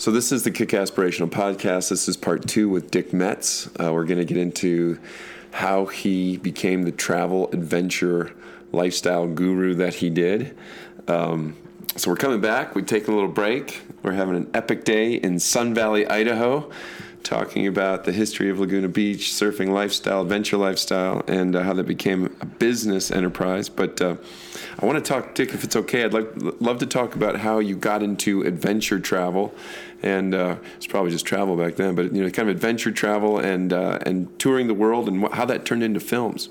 So this is the Kick Aspirational Podcast. This is part two with Dick Metz. Uh, we're going to get into how he became the travel adventure lifestyle guru that he did. Um, so we're coming back. We've taken a little break. We're having an epic day in Sun Valley, Idaho, talking about the history of Laguna Beach, surfing lifestyle, adventure lifestyle, and uh, how that became a business enterprise. But uh, I want to talk, Dick, if it's okay. I'd like, love to talk about how you got into adventure travel and uh, it's probably just travel back then, but you know, kind of adventure travel and uh, and touring the world, and how that turned into films.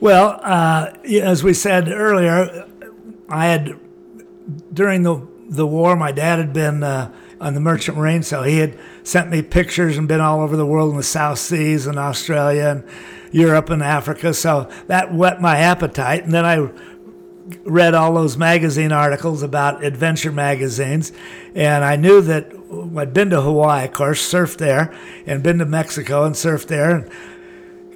Well, uh, as we said earlier, I had during the the war, my dad had been uh, on the Merchant Marine, so he had sent me pictures and been all over the world in the South Seas and Australia and Europe and Africa. So that whet my appetite, and then I read all those magazine articles about adventure magazines, and I knew that I'd been to Hawaii, of course, surfed there, and been to Mexico and surfed there, and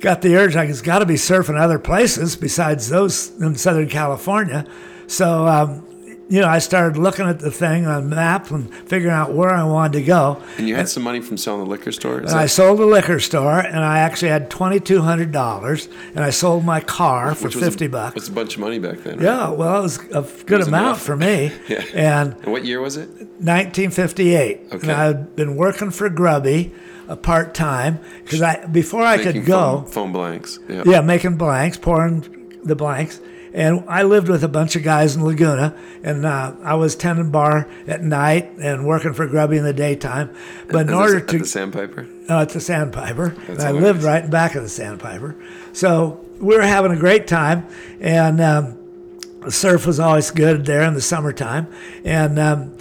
got the urge like it's got to be surfing other places besides those in Southern California. So um, you know, I started looking at the thing on the map and figuring out where I wanted to go. And you had and, some money from selling the liquor store? and I sold the liquor store, and I actually had $2,200, and I sold my car Which for 50 a, bucks. It's a bunch of money back then, right? Yeah, well, it was a good was amount enough. for me. yeah. And, and what year was it? 1958. Okay. And I had been working for Grubby a part time because I before I making could go foam, foam blanks. Yeah. yeah, making blanks, pouring the blanks, and I lived with a bunch of guys in Laguna, and uh, I was tending bar at night and working for Grubby in the daytime. But in order to at the Sandpiper, uh, at the Sandpiper, and I lived right in back of the Sandpiper, so we were having a great time, and um, the surf was always good there in the summertime, and. Um,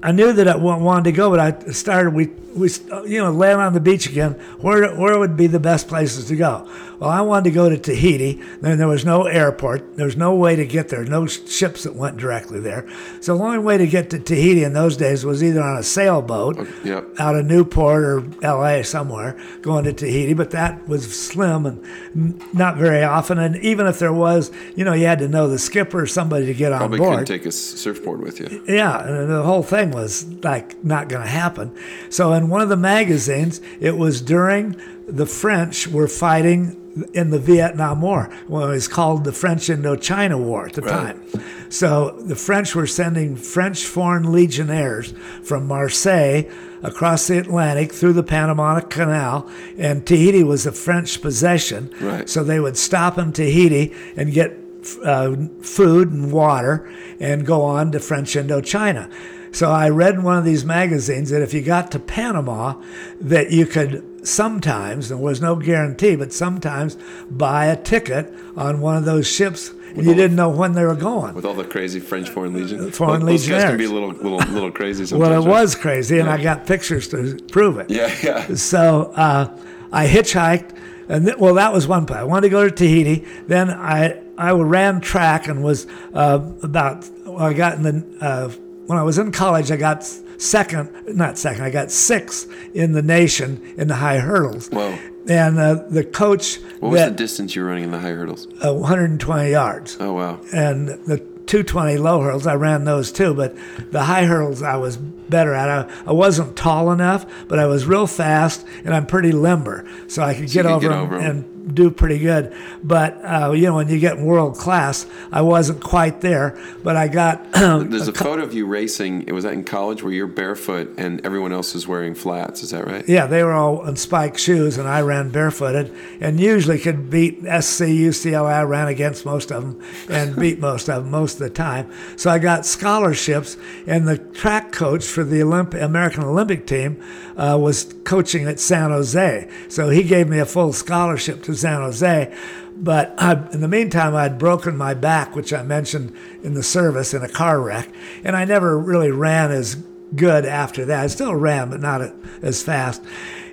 I knew that I wanted to go, but I started. We we you know land on the beach again. Where where would be the best places to go? Well, I wanted to go to Tahiti. Then there was no airport. There was no way to get there. No ships that went directly there. So the only way to get to Tahiti in those days was either on a sailboat oh, yep. out of Newport or L.A. somewhere going to Tahiti. But that was slim and not very often. And even if there was, you know, you had to know the skipper or somebody to get on Probably board. Probably couldn't take a surfboard with you. Yeah, and the whole thing was like not going to happen. So in one of the magazines, it was during the French were fighting in the Vietnam War. Well, it was called the French Indochina War at the right. time. So the French were sending French foreign legionnaires from Marseille across the Atlantic through the Panama Canal, and Tahiti was a French possession. Right. So they would stop in Tahiti and get uh, food and water and go on to French Indochina. So I read in one of these magazines that if you got to Panama, that you could sometimes, there was no guarantee, but sometimes buy a ticket on one of those ships. And you didn't know when they were going. With all the crazy French Foreign Legion. Foreign well, Legionnaires. can be a little, little, little crazy well, it was crazy, and yeah. I got pictures to prove it. Yeah, yeah. So uh, I hitchhiked, and th- well, that was one part. I wanted to go to Tahiti. Then I I ran track and was uh, about. Well, I got in the uh, when I was in college. I got second, not second, I got sixth in the nation in the high hurdles. Whoa. And uh, the coach. What was that, the distance you were running in the high hurdles? Uh, 120 yards. Oh, wow. And the 220 low hurdles, I ran those too, but the high hurdles I was better at. I, I wasn't tall enough, but I was real fast and I'm pretty limber. So I could so get, over, get over and, and do pretty good. But uh, you know, when you get world class, I wasn't quite there. But I got. There's a, a co- photo of you racing. It was that in college where you're barefoot and everyone else is wearing flats. Is that right? Yeah, they were all in spiked shoes, and I ran barefooted, and usually could beat SC, UCLA. I ran against most of them and beat most of them most of the time. So I got scholarships, and the track coach for the Olymp- American Olympic team uh, was coaching at San Jose. So he gave me a full scholarship to San Jose. But I, in the meantime, I'd broken my back, which I mentioned in the service in a car wreck, and I never really ran as good after that. I still ran, but not as fast.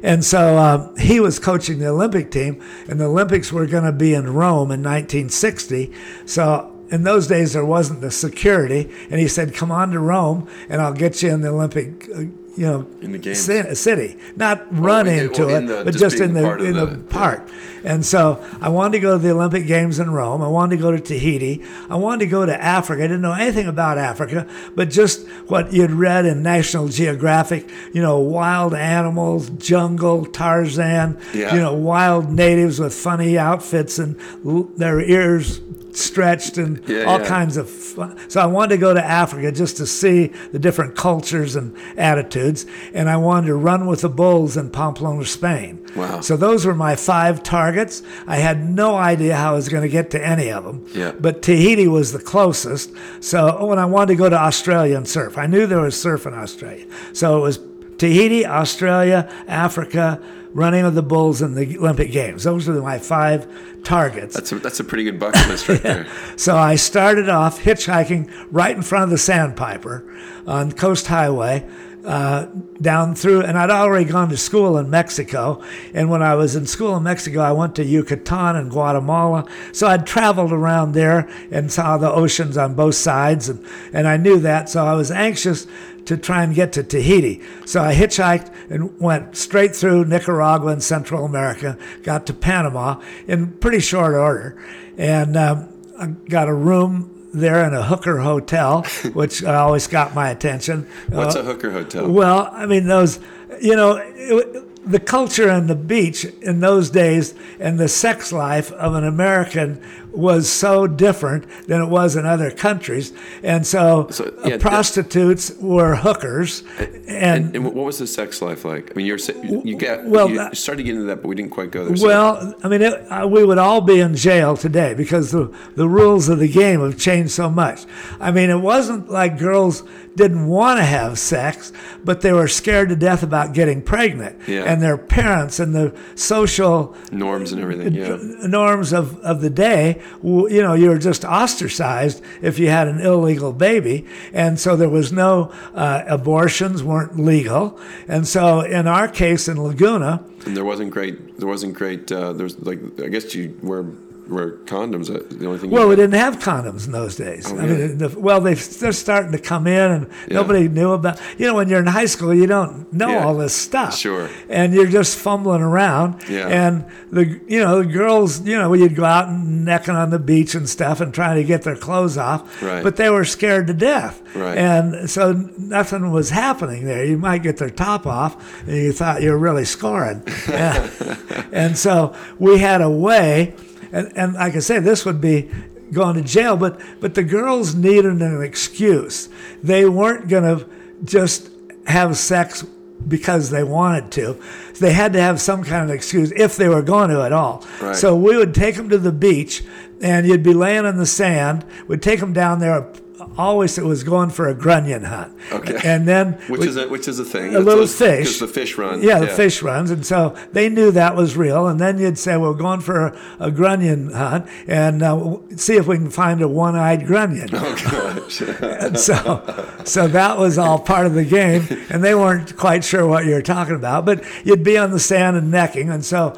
And so uh, he was coaching the Olympic team, and the Olympics were going to be in Rome in 1960. So in those days, there wasn't the security, and he said, "Come on to Rome, and I'll get you in the Olympic uh, you know, In the games. ci- city, not run in- into well, in it, the- but just just in the in the, the- park. And so I wanted to go to the Olympic Games in Rome. I wanted to go to Tahiti. I wanted to go to Africa. I didn't know anything about Africa, but just what you'd read in National Geographic, you know, wild animals, jungle, Tarzan, Yeah. you know, wild natives with funny outfits and l- their ears stretched and Yeah, all yeah. kinds of fun. So I wanted to go to Africa just to see the different cultures and attitudes, and I wanted to run with the bulls in Pamplona, Spain. Wow. So those were my five targets. I had no idea how I was going to get to any of them. Yeah. But Tahiti was the closest. So oh, and I wanted to go to Australia and surf. I knew there was surf in Australia. So it was Tahiti, Australia, Africa, running of the bulls, in the Olympic Games. Those were my five targets. That's a, that's a pretty good bucket list right there. So I started off hitchhiking right in front of the Sandpiper on Coast Highway. Uh, down through, and I'd already gone to school in Mexico. And when I was in school in Mexico, I went to Yucatan and Guatemala. So I'd traveled around there and saw the oceans on both sides, and, and I knew that. So I was anxious to try and get to Tahiti. So I hitchhiked and went straight through Nicaragua and Central America, got to Panama in pretty short order, and um, I got a room there in a hooker hotel, which always got my attention. What's Uh, a hooker hotel? well, I mean, those, you know, it, the culture and the beach in those days and the sex life of an American was so different than it was in other countries. And so, So, uh, yeah, prostitutes were hookers. And, and, and what was the sex life like? I mean, you're you got well, you started getting into that, but we didn't quite go there. So- Well, I mean, it, uh, we would all be in jail today because the, the rules of the game have changed so much. I mean, it wasn't like girls didn't want to have sex, but they were scared to death about getting pregnant. Yeah. And their parents and the social norms and everything. Yeah. norms of, of the day, you know, you were just ostracized if you had an illegal baby. And so there was no, uh, abortions weren't legal. And so in our case in Laguna, And there wasn't great. There wasn't great. Uh, there's like I guess you wear wear condoms. uh, The only thing. Well, we didn't have condoms in those days. I Oh, really? mean, the, well, they, they're starting to come in, and Yeah. nobody knew about. You know, when you're in high school, you don't know Yeah. all this stuff. Sure. And you're just fumbling around. Yeah. And the you know the girls, you know, you'd go out and necking on the beach and stuff, and trying to get their clothes off. Right. But they were scared to death. Right. And so nothing was happening there. You might get their top off, and you thought you were really scoring. Yeah. and so we had a way, and, and like I said, this would be going to jail, but but the girls needed an excuse. They weren't going to just have sex because they wanted to. They had to have some kind of excuse if they were going to at all. Right. So we would take them to the beach, and you'd be laying in the sand. We'd take them down there. Always, it was going for a grunion hunt. Okay. And then which we- is a, which is a thing. a little Because fish. the fish run. Yeah, the fish runs, and so they knew that was real. And then you'd say, "We're going for a, a grunion hunt, and uh, see if we can find a one-eyed grunion." Oh gosh. And so, so that was all part of the game, and they weren't quite sure what you were talking about. But you'd be on the sand and necking, and so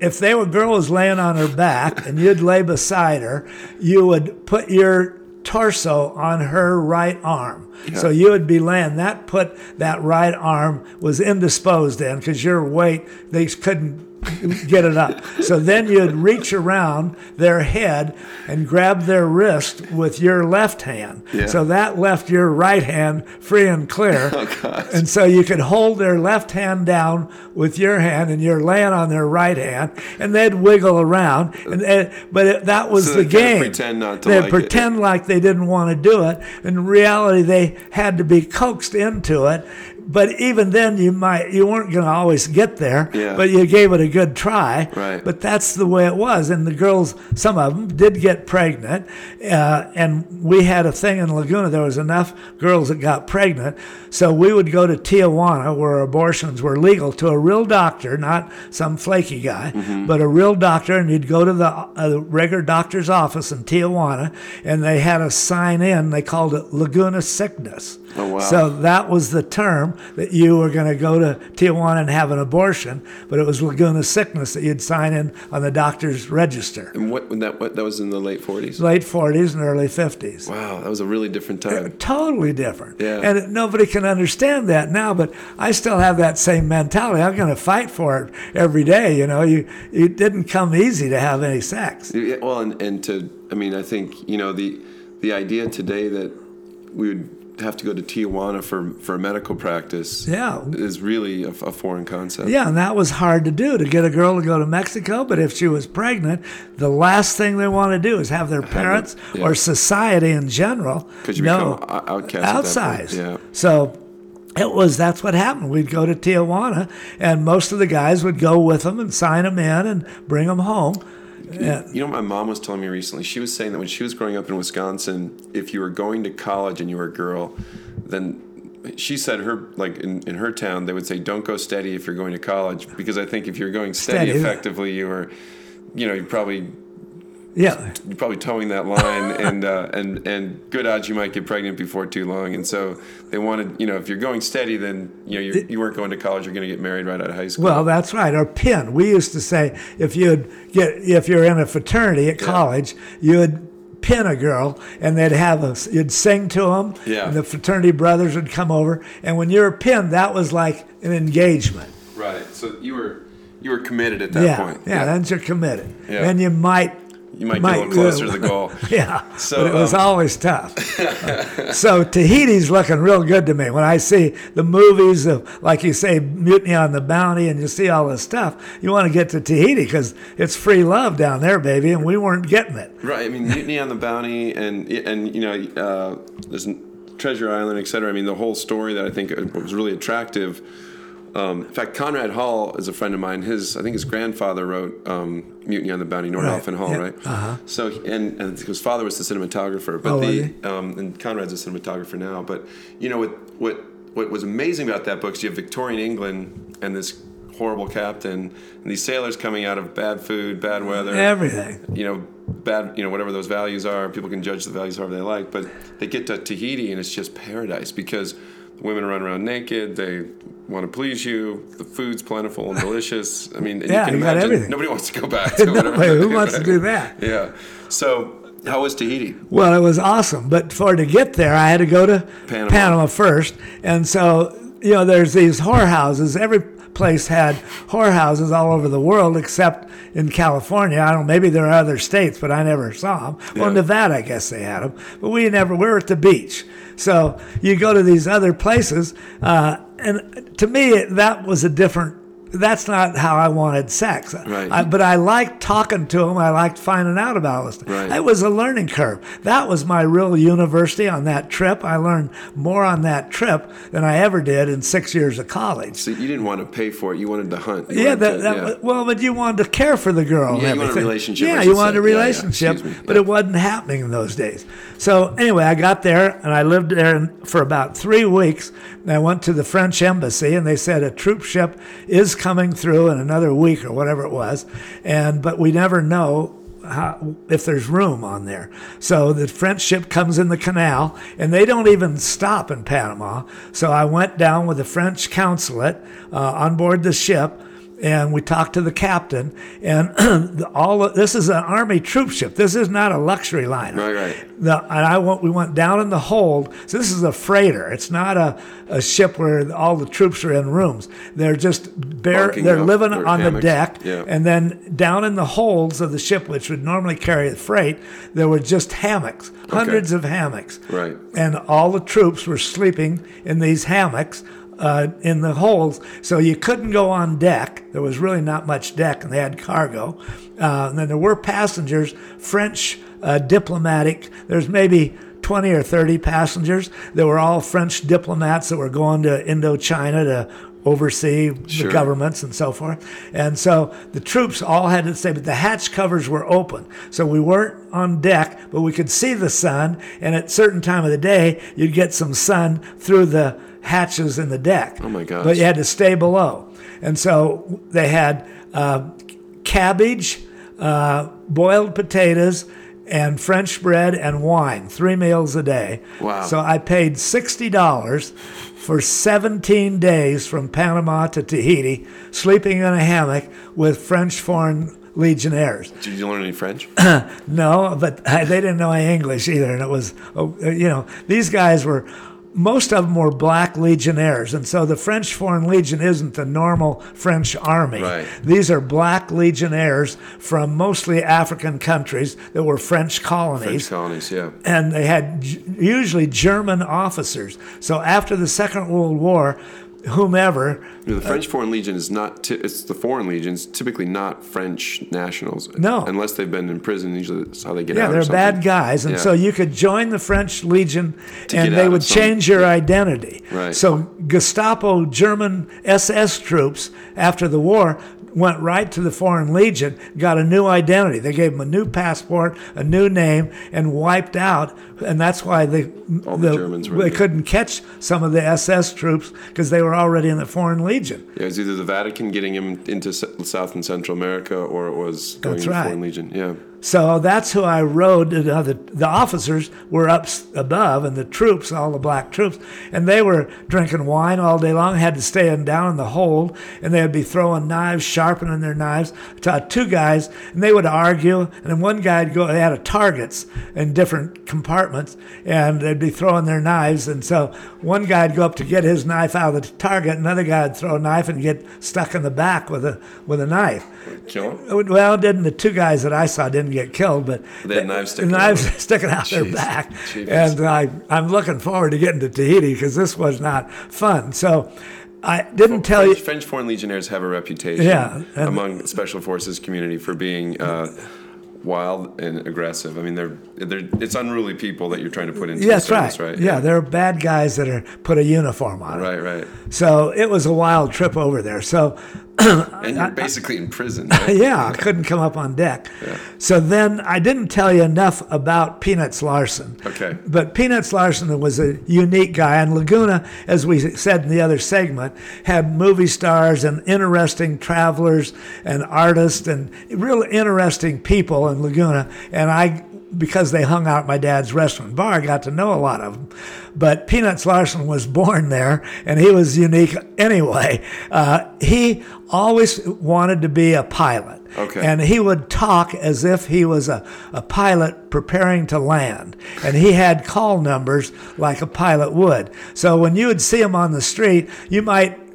if they were girl was laying on her back and you'd lay beside her, you would put your torso on her right arm. So you would be laying. That put that right arm was indisposed in because your weight they couldn't get it up. So then you'd reach around their head and grab their wrist with your left hand. Yeah. So that left your right hand free and clear. Oh, and so you could hold their left hand down with your hand and you're laying on their right hand and they'd wiggle around. And, and- but it, that was So the they'd game. pretend not to They'd like it. pretend like they didn't want to do it. In reality, they had to be coaxed into it. But even then, you might you weren't going to always get there. Yeah. But you gave it a good try. Right. But that's the way it was. And the girls, some of them did get pregnant. Uh, and we had a thing in Laguna. There was enough girls that got pregnant. So we would go to Tijuana, where abortions were legal, to a real doctor, not some flaky guy, Mm-hmm. but a real doctor. And you'd go to the, uh, the regular doctor's office in Tijuana, and they had a sign in. They called it Laguna sickness. Oh, wow. So that was the term. that you were going to go to Tijuana and have an abortion, but it was Laguna sickness that you'd sign in on the doctor's register. And what when that what that was in the late forties? Late 40s and early 50s. Wow, that was a really different time. Uh, totally different. Yeah. And it- nobody can understand that now, but I still have that same mentality. I'm going to fight for it every day. You know, you it didn't come easy to have any sex. Well, and, and to, I mean, I think, you know, the the idea today that we would have to go to Tijuana for, for a medical practice Yeah. is really a, a foreign concept. Yeah, and that was hard to do to get a girl to go to Mexico. But if she was pregnant, the last thing they want to do is have their parents yeah. or society in general know become outcast at that point, outsized. yeah. So it was that's what happened. We'd go to Tijuana, and most of the guys would go with them and sign them in and bring them home. Yeah. You know, my mom was telling me recently, she was saying that when she was growing up in Wisconsin, if you were going to college and you were a girl, then she said her, like in, in her town, they would say, don't go steady if you're going to college. Because I think if you're going steady, Steady. effectively, you were, you know, you probably Yeah. you're probably toeing that line, and uh, and and good odds you might get pregnant before too long. And so they wanted, you know, if you're going steady, then you know you, you weren't going to college. You're going to get married right out of high school. Well, that's right. Or pin. We used to say if you'd get if you're in a fraternity at college, you'd pin a girl, and they'd have a you'd sing to them. Yeah. And the fraternity brothers would come over, and when you were pinned, that was like an engagement. right. So you were you were committed at that yeah, point. yeah. Then you're committed. Yeah. Then you might. You might, get a little closer to the goal. Yeah, So, but it was um, always tough. Uh, so Tahiti's looking real good to me. When I see the movies of, like you say, Mutiny on the Bounty, and you see all this stuff, you want to get to Tahiti because it's free love down there, baby, and we weren't getting it. Right. I mean, Mutiny on the Bounty, and and you know, uh, there's Treasure Island, et cetera. I mean, the whole story that I think was really attractive. Um, in fact, Conrad Hall is a friend of mine. His, I think, his grandfather wrote um, Mutiny on the Bounty, Nordhoff and Hall, yeah, right? uh-huh. So, and, and his father was the cinematographer, but Oh, the um, and Conrad's a cinematographer now. But you know what what what was amazing about that book is you have Victorian England and this horrible captain and these sailors coming out of bad food, bad weather, Everything. you know, bad, you know, whatever those values are, people can judge the values however they like, but they get to Tahiti and it's just paradise because women run around naked, they want to please you, the food's plentiful and delicious. I mean, Yeah, you can you got imagine everything. nobody wants to go back to Nobody, who wants to do that? Yeah. So, how was Tahiti? Well, it was awesome, but for to get there, I had to go to Panama. Panama, first, and so you know, there's these whorehouses. Every place had whorehouses all over the world, except in California. I don't. Maybe there are other states, but I never saw them. Well, Yeah. Nevada, I guess they had them, but we never. We were at the beach, so you go to these other places, uh, and to me, that was a different. That's not how I wanted sex. Right. I, but I liked talking to them. I liked finding out about this. Right. It was a learning curve. That was my real university on that trip. I learned more on that trip than I ever did in six years of college. So you didn't want to pay for it; you wanted to hunt. You Yeah, that, to- that, yeah. well, but you wanted to care for the girl. Yeah, you wanted a relationship, Yeah, you wanted a say. Yeah, yeah, relationship, but it wasn't happening in those days. So anyway, I got there and I lived there for about three weeks. And I went to the French embassy, and they said a troop ship is coming through in another week or whatever it was, and but we never know how, if there's room on there. So the French ship comes in the canal, and they don't even stop in Panama. So I went down with the French consulate uh, on board the ship, and we talked to the captain. And all of, this is an army troop ship. This is not a luxury liner. Right, right. The, and I went, we went down in the hold. So this is a freighter. It's not a, a ship where all the troops are in rooms. They're just bare. Bunking They're up, living on the deck, Yeah. and then down in the holds of the ship, which would normally carry the freight, there were just hammocks, hundreds of hammocks. Right. And all the troops were sleeping in these hammocks. Uh, in the holds, so you couldn't go on deck. There was really not much deck, and they had cargo. Uh, and then there were passengers, French uh, diplomatic. There's maybe 20 or 30 passengers. They were all French diplomats that were going to Indochina to oversee Sure. the governments and so forth. And so the troops all had to stay, but the hatch covers were open. So we weren't on deck, but we could see the sun. And at certain time of the day, you'd get some sun through the hatches in the deck. Oh my gosh. But you had to stay below. And so they had uh, cabbage, uh, boiled potatoes, and French bread and wine, three meals a day. Wow. So I paid $60 for 17 days from Panama to Tahiti, sleeping in a hammock with French foreign legionnaires. Did you learn any French? No, but I, they didn't know any English either. And it was, oh, you know, these guys were, most of them were black legionnaires. And so the French Foreign Legion isn't the normal French army. Right. These are black legionnaires from mostly African countries that were French colonies. French colonies, yeah. and they had usually German officers. So after the Second World War, whomever, You know, the French Foreign Legion is not. Ty- it's the Foreign Legions, typically not French nationals. No. unless they've been in prison. Usually, that's how they get yeah, out. or they're bad guys, and Yeah. so you could join the French Legion, and they would change your identity. Right. So Gestapo German SS troops after the war went right to the Foreign Legion, got a new identity. They gave him a new passport, a new name, and wiped out. And that's why they All the Germans were they couldn't catch some of the SS troops because they were already in the Foreign Legion. Yeah, it was either the Vatican getting him into S- South and Central America, or it was going That's into the right. Foreign Legion. Yeah. So that's who I rode. You know, the, the officers were up above, and the troops, all the black troops, and they were drinking wine all day long. Had to stay down in the hold, and they would be throwing knives, sharpening their knives. I taught uh, two guys, and they would argue, and then one guy'd go. They had a targets in different compartments, and they'd be throwing their knives. And so one guy'd go up to get his knife out of the target, another guy'd throw a knife and get stuck in the back with a with a knife. Kill him. Well, didn't the two guys that I saw didn't get killed, but They had knives sticking knives out. sticking out their Jeez. back, Jeez. and I I'm looking forward to getting to Tahiti because this was not fun. So I didn't tell French, you. French Foreign Legionnaires have a reputation Yeah, among special forces community for being uh, wild and aggressive. I mean, they're they're it's unruly people that you're trying to put into Yeah, the that's service, right. right? Yeah, they're bad guys that are put a uniform on. Right, right. So it was a wild trip over there. So And you're basically in prison. Right? yeah, I couldn't come up on deck. So then I didn't tell you enough about Peanuts Larson. Okay. But Peanuts Larson was a unique guy. And Laguna, as we said in the other segment, had movie stars and interesting travelers and artists and real interesting people in Laguna. And I because they hung out at my dad's restaurant bar, I got to know a lot of them. But Peanuts Larson was born there, and he was unique anyway. Uh, he always wanted to be a pilot. Okay. And he would talk as if he was a, a pilot preparing to land. And he had call numbers like a pilot would. So when you would see him on the street, you might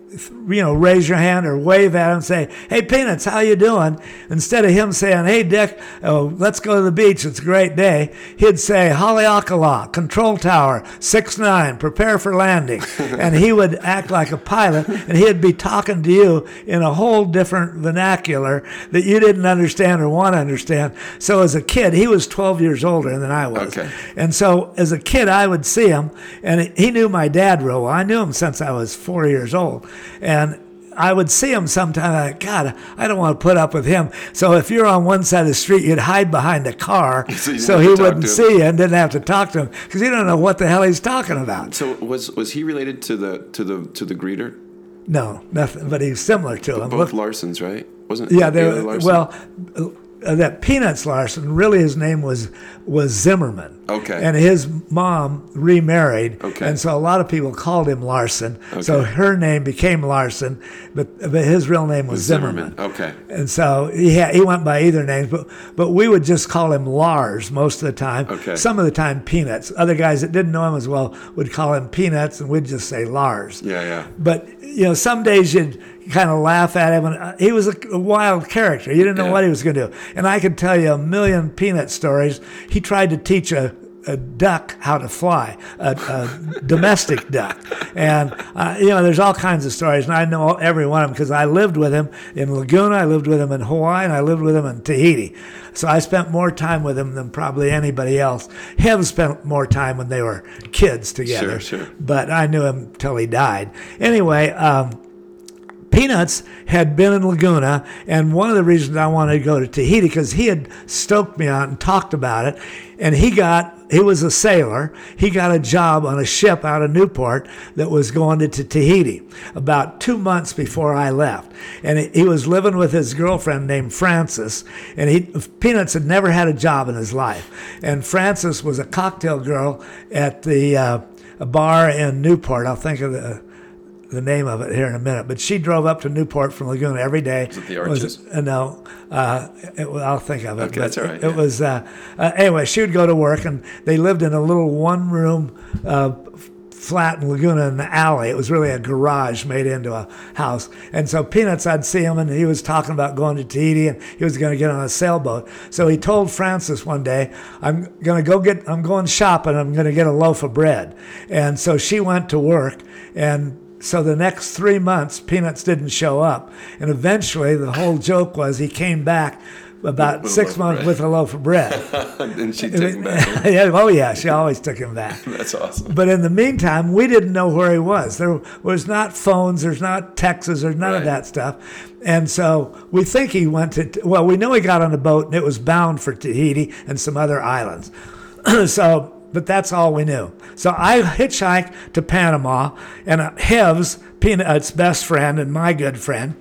you know, raise your hand or wave at him and say, "Hey, Peanuts, how you doing?" Instead of him saying, "Hey, Dick, oh, let's go to the beach. It's a great day," he'd say, "Haleakala, control tower, six nine, prepare for landing," and he would act like a pilot, and he'd be talking to you in a whole different vernacular that you didn't understand or want to understand. So as a kid, he was 12 years older than I was, Okay. and so as a kid, I would see him, and he knew my dad real well. I knew him since I was four years old, and I would see him sometime. Like, God, I don't want to put up with him. So if you're on one side of the street, you'd hide behind a car So so he wouldn't see you and didn't have to talk to him because you don't know what the hell he's talking about. So was was he related to the to the to the greeter? No, nothing. But he's similar to him. Both Look, Larsons, right? Wasn't yeah, they Larson? well. Uh, that Peanuts Larson, really his name was was Zimmerman. Okay. And his mom remarried. Okay. And so a lot of people called him Larson. Okay. So her name became Larson, but but his real name was Zimmerman. Okay. And so he had, he went by either names, but but we would just call him Lars most of the time. Okay. Some of the time Peanuts. Other guys that didn't know him as well would call him Peanuts, and we'd just say Lars. Yeah, yeah. But you know, some days you'd kind of laugh at him, and uh, he was a, a wild character. You didn't know Yeah. what he was going to do. And I could tell you a million peanut stories. He tried to teach a, a duck how to fly, a, a domestic duck, and uh, you know, there's all kinds of stories, and I know every one of them because I lived with him in Laguna, I lived with him in Hawaii, and I lived with him in Tahiti. So I spent more time with him than probably anybody else. Him spent more time when they were kids together Sure, sure. but I knew him till he died. Anyway, um, Peanuts had been in Laguna, and one of the reasons I wanted to go to Tahiti because he had stoked me on and talked about it, and he got he was a sailor. He got a job on a ship out of Newport that was going to, Tahiti about two months before I left, and he, was living with his girlfriend named Frances, and he Peanuts had never had a job in his life, and Frances was a cocktail girl at the uh, a bar in Newport. I'll think of the the name of it here in a minute. But she drove up to Newport from Laguna every day. Was it the Arches? Was, uh, no, uh, it, I'll think of it. Okay, that's all right, It, yeah. was uh, uh, anyway. She would go to work, and they lived in a little one-room uh, flat in Laguna in the alley. It was really a garage made into a house. And so Peanuts, I'd see him, and he was talking about going to Tahiti, and he was going to get on a sailboat. So he told Francis one day, "I'm going to go get. I'm going shopping. I'm going to get a loaf of bread." And so she went to work, and so the next three months, Peanuts didn't show up. And eventually, the whole joke was he came back about With six months with a loaf of bread. and she took him back. yeah, oh, yeah, she always took him back. That's awesome. But in the meantime, we didn't know where he was. There was not phones, there's not texts, there's none Right. of that stuff. And so we think he went to, well, we know he got on a boat and it was bound for Tahiti and some other islands. so, but that's all we knew. So I hitchhiked to Panama, and Hevs, Peanut's best friend and my good friend,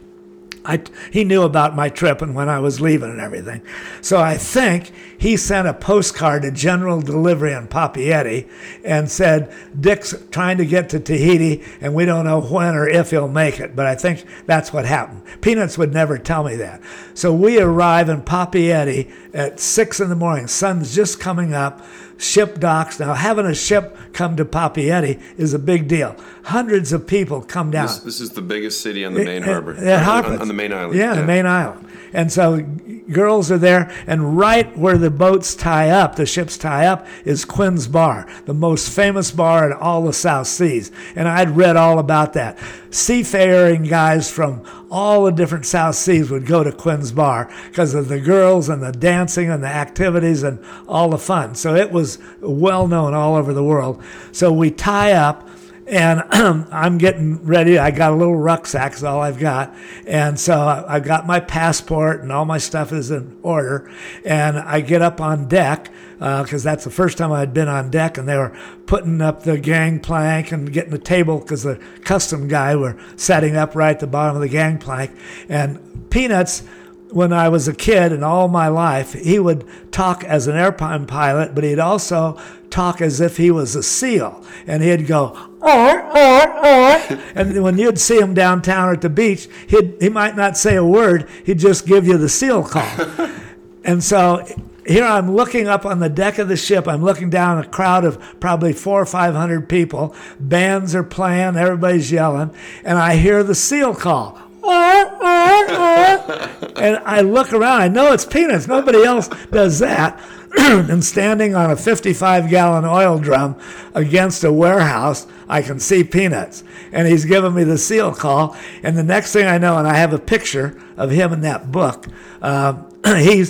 I, he knew about my trip and when I was leaving and everything. So I think he sent a postcard to General Delivery in Papeete and said, Dick's trying to get to Tahiti and we don't know when or if he'll make it. But I think that's what happened. Peanuts would never tell me that. So we arrive in Papeete at six in the morning. Sun's just coming up. Ship docks. Now, having a ship come to Papeete is a big deal. Hundreds of people come down. This, this is the biggest city on the main At- harbor. At on, on the main island. Yeah, the main island. And so girls are there, and right where the boats tie up, the ships tie up, is Quinn's Bar, the most famous bar in all the South Seas. And I'd read all about that. Seafaring guys from all the different South Seas would go to Quinn's Bar because of the girls and the dancing and the activities and all the fun. So it was well known all over the world. So we tie up and I'm getting ready. I got a little rucksack, is all I've got, and so I- I've got my passport and all my stuff is in order. And I get up on deck uh, because that's the first time I'd been on deck, and they were putting up the gangplank and getting the table because the custom guy were setting up right at the bottom of the gangplank, and Peanuts when I was a kid and all my life, he would talk as an airplane pilot, but he'd also talk as if he was a SEAL. And he'd go, "Or, or, or." and when you'd see him downtown or at the beach, he'd, he might not say a word, he'd just give you the SEAL call. and so here I'm looking up on the deck of the ship. I'm looking down a crowd of probably four or five hundred people. Bands are playing, everybody's yelling, and I hear the SEAL call. and I look around. I know it's Peanuts. Nobody else does that. and standing on a 55 gallon oil drum against a warehouse, I can see Peanuts. And he's giving me the seal call. And the next thing I know, and I have a picture of him in that book. Uh, he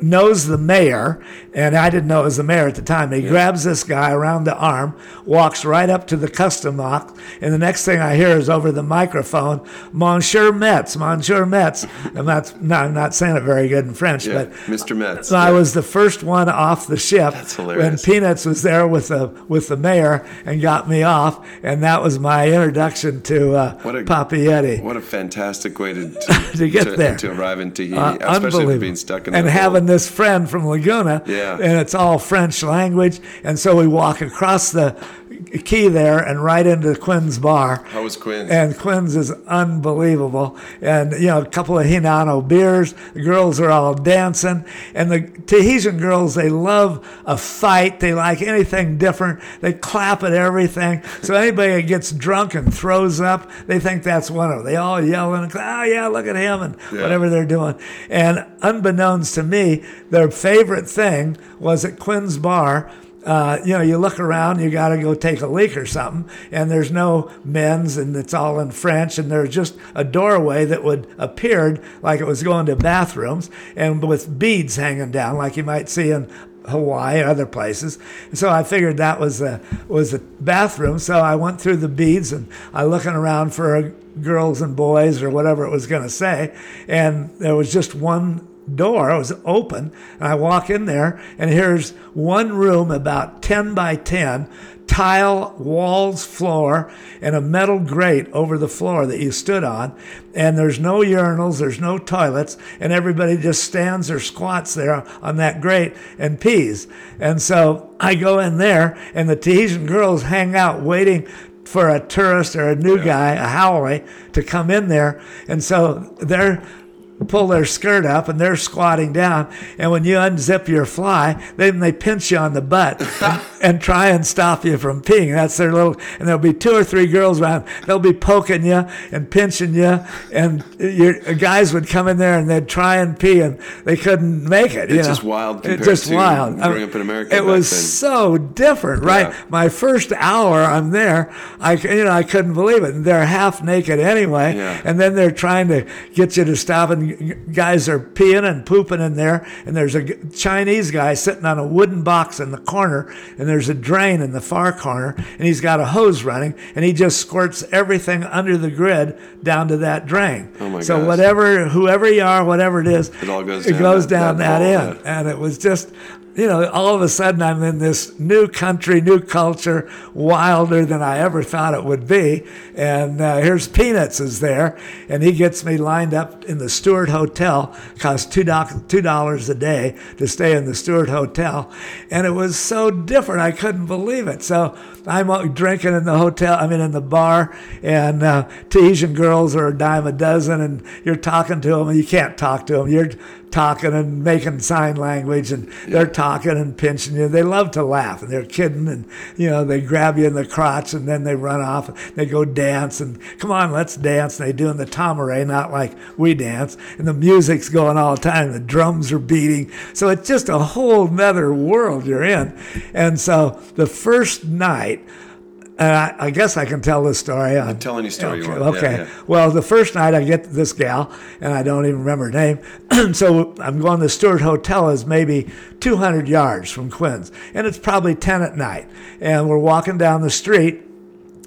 knows the mayor, and I didn't know it was the mayor at the time. He grabs this guy around the arm, walks right up to the custom box, and the next thing I hear is over the microphone, Monsieur Metz, Monsieur Metz. And that's, no, I'm not saying it very good in French, Yeah, but Mr. Metz. So I was the first one off the ship That's when hilarious. Peanuts was there with the with the mayor and got me off, and that was my introduction to uh, What a- Papeete. What a fantastic way to to, To get there. to arrive in Tahiti, Uh, especially unbelievable. Being stuck in and having hole. this friend from Laguna, Yeah. and it's all French language, and so we walk across the quay there and right into Quinn's bar. How was Quinn's? And Quinn's is unbelievable. And, you know, a couple of Hinano beers. The girls are all dancing. And the Tahitian girls, they love a fight. They like anything different. They clap at everything. So anybody that gets drunk and throws up, they think that's one of them. They all yell and, oh, yeah, look at him and Yeah. whatever they're doing. And unbeknownst to me, their favorite thing was at Quinn's bar uh, you know, you look around, you got to go take a leak or something, and there's no men's, and it's all in French, and there's just a doorway that would appeared like it was going to bathrooms, and with beads hanging down, like you might see in Hawaii and other places. And so I figured that was a was a bathroom. So I went through the beads and I looking around for girls and boys or whatever it was going to say, and there was just one door. It was open, and I walk in there, and here's one room about 10 by 10, tile walls, floor, and a metal grate over the floor that you stood on. And there's no urinals, there's no toilets, and everybody just stands or squats there on that grate and pees. And so I go in there, and the Tahitian girls hang out waiting for a tourist or a new yeah. guy, a haole, to come in there. And so they're pull their skirt up and they're squatting down. And when you unzip your fly, then they pinch you on the butt and, and, try and stop you from peeing. That's their little, and there'll be two or three girls around. They'll be poking you and pinching you. And your guys would come in there and they'd try and pee and they couldn't make it. It's just wild. It's just wild. Growing up in America. It was then. so different, right? Yeah. My first hour I'm there, I, you know, I couldn't believe it. And they're half naked anyway. Yeah. And then they're trying to get you to stop and guys are peeing and pooping in there, and there's a Chinese guy sitting on a wooden box in the corner, and there's a drain in the far corner, and he's got a hose running, and he just squirts everything under the grid down to that drain. Oh my so gosh. whatever, whoever you are, whatever it is, it all goes it down goes that, down that, that end, and it was just you know, all of a sudden I'm in this new country, new culture, wilder than I ever thought it would be. And uh, here's Peanuts is there, and he gets me lined up in the Stewart Hotel. Cost two dollars a day to stay in the Stewart Hotel, and it was so different. I couldn't believe it. So I'm drinking in the hotel. I mean, in the bar, and uh, Tahitian girls are a dime a dozen, and you're talking to them, and you can't talk to them. You're talking and making sign language and they're talking and pinching you. They love to laugh and they're kidding and you know they grab you in the crotch and then they run off. And they go dance and come on, let's dance. And they doing the tamure, not like we dance. And the music's going all the time. The drums are beating. So it's just a whole nother world you're in. And so the first night and I, I, guess I can tell this story. I'm telling you story. Okay. You okay. Yeah, yeah. Well, the first night I get this gal, and I don't even remember her name. so I'm going to Stewart Hotel is maybe 200 yards from Quinn's, and it's probably 10 at night. And we're walking down the street,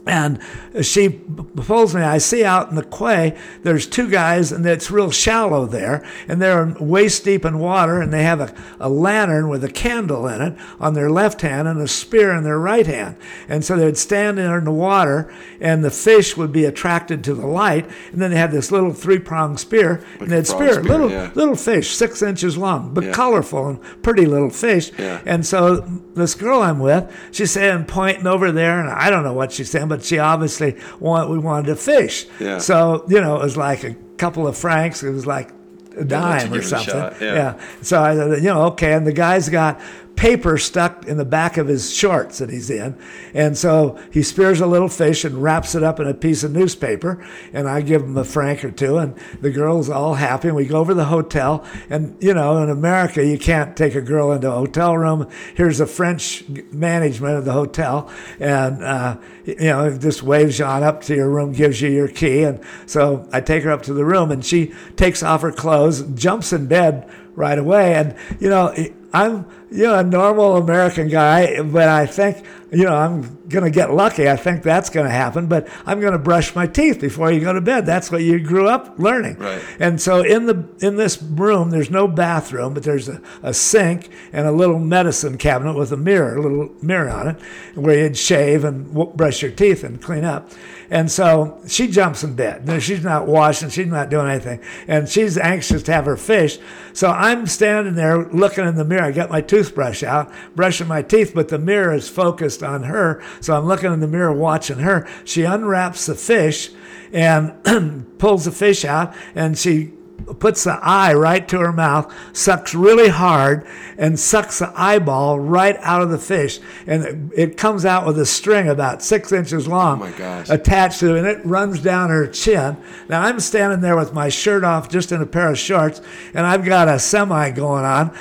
and she pulls me. I see out in the quay, there's two guys, and it's real shallow there, and they're waist deep in water, and they have a, a lantern with a candle in it on their left hand and a spear in their right hand. And so they'd stand there in the water, and the fish would be attracted to the light, and then they had this little three pronged spear, like and they'd spear, spear, little yeah. little fish, six inches long, but yeah. colorful and pretty little fish. Yeah. And so this girl I'm with, she's saying, pointing over there, and I don't know what she's saying, but she obviously want, we wanted to fish. Yeah. So, you know, it was like a couple of francs. It was like a dime or something. Yeah. yeah. So I, you know, okay. And the guy's got paper stuck in the back of his shorts that he's in. And so he spears a little fish and wraps it up in a piece of newspaper. And I give him a franc or two. And the girl's all happy. And we go over to the hotel. And, you know, in America, you can't take a girl into a hotel room. Here's a French management of the hotel. And, uh, you know, just waves you on up to your room, gives you your key. And so I take her up to the room and she takes off her clothes, jumps in bed right away. And, you know, I'm you know a normal American guy, but I think you know I'm going to get lucky. I think that's going to happen, but I'm going to brush my teeth before you go to bed. That's what you grew up learning. Right. And so in the in this room, there's no bathroom, but there's a, a sink and a little medicine cabinet with a mirror, a little mirror on it, where you'd shave and brush your teeth and clean up. And so she jumps in bed. she's not washing, she's not doing anything. And she's anxious to have her fish. So I'm standing there looking in the mirror. I got my toothbrush out, brushing my teeth, but the mirror is focused on her. So I'm looking in the mirror watching her. She unwraps the fish and pulls the fish out and she puts the eye right to her mouth, sucks really hard, and sucks the eyeball right out of the fish. And it comes out with a string about six inches long oh attached to it, and it runs down her chin. Now I'm standing there with my shirt off, just in a pair of shorts, and I've got a semi going on,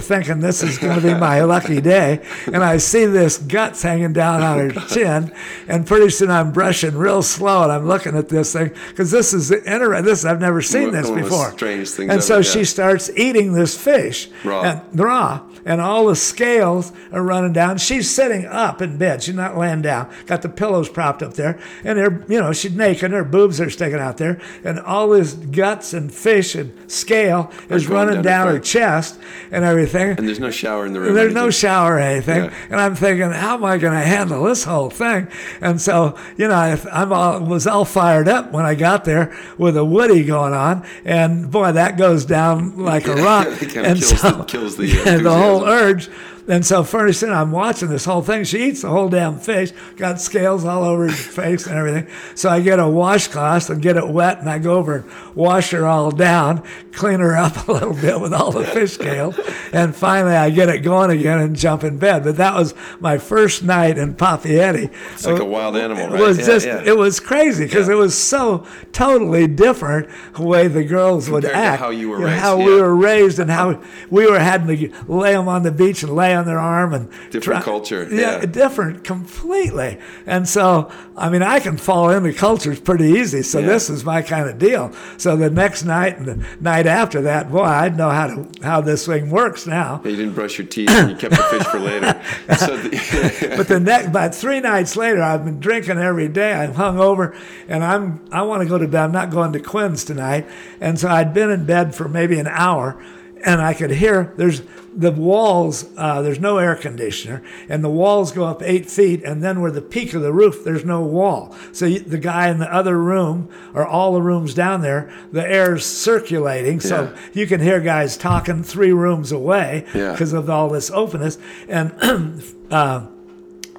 thinking this is going to be my lucky day. And I see this guts hanging down on her chin, and pretty soon I'm brushing real slow, and I'm looking at this thing because this is interesting. This I've never seen this before. Before. strange things And so yeah. she starts eating this fish Raw. and raw, and all the scales are running down. She's sitting up in bed. She's not laying down. Got the pillows propped up there, and her, you know, she's naked. Her boobs are sticking out there, and all this guts and fish and scale is running down her down her chest and everything. And there's no shower in the room. There's no shower or anything. Yeah. And I'm thinking, how am I going to handle this whole thing? And so, you know, I I'm all, was all fired up when I got there with a Woody going on. And boy, that goes down like a rock. And kills so, the- kills the yeah, the whole urge. And so first thing I'm watching this whole thing. She eats the whole damn fish, got scales all over her face and everything. So I get a washcloth and get it wet, and I go over and wash her all down, clean her up a little bit with all the fish scales, and finally I get it going again and jump in bed. But that was my first night in Papeete. It's like a wild animal, It right? was Yeah, just, yeah. it was crazy because it was so totally different the way the girls would act. how you were know, raised, how yeah. we were raised and how we were having to lay them on the beach and lay on their arm and Different culture, Yeah, yeah. different completely. And so, I mean, I can fall into cultures pretty easy. So Yeah. this is my kind of deal. So the next night and the night after that, boy, I know how to how this thing works now. You didn't brush your teeth and you kept the fish for later. So the, But the next, about three nights later, I've been drinking every day. I'm hungover, and I'm I want to go to bed. I'm not going to Quinn's tonight, and so I'd been in bed for maybe an hour, and I could hear there's the walls. Uh, there's no air conditioner, and the walls go up eight feet, and then where the peak of the roof, there's no wall. So you, the guy in the other room, or all the rooms down there, the air's circulating, so Yeah. you can hear guys talking three rooms away Yeah. because of all this openness, and. uh,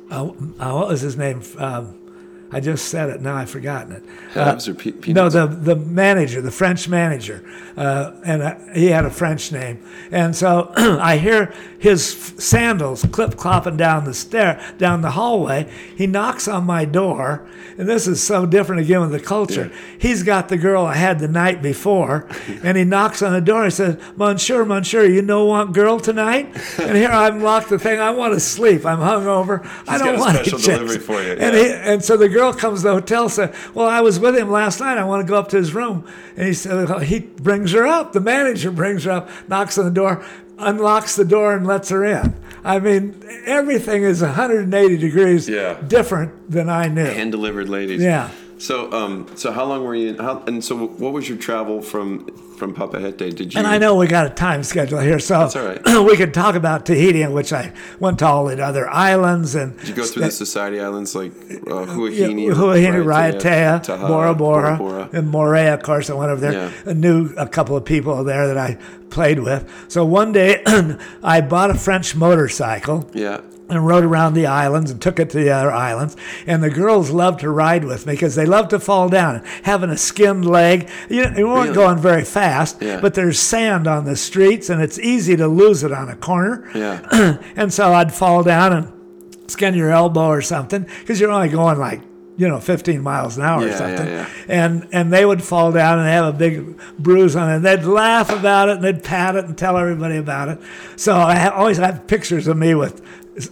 uh, what was his name? Um, I just said it. Now I've forgotten it. Pe- No, the the manager, the French manager, uh, and uh, he had a French name. And so I hear his f- sandals clip clopping down the stair, down the hallway. He knocks on my door, and this is so different again with the culture. He's got the girl I had the night before, and he knocks on the door. and says, "Monsieur, Monsieur, you no want girl tonight?" And here I'm locked the thing. I want to sleep. I'm hungover. I don't want special any chicks." delivery for you, And he, and so the girl comes to the hotel said, Well, I was with him last night. I want to go up to his room. And he said, He brings her up. The manager brings her up, knocks on the door, unlocks the door, and lets her in. I mean, everything is 180 degrees Yeah. different than I knew. hand delivered ladies. Yeah. So, um, so how long were you? In, how, and so, what was your travel from from Papeete? Did you? And I know we got a time schedule here, so That's all right. we could talk about Tahiti, in which I went to all the other islands and Did you go through the Society Islands like uh, Yeah, Huahine, Huahine, Raiatea, Taha, Bora Bora, Bora? and Moorea. Of course, I went over there. Yeah. I knew a couple of people there that I played with. So one day, I bought a French motorcycle Yeah. And rode around the islands and took it to the other islands. And the girls loved to ride with me because they loved to fall down. Having a skinned leg, you, you weren't Really? going very fast, Yeah. but there's sand on the streets and it's easy to lose it on a corner. Yeah. and so I'd fall down and skin your elbow or something because you're only going like you know 15 miles an hour Yeah, or something yeah. and and they would fall down and have a big bruise on it and they'd laugh about it and they'd pat it and tell everybody about it so i ha- always have pictures of me with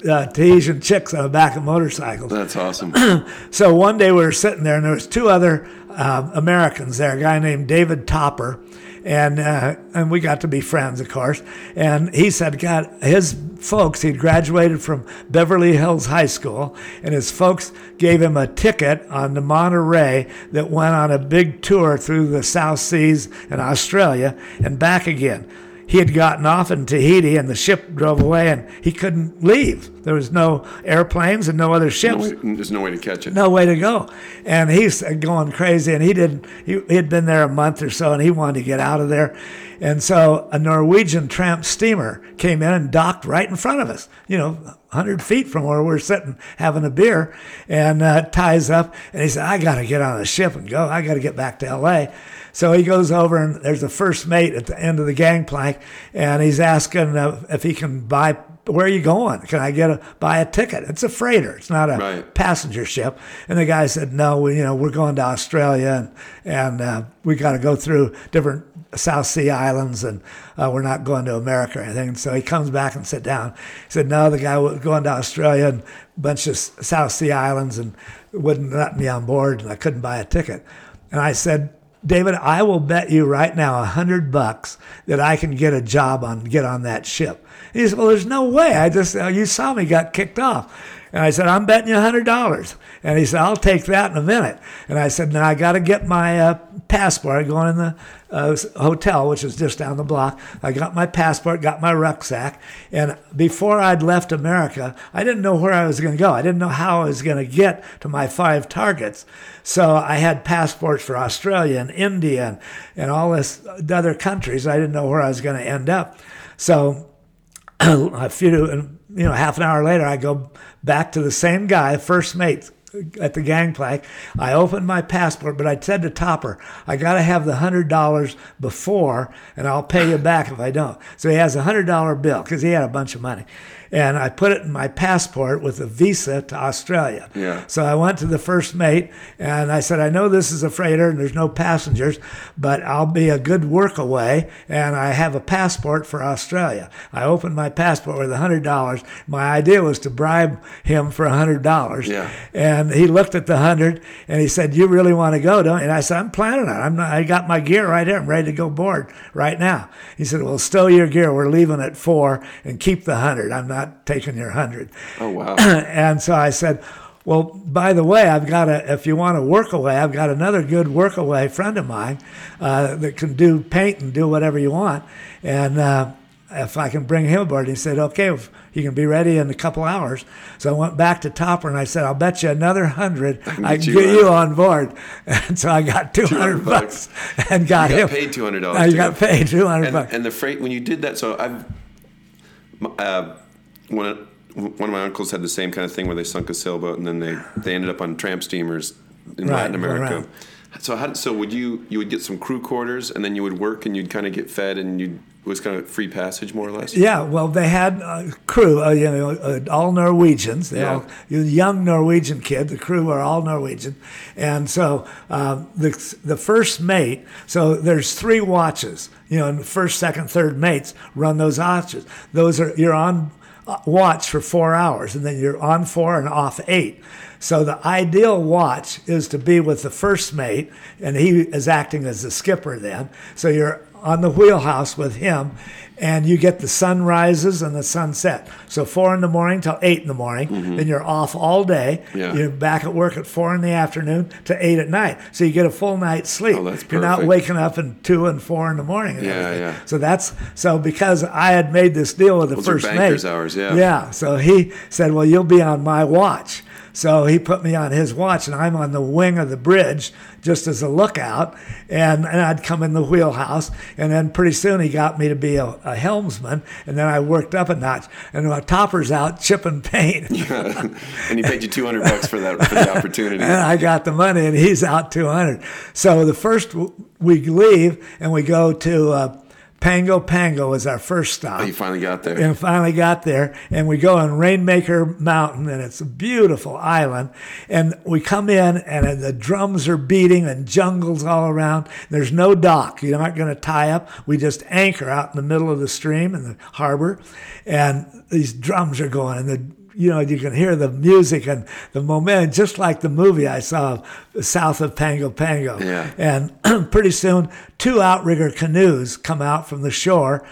uh, Tahitian chicks on the back of motorcycles That's awesome. so one day we were sitting there, and there was two other uh, Americans there, a guy named David Topper, and uh, and we got to be friends, of course. And he said, God, his folks, he'd graduated from Beverly Hills High School, and his folks gave him a ticket on the Monterey that went on a big tour through the South Seas and Australia and back again he had gotten off in Tahiti and the ship drove away and he couldn't leave. There was no airplanes and no other ships. No- There's no way to catch it. No way to go. And he's going crazy and he didn't, he, he had been there a month or so and he wanted to get out of there. And so a Norwegian tramp steamer came in and docked right in front of us, you know, 100 feet from where we're sitting having a beer and uh, ties up. And he said, I got to get on the ship and go. I got to get back to LA. So he goes over and there's a first mate at the end of the gangplank, and he's asking uh, if he can buy. Where are you going? Can I get a buy a ticket? It's a freighter. It's not a Right. passenger ship. And the guy said, "No, we, you know, we're going to Australia, and and uh, we got to go through different South Sea islands, and uh, we're not going to America or anything." And so he comes back and sit down. He said, "No, the guy was going to Australia and a bunch of South Sea islands, and wouldn't let me on board, and I couldn't buy a ticket." And I said, David, I will bet you right now a hundred bucks that I can get a job on get on that ship. He said, Well, there's no way. I just uh, you saw me got kicked off. And I said, I'm betting you $100. And he said, I'll take that in a minute. And I said, Now I got to get my uh, passport. going in the uh, hotel, which is just down the block. I got my passport, got my rucksack. And before I'd left America, I didn't know where I was going to go. I didn't know how I was going to get to my five targets. So I had passports for Australia and India and, and all this other countries. I didn't know where I was going to end up. So a few you know, half an hour later, I go back to the same guy, first mate at the gangplank. I opened my passport, but I said to Topper, I got to have the hundred dollars before, and I'll pay you back if I don't. So he has a hundred dollar bill because he had a bunch of money and I put it in my passport with a visa to Australia. Yeah. So I went to the first mate and I said, I know this is a freighter and there's no passengers, but I'll be a good work away and I have a passport for Australia. I opened my passport with $100. My idea was to bribe him for $100. Yeah. And he looked at the 100 and he said, You really want to go, don't you? And I said, I'm planning on it. I'm not, I got my gear right here. I'm ready to go board right now. He said, Well, stow your gear. We're leaving at four and keep the 100. I'm not not taking your hundred. Oh wow! and so I said, well, by the way, I've got a. If you want to work away, I've got another good work away friend of mine uh, that can do paint and do whatever you want, and. Uh, if I can bring him aboard. He said, okay, he can be ready in a couple hours. So I went back to Topper and I said, I'll bet you another hundred I can get you on board. And so I got 200 bucks and got you him. Paid $200. I got paid 200 and, bucks. And the freight, when you did that, so I've, uh, one of, one of my uncles had the same kind of thing where they sunk a sailboat and then they, they ended up on tramp steamers in Right, Latin America. right. So how, so would you you would get some crew quarters and then you would work and you'd kind of get fed and you it was kind of free passage more or less. Yeah, well, they had a crew, uh, you know, uh, all Norwegians. They Yeah. all young Norwegian kid. The crew are all Norwegian, and so um, the the first mate. So there's three watches. You know, and first, second, third mates run those watches. Those are you're on watch for four hours, and then you're on four and off eight. So the ideal watch is to be with the first mate, and he is acting as the skipper then. So you're on the wheelhouse with him, and you get the sunrises and the sunset. So four in the morning till eight in the morning, then you're off all day. Mm-hmm. Yeah. You're back at work at four in the afternoon to eight at night. So you get a full night's sleep. Oh, that's You're not waking up at two and four in the morning. Yeah, everything. yeah. So that's so because I had made this deal with the Those first banker's mate. hours, yeah. Yeah. So he said, "Well, you'll be on my watch." So he put me on his watch, and I'm on the wing of the bridge just as a lookout. And, and I'd come in the wheelhouse, and then pretty soon he got me to be a, a helmsman, and then I worked up a notch. And my topper's out chipping paint, and he paid you 200 bucks for that for the opportunity. and I got the money, and he's out 200. So the first w- we leave, and we go to uh, Pango Pango is our first stop. Oh, you finally got there. and finally got there and we go on rainmaker mountain and it's a beautiful island and we come in and the drums are beating and jungles all around there's no dock you're not going to tie up we just anchor out in the middle of the stream in the harbor and these drums are going and the you know, you can hear the music and the momentum, just like the movie I saw south of Pango Pango. Yeah. And pretty soon, two outrigger canoes come out from the shore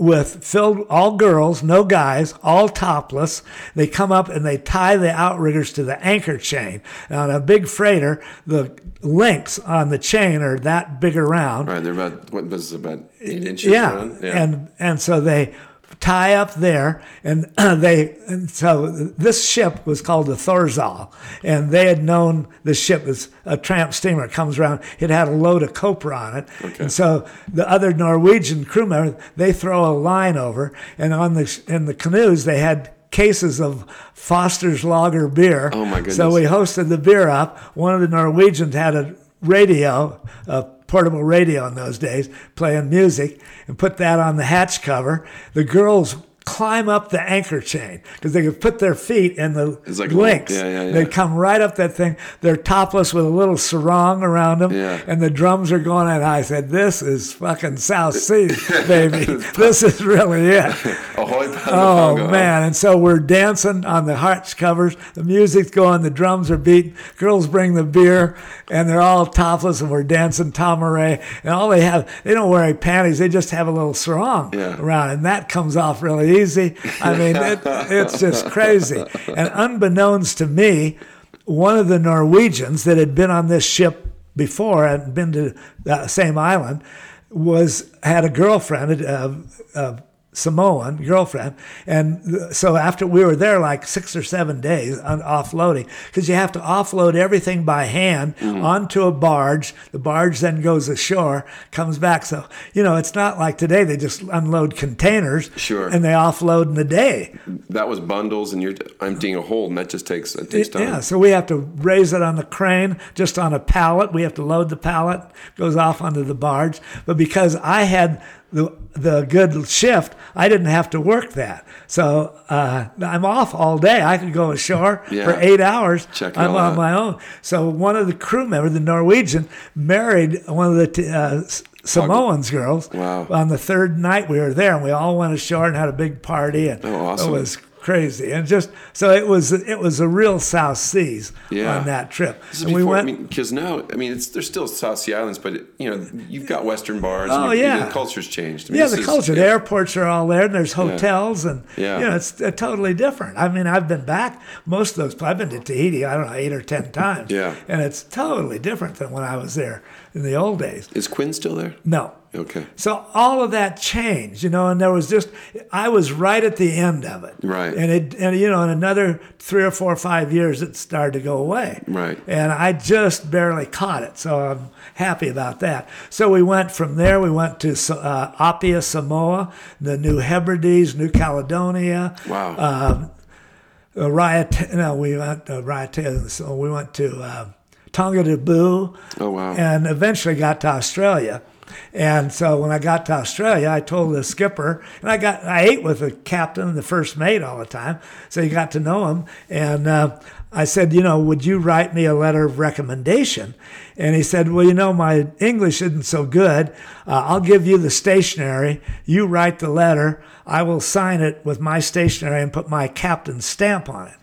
with filled all girls, no guys, all topless. They come up and they tie the outriggers to the anchor chain. Now, on a big freighter, the links on the chain are that big around. Right, they're about what was it, about eight inches. Yeah. around? And and so they tie up there and they and so this ship was called the Thorzal and they had known the ship was a tramp steamer it comes around it had a load of copra on it Okay. and so the other Norwegian crew members they throw a line over and on the in the canoes they had cases of Foster's Lager beer Oh, my goodness! so we hosted the beer up one of the Norwegians had a radio a portable radio in those days playing music and put that on the hatch cover. The girls climb up the anchor chain because they could put their feet in the like links. yeah, yeah, yeah. They'd come right up that thing. They're topless with a little sarong around them, Yeah. and the drums are going. And I said, "This is fucking South Sea, baby. this is really it." Oh man! And so we're dancing on the hearts covers. The music's going. The drums are beating. Girls bring the beer, and they're all topless, and we're dancing tamure. And all they have, they don't wear any panties. They just have a little sarong around, and that comes off really easy. I mean, it, it's just crazy. And unbeknownst to me, one of the Norwegians that had been on this ship before and been to the same island was had a girlfriend, a, a Samoan girlfriend, and so after we were there like six or seven days on offloading because you have to offload everything by hand mm. onto a barge. The barge then goes ashore, comes back. So you know it's not like today they just unload containers Sure. and they offload in a day. That was bundles, and you're emptying a hole, and that just takes it takes time. Yeah, so we have to raise it on the crane, just on a pallet. We have to load the pallet, goes off onto the barge. But because I had the the good shift, I didn't have to work that. So uh, I'm off all day. I could go ashore Yeah. for eight hours. Check I'm on out. my own. So one of the crew members, the Norwegian, married one of the t- uh, Samoans girls. Wow. On the third night we were there, and we all went ashore and had a big party, and Oh, awesome. it was crazy. And just so it was, it was a real South Seas Yeah. on that trip. This is and we before, went. I mean, because now, I mean, it's there's still South Sea Islands, but you know, you've got Western bars. Oh, and you- yeah. the culture's changed. I mean, yeah, the is- culture. The airports are all there, and there's hotels, and Yeah. you know it's uh, totally different. I mean, I've been back most of those. I've been to Tahiti. I don't know eight or ten times. Yeah. and it's totally different than when I was there in the old days. Is Quinn still there? No, Okay. So all of that changed, you know, and there was just I was right at the end of it. Right. And it and you know, in another three or four or five years it started to go away. Right. And I just barely caught it. So I'm happy about that. So we went from there, we went to uh, Apia, Samoa, the New Hebrides, New Caledonia. Wow. Um, uh, Riot, no, we went uh, Riot, so we went to uh, Tongatabu oh wow. and eventually got to Australia. And so when I got to Australia, I told the skipper, and I got I ate with the captain and the first mate all the time, so you got to know him. And uh, I said, you know, would you write me a letter of recommendation? And he said, well, you know, my English isn't so good. Uh, I'll give you the stationery. You write the letter. I will sign it with my stationery and put my captain's stamp on it.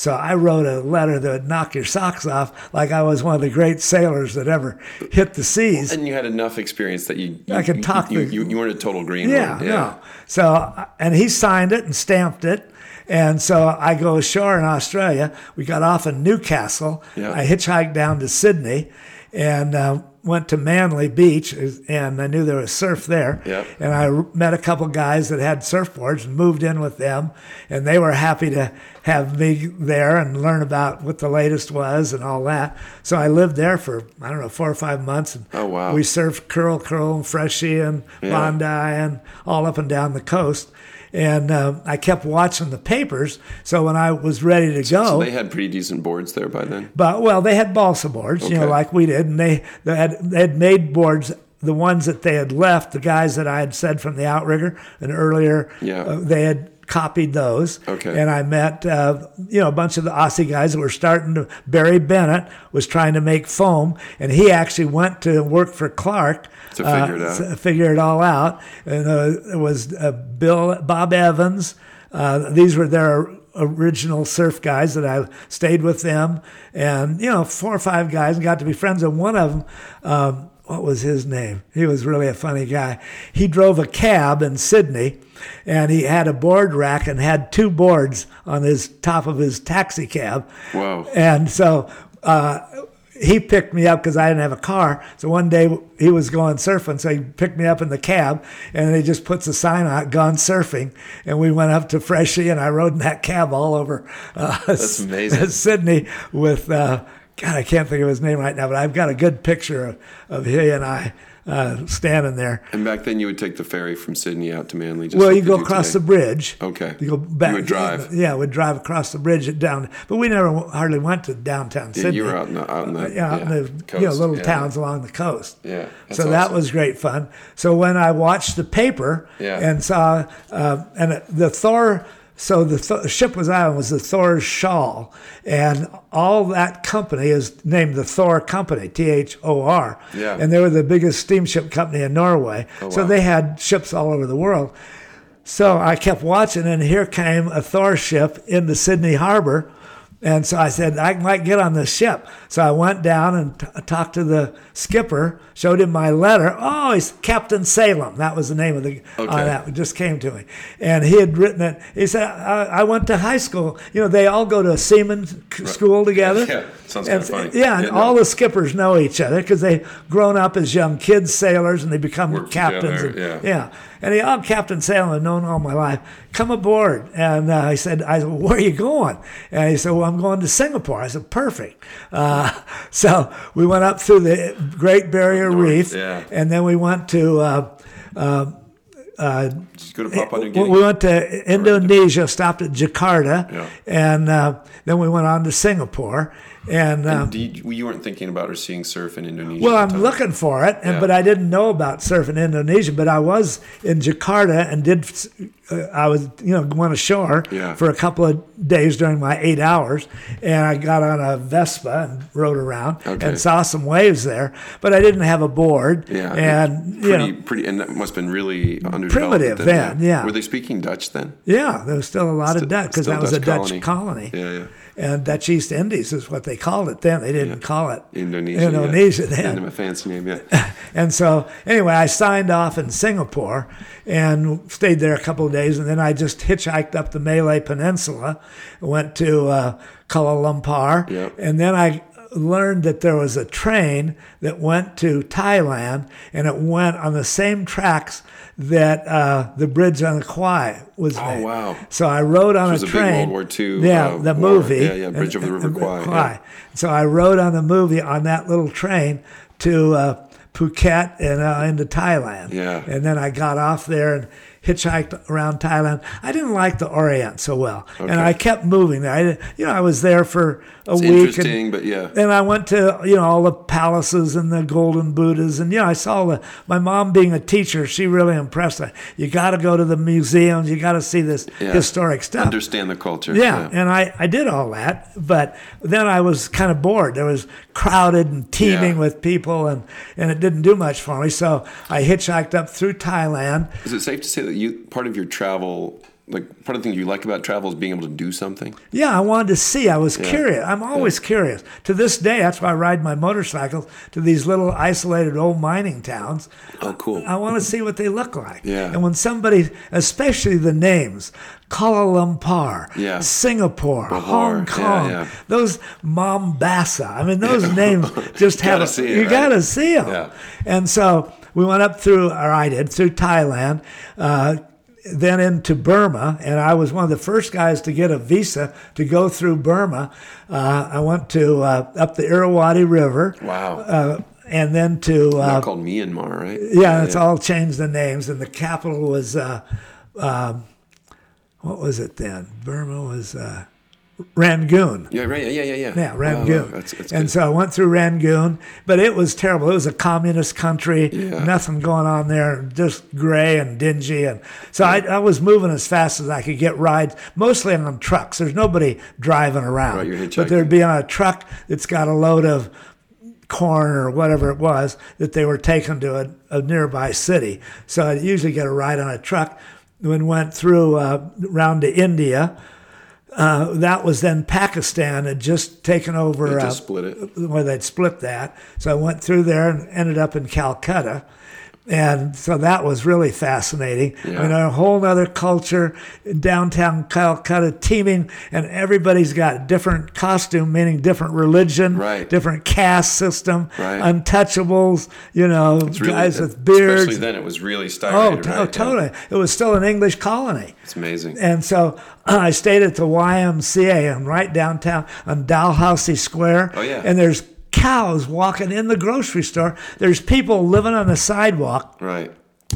So I wrote a letter that would knock your socks off, like I was one of the great sailors that ever hit the seas. and you had enough experience that you, you I could talk You, the- you, you weren't a total green. Yeah, no. So, and he signed it and stamped it. And so I go ashore in Australia. We got off in Newcastle. Yeah. I hitchhiked down to Sydney and uh, went to Manly Beach. And I knew there was surf there. Yep. And I met a couple guys that had surfboards and moved in with them. And they were happy to have me there and learn about what the latest was and all that. So I lived there for, I don't know, four or five months. And Oh, wow. We surfed Curl Curl and Freshie and Yeah. Bondi and all up and down the coast. And uh, I kept watching the papers. So when I was ready to go, So they had pretty decent boards there by then. but well, they had balsa boards, you know, like we did, and they they had they had made boards. The ones that they had left, the guys that I had said from the outrigger and earlier, Yeah. uh, they had copied those. Okay. And I met, uh, you know, a bunch of the Aussie guys that were starting to. Barry Bennett was trying to make foam, and he actually went to work for Clark To figure it out. figure it all out. And uh, it was uh, Bill, Bob Evans. Uh, these were their original surf guys that I stayed with them, and you know, four or five guys, and got to be friends. And one of them, um, what was his name? He was really a funny guy. He drove a cab in Sydney, and he had a board rack and had two boards on his top of his taxi cab. Wow. And so uh, he picked me up because I didn't have a car. So one day he was going surfing, so he picked me up in the cab, and he just puts a sign on it, "Gone surfing." And we went up to Freshie, and I rode in that cab all over uh, That's amazing. Sydney with. Uh, God, I can't think of his name right now, but I've got a good picture of, of he and I uh, standing there. And back then, you would take the ferry from Sydney out to Manly. Just Well, like you go across today. the bridge. Okay. You go back. You would drive. Yeah, we'd drive across the bridge down. But we never hardly went to downtown Yeah, Sydney. you were out in the, out in the yeah, out in the coast. you know, little yeah. towns along the coast. Yeah, so that was great fun. So when I watched the paper Yeah. and saw uh, and the Thor, so the Th- ship was on was the Thor's Shawl, and all that company is named the Thor Company, T H O R. Yeah. And they were the biggest steamship company in Norway. So wow. So they had ships all over the world. So I kept watching, and here came a Thor ship into Sydney Harbor. And so I said, I might get on this ship. So I went down and t- talked to the skipper, showed him my letter. Oh, he's Captain Salem. That was the name of the uh, Okay. on that. Just came to me. And he had written it. He said, I, I went to high school. You know, they all go to a seaman c- school together. Yeah, sounds And- kinda funny. Yeah, and Yeah, all no. the skippers know each other because they've grown up as young kids, sailors, and they become Work captains. together, and- yeah. yeah. And he, oh, Captain Salem, known all my life. Come aboard. And uh, he said, I said, where are you going? And he said, well, I'm going to Singapore. I said, perfect. Uh, so we went up through the Great Barrier North, Reef. yeah. And then we went to, uh, to we we went to Indonesia, stopped at Jakarta. Yeah. And uh, then we went on to Singapore. And, Do you, you weren't thinking about or seeing surf in Indonesia? Well, I'm looking for it, and Yeah. but I didn't know about surf in Indonesia. But I was in Jakarta and did. Uh, I was, you know, went ashore Yeah. for a couple of days during my eight hours, and I got on a Vespa and rode around Okay. and saw some waves there. But I didn't have a board, Yeah, and you know, pretty, and that must have been really underdeveloped. Primitive then, yeah. Were they speaking Dutch then? yeah, there was still a lot of Dutch because that was a Dutch Dutch colony. colony. Yeah, yeah. And Dutch East Indies is what they called it then. They didn't call it Indonesia. Indonesia yeah. then. Have a fancy name yet. And so, anyway, I signed off in Singapore and stayed there a couple of days. And then I just hitchhiked up the Malay Peninsula, went to uh, Kuala Lumpur. Yep. And then I learned that there was a train that went to Thailand and it went on the same tracks that uh, the bridge on the Kwai was Oh, made. wow. So I rode on was a train. World War II, Yeah, uh, the war. movie. Yeah, yeah, Bridge over the River Kwai, yeah. So I rode on the movie on that little train to uh, Phuket and uh, into Thailand. Yeah. And then I got off there and hitchhiked around Thailand. I didn't like the Orient so well, and I kept moving there. I, didn't- you know, I was there for a It's week. interesting, and, but yeah. and I went to you know all the palaces and the golden Buddhas, and you know I saw the. My mom being a teacher, she really impressed me. You got to go to the museums. You got to see this Yeah. historic stuff. Understand the culture. Yeah, and I, I did all that, but then I was kind of bored. There was crowded and teeming Yeah. with people, and, and it didn't do much for me. So I hitchhiked up through Thailand. Is it safe to say that you part of your travel, like part of the things you like about travel, is being able to do something? Yeah, I wanted to see. I was curious. I'm always curious. To this day, that's why I ride my motorcycles to these little isolated old mining towns. Oh, cool. I want to see what they look like. Yeah. And when somebody, especially the names, Kuala Lumpur, Yeah. Singapore, Lahore, Hong yeah, Kong, yeah. those Mombasa. I mean, those names just have gotta a- see you right? got to see them. Yeah. And so we went up through, or I did, through Thailand. Uh, then into Burma, and I was one of the first guys to get a visa to go through Burma. Uh, I went to uh, up the Irrawaddy River, Wow. uh, and then to uh, Not called Myanmar, right? yeah, it's all changed the names, and the capital was uh, um, what was it then? Burma was uh, Rangoon. Yeah, right. Yeah, yeah, yeah. Yeah, Rangoon. that's, that's and good. so I went through Rangoon, but it was terrible. It was a communist country, Yeah. nothing going on there, just gray and dingy. And so I, I was moving as fast as I could get rides, mostly on trucks. There's nobody driving around. Right, but there'd be on a truck that's got a load of corn or whatever it was that they were taking to a, a nearby city. So I'd usually get a ride on a truck. When went through uh, round to India, uh, that was then Pakistan had just taken over They uh, just split it. where they'd split that. So I went through there and ended up in Calcutta. And so that was really fascinating. Yeah. I mean, a whole other culture in downtown Calcutta teeming, and everybody's got different costume, meaning different religion, Right. different caste system, Right. untouchables, you know, really- guys with beards. Especially then, it was really Oh, stylish. to- oh, totally. It was still an English colony. It's amazing. And so I stayed at the YMCA and right downtown on Dalhousie Square. Oh, yeah. And there's cows walking in the grocery store. There's people living on the sidewalk, Right.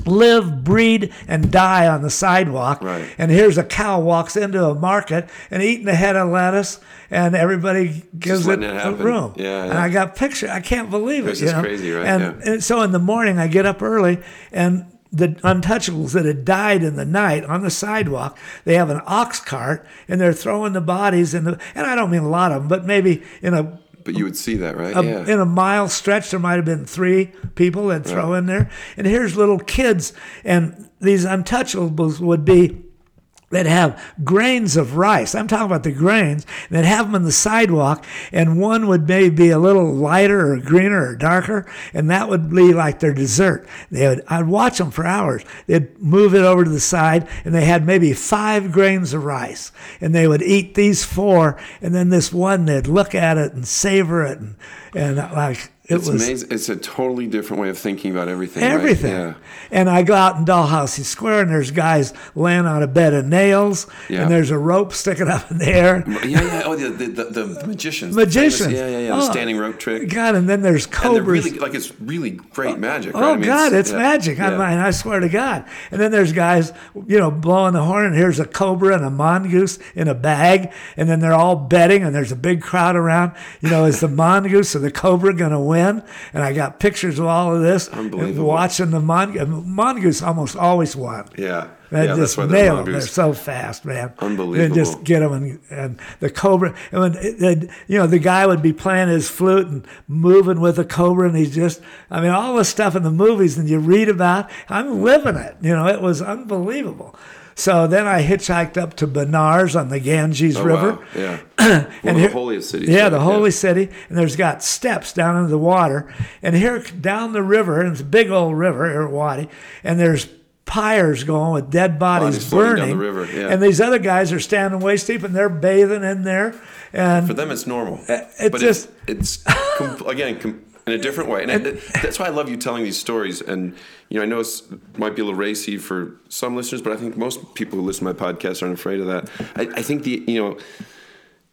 live, breed, and die on the sidewalk. Right. And here's a cow walks into a market and eating a head of lettuce, and everybody gives it, it a room. Yeah, And. I got picture. I can't believe it. This you is know? crazy, right? And, Yeah. and so in the morning, I get up early and the untouchables that had died in the night on the sidewalk, they have an ox cart and they're throwing the bodies in the, and I don't mean a lot of them, but maybe in a, But you would see that, right? a yeah. in a mile stretch, there might have been three people that throw in there. And here's little kids, and these untouchables would be that have grains of rice. I'm talking about the grains that have them on the sidewalk, and one would maybe be a little lighter or greener or darker, and that would be like their dessert. They would, I'd watch them for hours. They'd move it over to the side, and they had maybe five grains of rice, and they would eat these four, and then this one they'd look at it and savor it, and and uh, like it it's was amazing. It's a totally different way of thinking about everything. right? everything. Yeah. And I go out in Dalhousie Square, and there's guys laying on a bed of nails, Yeah. and there's a rope sticking up in the air. Yeah, yeah. Oh, the the, the, the magicians. Magicians. yeah, yeah, yeah. Oh, The standing rope trick. God, and then there's cobras. really like it's really great oh, magic. Oh right? I mean, God, it's yeah, magic! I mean, I swear to God. And then there's guys, you know, blowing the horn, and here's a cobra and a mongoose in a bag, and then they're all betting, and there's a big crowd around. You know, is the mongoose or the cobra going to win? And I got pictures of all of this. Unbelievable. Watching the mongoose, mongoose almost always won. Yeah, They yeah. Just nail them. They're so fast, man. Unbelievable. And just get them, and, and the cobra. And when it- you know, the guy would be playing his flute and moving with the cobra, and he's just, I mean, all the stuff in the movies and you read about. I'm living it. You know, it was unbelievable. So then I hitchhiked up to Benares on the Ganges Oh, River. wow. Yeah. One of the holiest cities. Yeah, the holy city, and there's got steps down into the water, and here down the river, and it's a big old river, Irrawaddy, and there's pyres going with dead bodies, Bodies burning, down the river, yeah. and these other guys are standing waist deep, and they're bathing in there, and For them, it's normal. it but just- it's, it's com- again com- in a different way, and, I, that's why I love you telling these stories. And you know, I know it might be a little racy for some listeners, but I think most people who listen to my podcast aren't afraid of that. I, I think the you know,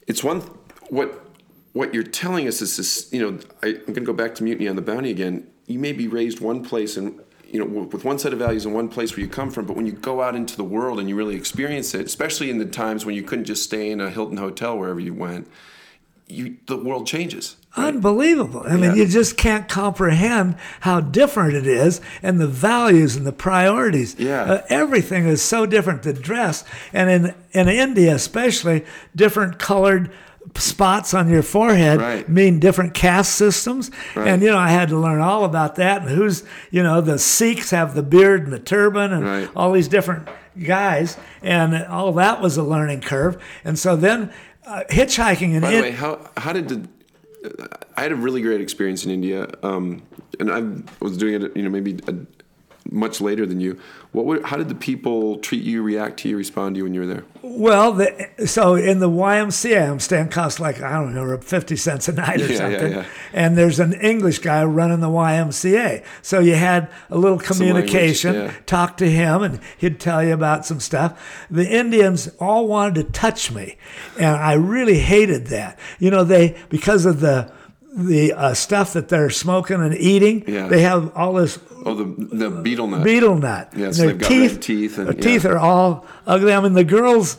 it's one what what you're telling us is this. You know, I, I'm going to go back to mutiny on the bounty again. You may be raised one place and you know with one set of values in one place where you come from, but when you go out into the world and you really experience it, especially in the times when you couldn't just stay in a Hilton hotel wherever you went, you the world changes. unbelievable. I mean, Yeah. you just can't comprehend how different it is, and the values and the priorities. Yeah. Uh, everything is so different. The dress, and in in India especially, different colored spots on your forehead Right. mean different caste systems. Right. And you know, I had to learn all about that. And who's you know, the Sikhs have the beard and the turban, and Right. all these different guys, and all that was a learning curve. And so then. Uh, hitchhiking in By the In- way, how how did the I had a really great experience in India, um, and I was doing it, you know, maybe a, much later than you. What were, how did the people treat you, react to you, respond to you when you were there? Well, the, so in the YMCA, I'm staying cost like I don't know, fifty cents a night or Yeah, yeah, something. yeah. And there's an English guy running the YMCA, so you had a little communication. language, yeah. Talk to him, and he'd tell you about some stuff. The Indians all wanted to touch me, and I really hated that. You know, they because of the the uh, stuff that they're smoking and eating, Yeah. they have all this Oh, the the betel nut. betel nut. Yes, Their they've got red teeth and- their yeah. teeth are all ugly. I mean, the girls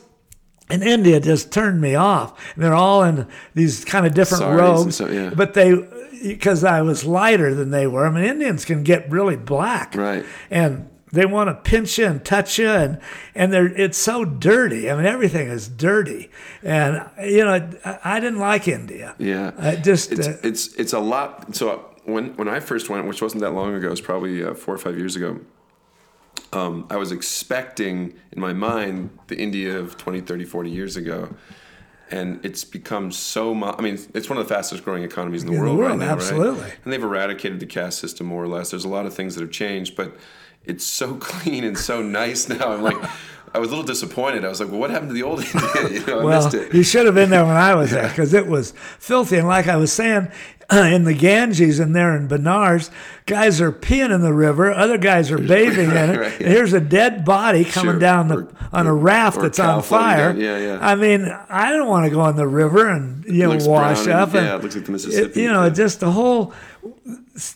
in India just turned me off. And they're all in these kind of different Saris robes, so- yeah. but they because I was lighter than they were. I mean, Indians can get really black, Right. And they want to pinch you and touch you, and and they're it's so dirty. I mean, everything is dirty, and you know, I, I didn't like India. Yeah, I just it's uh, it's it's a lot. So when when I first went, which wasn't that long ago, it was probably uh, four or five years ago. Um, I was expecting in my mind the India of 20, 30, 40 years ago. and it's become so much. I mean, it's one of the fastest growing economies in the In the world world, right now, absolutely. right? And they've eradicated the caste system more or less. There's a lot of things that have changed, but it's so clean and so nice now. I'm like, I was a little disappointed. I was like, well, what happened to the old India? You know, I Well, missed it. you should have been there when I was there because it was filthy. And like I was saying, in the Ganges and there in Benares, guys are peeing in the river. Other guys are bathing in it. Right, yeah. And here's a dead body coming Sure. down the, Or- on a raft that's on fire. Yeah, yeah. I mean, I don't want to go in the river and you know wash brown and- up. And yeah, it looks like the it- Mississippi, you know, yeah. just the whole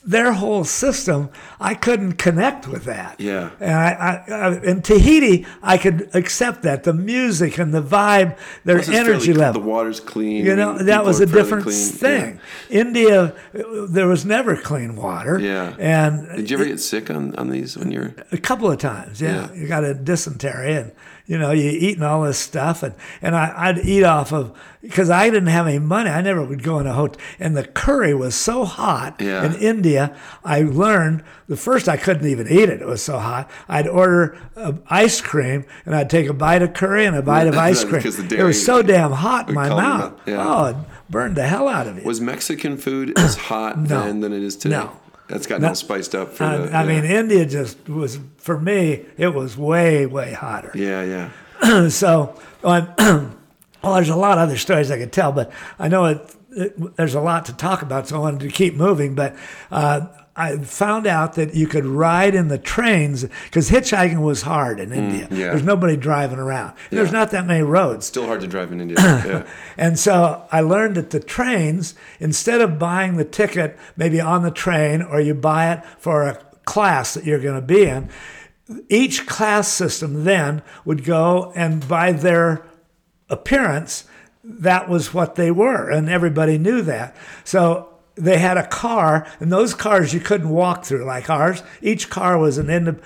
their whole system. I couldn't connect with that. Yeah. And I, I, I in Tahiti, I could accept that the music and the vibe, their Plus energy fairly- level. The water's clean. You know, that was a different clean. thing. India, there was never clean water. Yeah. And Did you ever get sick on, on these when you're? a couple of times, yeah. Yeah. You got a dysentery and, you know, you eating all this stuff. And, and I, I'd eat off of, because I didn't have any money. I never would go in a hotel. And the curry was so hot Yeah. in India. I learned the first I couldn't even eat it. It was so hot. I'd order uh, ice cream and I'd take a bite of curry and a bite of ice cream. It was so damn hot in my mouth. yeah. Oh, it burned the hell out of you. Was Mexican food as hot No. then than it is today? No. That's gotten all spiced up for I, the. I yeah. mean, India just was, for me, it was way, way hotter. Yeah, yeah. so, well, there's a lot of other stories I could tell, but I know it, it, there's a lot to talk about, so I wanted to keep moving. But uh, I found out that you could ride in the trains because hitchhiking was hard in mm, India. yeah. There's nobody driving around. There's not that many roads. Still hard to drive in India. Yeah. And so I learned that the trains, instead of buying the ticket maybe on the train or you buy it for a class that you're going to be in, each class system then would go and by their appearance, that was what they were. And everybody knew that. So they had a car, and those cars you couldn't walk through like ours. Each car was an end.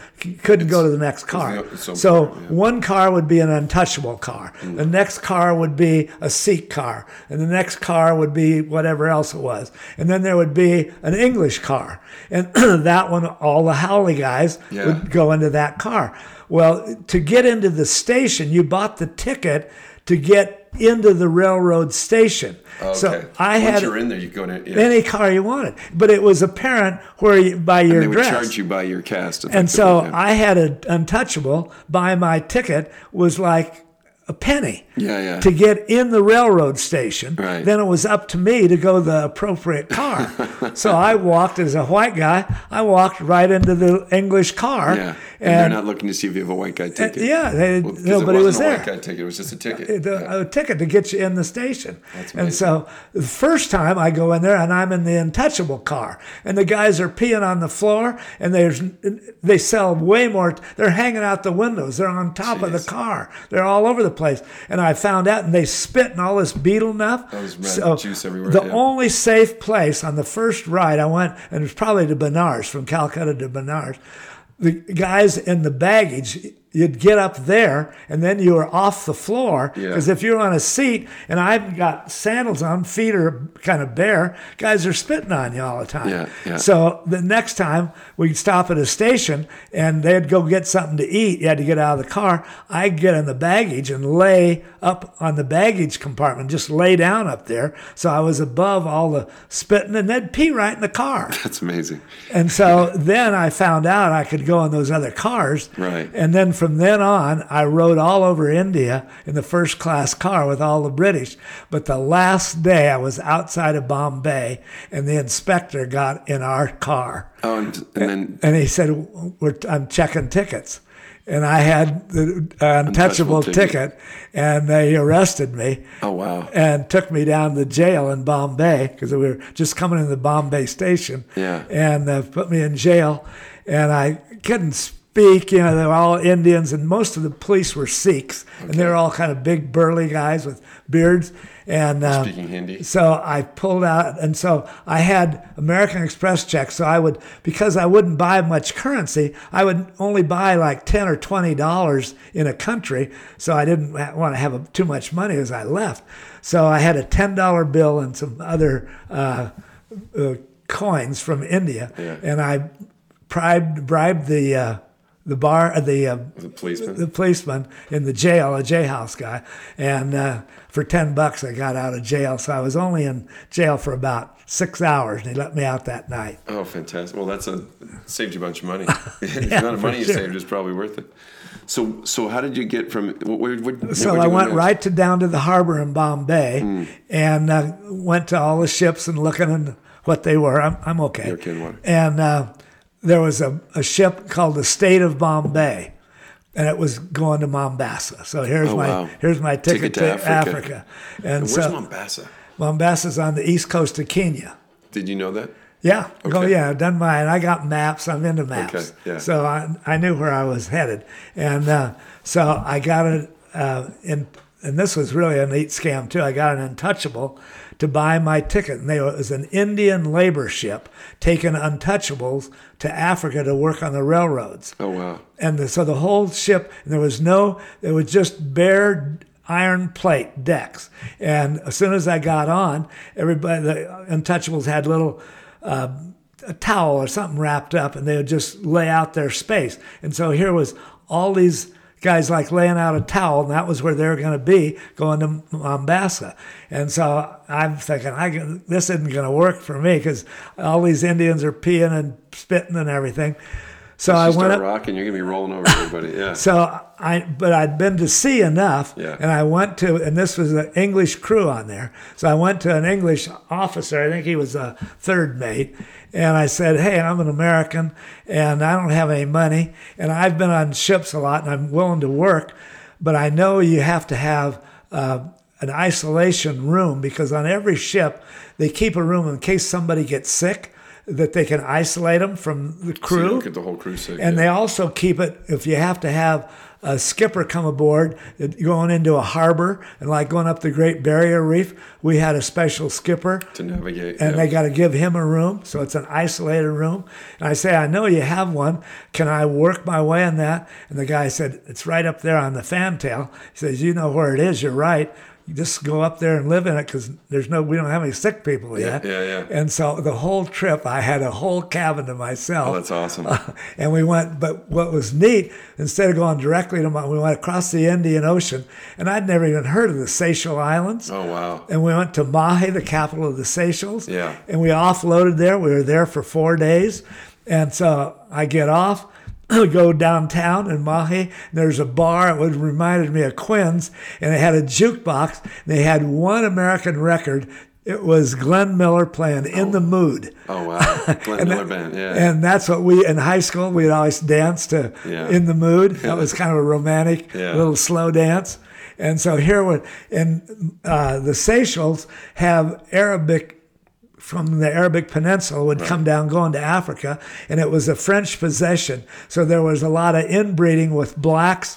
Couldn't go to the next car. it's so So yeah. one car would be an untouchable car. The next car would be a Sikh car. And the next car would be whatever else it was. And then there would be an English car. And that one, all the haole guys Yeah. would go into that car. Well, to get into the station, you bought the ticket to get into the railroad station. Okay. So I Once had you're in there, you go in. Yeah. any car you wanted, but it was apparent where you, by your and they would dress. charge you by your caste. And so yeah. I had an untouchable buy my ticket was like a penny Yeah, yeah. to get in the railroad station. Right. Then it was up to me to go the appropriate car. so I walked as a white guy. I walked right into the English car. yeah. And, they're not looking to see if you have a white guy uh, ticket. yeah, they- Well, nobody it was a there. white guy ticket. It was just a uh, ticket. the, Yeah. a ticket to get you in the station. That's and so the first time I go in there and I'm in the untouchable car and the guys are peeing on the floor and there's they sell way more they're hanging out the windows they're on top of the car they're all over the place and I found out and they spit and all this betel enough That was red juice everywhere, the yeah. only safe place on the first ride I went and it was probably to Benares from Calcutta to Benares the guys in the baggage you'd get up there and then you were off the floor Yeah. because if you're on a seat and I've got sandals on, feet are kind of bare, guys are spitting on you all the time. Yeah, yeah. So the next time we'd stop at a station and they'd go get something to eat, you had to get out of the car. I'd get in the baggage and lay up on the baggage compartment, just lay down up there. So I was above all the spitting and they'd pee right in the car. That's amazing. And so then I found out I could go in those other cars. Right. And then from then on, I rode all over India in the first class car with all the British. But the last day I was outside of Bombay and the inspector got in our car Oh, and, and then and he said, We're, I'm checking tickets. And I had the uh, untouchable Untouchable ticket. ticket, and they arrested me oh wow, and took me down to jail in Bombay because we were just coming in the Bombay station. Yeah. And uh, put me in jail, and I couldn't speak. You know, they were all Indians, and most of the police were Sikhs, and they were all kind of big, burly guys with beards. And uh, Speaking Hindi. so I pulled out, and so I had American Express checks. So I would, because I wouldn't buy much currency, I would only buy like ten or twenty dollars in a country. So I didn't want to have too much money as I left. So I had a ten dollar bill and some other uh, uh, coins from India, Yeah. and I bribed bribed the. Uh, the bar, uh, the uh, The policeman. the policeman in the jail, a jailhouse guy, and uh, for ten bucks I got out of jail. So I was only in jail for about six hours, and he let me out that night. Oh, fantastic! Well, that's a saved you a bunch of money. the Yeah, amount of money you sure. saved is probably worth it. So, so how did you get from? What, what, what, So I went right to down to the harbor in Bombay, Hmm. and uh, went to all the ships and looking at what they were. I'm, I'm okay. You're water. And uh, there was a, a ship called the State of Bombay, and it was going to Mombasa. So here's Oh, my wow. here's my ticket, Ticket to to, Africa. Africa. And Where's so Mombasa? Mombasa's on the east coast of Kenya. Did you know that? Yeah. Oh, yeah. I've done mine. I got maps. I'm into maps. Okay, yeah. So I, I knew where I was headed. And uh, so I got it uh, in, and this was really a neat scam too. I got an untouchable to buy my ticket. And they, it was an Indian labor ship taking untouchables to Africa to work on the railroads Oh wow! and the, so the whole ship there was no it was just bare iron plate decks and as soon as i got on everybody the untouchables had little uh, a towel or something wrapped up and they would just lay out their space and so here was all these guys like laying out a towel and that was where they were going to be going to mombasa. And so i'm thinking I, this isn't going to work for me because all these indians are peeing and spitting and everything so i went start up rocking, you're gonna be rolling over everybody. Yeah. so I, but I'd been to sea enough, Yeah. and I went to, and this was an English crew on there. So I went to an English officer. I think he was a third mate, and I said, "Hey, I'm an American, and I don't have any money, and I've been on ships a lot, and I'm willing to work, but I know you have to have." Uh, an isolation room because on every ship they keep a room in case somebody gets sick that they can isolate them from the So crew don't get the whole crew sick. and yeah. they also keep it if you have to have a skipper come aboard going into a harbor and like going up the Great Barrier Reef. We had a special skipper to navigate. and yeah. they got to give him a room. So it's an isolated room. And I say, I know you have one. Can I work my way in that? And the guy said, It's right up there on the fantail. He says, You know where it is. You're right. You just go up there and live in it because there's no, we don't have any sick people yet. yeah, yeah. And so the whole trip, I had a whole cabin to myself. oh, that's awesome. and we went, but what was neat, instead of going directly to, Mo- we went across the Indian Ocean, and I'd never even heard of the Seychelles Islands. oh wow! And we went to Mahe, the capital of the Seychelles. Yeah. And we offloaded there. We were there for four days. And so I get off, go downtown in Mahe. And there's a bar. It was reminded me of Quinn's. And it had a jukebox. They had one American record. It was Glenn Miller playing In the Mood. Oh wow! Glenn Miller Band. Yeah. And that's what we in high school we'd always dance to Yeah. in the mood. That was kind of a romantic Yeah. little slow dance. And so here we and uh, the Seychelles have Arabic from the Arabic Peninsula would come down going to Africa, and it was a French possession. So there was a lot of inbreeding with blacks,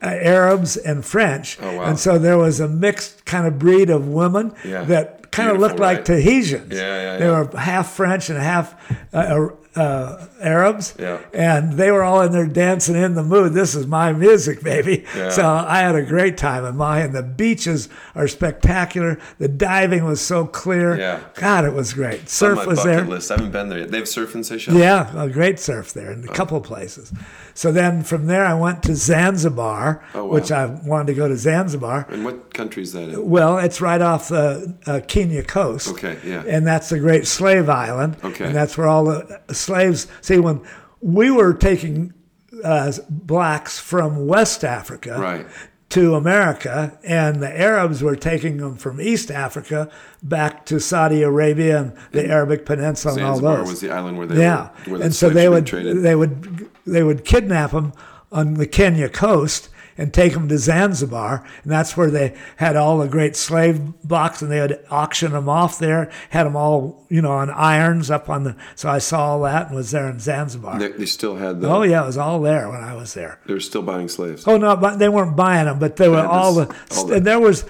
uh, Arabs, and French. Oh, wow. And so there was a mixed kind of breed of women Yeah. that kind of looked like? Tahitians. Yeah, yeah, They were half French and half uh, uh, Arabs. Yeah. And they were all in there dancing in the mood. This is my music, baby. Yeah. So I had a great time in Mahe, and the beaches are spectacular. The diving was so clear. Yeah. God, it was great. on Surf my was bucket there. list. I haven't been there yet. They have surf in Seychelles. Yeah, a great surf there in a couple of places. So then from there, I went to Zanzibar, Oh, wow. which I wanted to go to Zanzibar. And what country is that in? Well, it's right off the uh, Kenya coast. Okay, yeah. And that's the Great Slave Island. Okay. And that's where all the slaves. See, when we were taking uh, blacks from West Africa Right. To America, and the Arabs were taking them from East Africa back to Saudi Arabia and the Arabic Peninsula and all Zanzibar those. was the island where they Yeah, were. Where and so they would traded. they would they would kidnap them on the Kenya coast and take them to Zanzibar, and that's where they had all the great slave blocks, and they would auction them off there. Had them all, you know, on irons up on the. So I saw all that and was there in Zanzibar. They, they still had the. oh yeah, it was all there when I was there. They were still buying slaves. Oh no, but they weren't buying them, but they were all the. all the- and there was,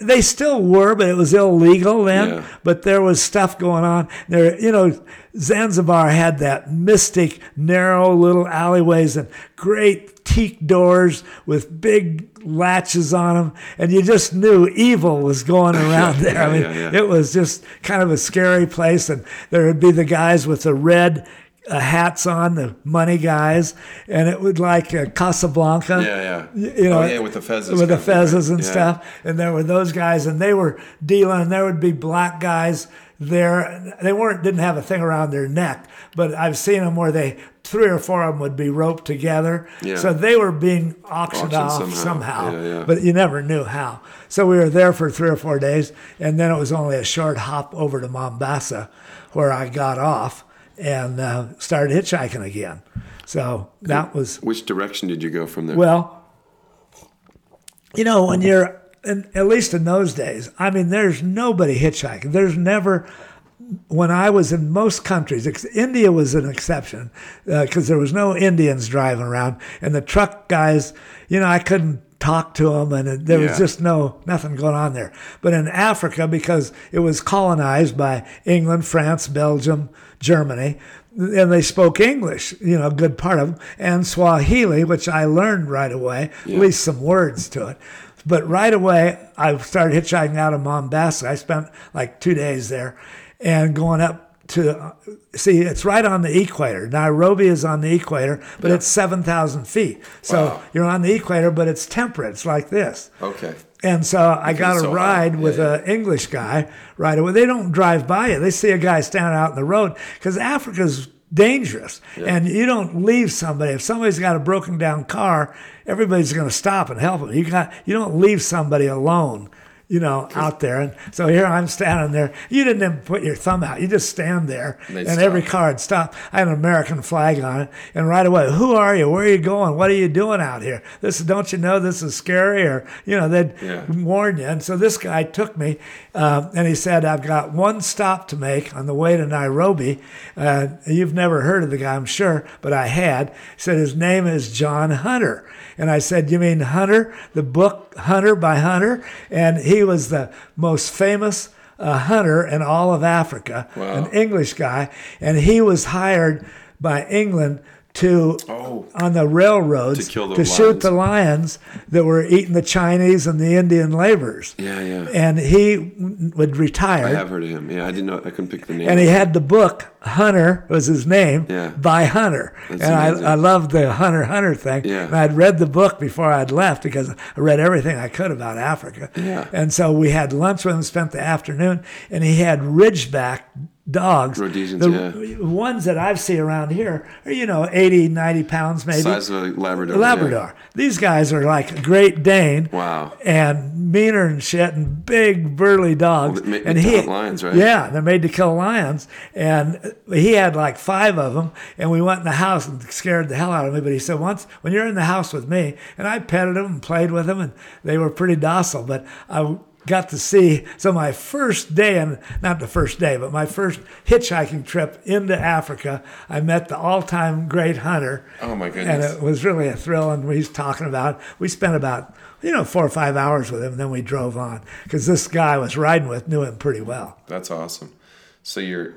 they still were, but it was illegal then. Yeah. But there was stuff going on there. You know, Zanzibar had that mystic, narrow little alleyways and great teak doors with big latches on them, and you just knew evil was going around there. I mean, yeah, yeah. it was just kind of a scary place, and there would be the guys with the red uh, hats on, the money guys, and it would like uh, Casablanca. Yeah, yeah. You know, oh, yeah, with the fezzes. with the kind of thing, right? fezzes and Yeah. stuff. And there were those guys, and they were dealing. And there would be black guys there. They weren't didn't have a thing around their neck, but I've seen them where they three or four of them would be roped together. Yeah. So they were being auctioned Auctioned off somehow. somehow, Yeah, yeah. but you never knew how. So we were there for three or four days, and then it was only a short hop over to Mombasa, where I got off and uh, started hitchhiking again. So that was Which direction did you go from there? well, you know, when you're, in, at least in those days, I mean, there's nobody hitchhiking. There's never, when I was in most countries, India was an exception uh, because there was no Indians driving around. And the truck guys, you know, I couldn't talk to them and it- there was just no, nothing going on there. But in Africa, because it was colonized by England, France, Belgium, Germany, and they spoke English, you know, a good part of them, and Swahili, which I learned right away, at least some words to it. But right away, I started hitchhiking out of Mombasa. I spent like two days there and going up to see, it's right on the equator. Nairobi is on the equator, but it's 7,000 feet. So Wow. you're on the equator, but it's temperate. It's like this. okay. And so I got a so high. ride with Yeah, an English guy right away. They don't drive by you. They see a guy standing out in the road because Africa's dangerous. And you don't leave somebody. If somebody's got a broken down car, everybody's going to stop and help them. You got you don't leave somebody alone. You know, out there, and so here I'm standing there. You didn't even put your thumb out; you just stand there, They and every stop. car would stop. I had an American flag on it, and right away, who are you? Where are you going? What are you doing out here? This don't you know this is scary? Or you know, they'd Yeah. warn you. And so this guy took me, um, and he said, "I've got one stop to make on the way to Nairobi." Uh, you've never heard of the guy, I'm sure, but I had. He said his name is John Hunter, and I said, "You mean Hunter, the book Hunter by Hunter?" And he was the most famous. Uh, hunter in all of Africa, Wow. an English guy, and he was hired by England to Oh. on the railroads To to shoot the lions that were eating the Chinese and the Indian laborers. Yeah, yeah. And he would retire. I have heard of him. Yeah, I didn't know. I couldn't pick the name. and he had the book Hunter was his name Yeah. by Hunter, That's and I, amazing. I loved the Hunter Hunter thing. Yeah. And I'd read the book before I'd left because I read everything I could about Africa. Yeah. And so we had lunch with him, spent the afternoon, and he had Ridgeback dogs. Rhodesians, the ones that I've seen around here are you know 80, 90 pounds maybe. Size of a Labrador. Labrador. These guys are like Great Dane. Wow. And meaner and shit, and big burly dogs. Well, ma- and he lions, right? Yeah, they're made to kill lions. And he had like five of them. And we went in the house and scared the hell out of me. But he said once when you're in the house with me, and I petted them and played with them, and they were pretty docile. But I got to see so my first day and not the first day but my first hitchhiking trip into africa i met the all-time great hunter Oh, my goodness! and it was really a thrill and he's talking about we spent about you know four or five hours with him and then we drove on because this guy I was riding with knew him pretty well That's awesome. So you're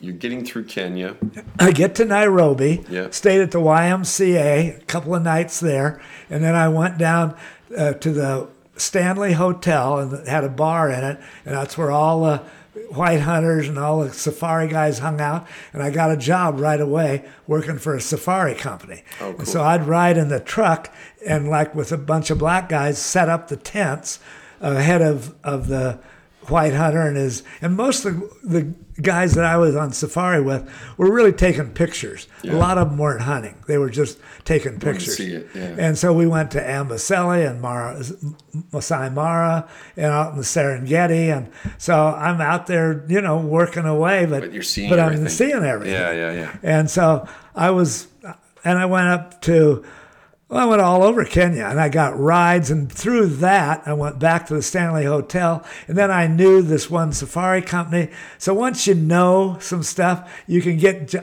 you're getting through Kenya. I get to Nairobi, Yeah. stayed at the YMCA, a couple of nights there, and then I went down uh, to the Stanley Hotel and had a bar in it, and that's where all the white hunters and all the safari guys hung out. And I got a job right away working for a safari company. Oh, And so I'd ride in the truck and, like with a bunch of black guys, set up the tents ahead of, of the white hunter and his and most of the, the guys that I was on safari with were really taking pictures. A lot of them weren't hunting; they were just taking pictures. it, yeah. And so we went to Amboseli and Mara, Masai Mara, and out in the Serengeti, and so I'm out there, you know, working away, but But you're seeing but I'm seeing everything. Yeah, yeah, yeah. And so I was, and I went up to, well, I went all over Kenya and I got rides. And through that, I went back to the Stanley Hotel. And then I knew this one safari company. So once you know some stuff, you can get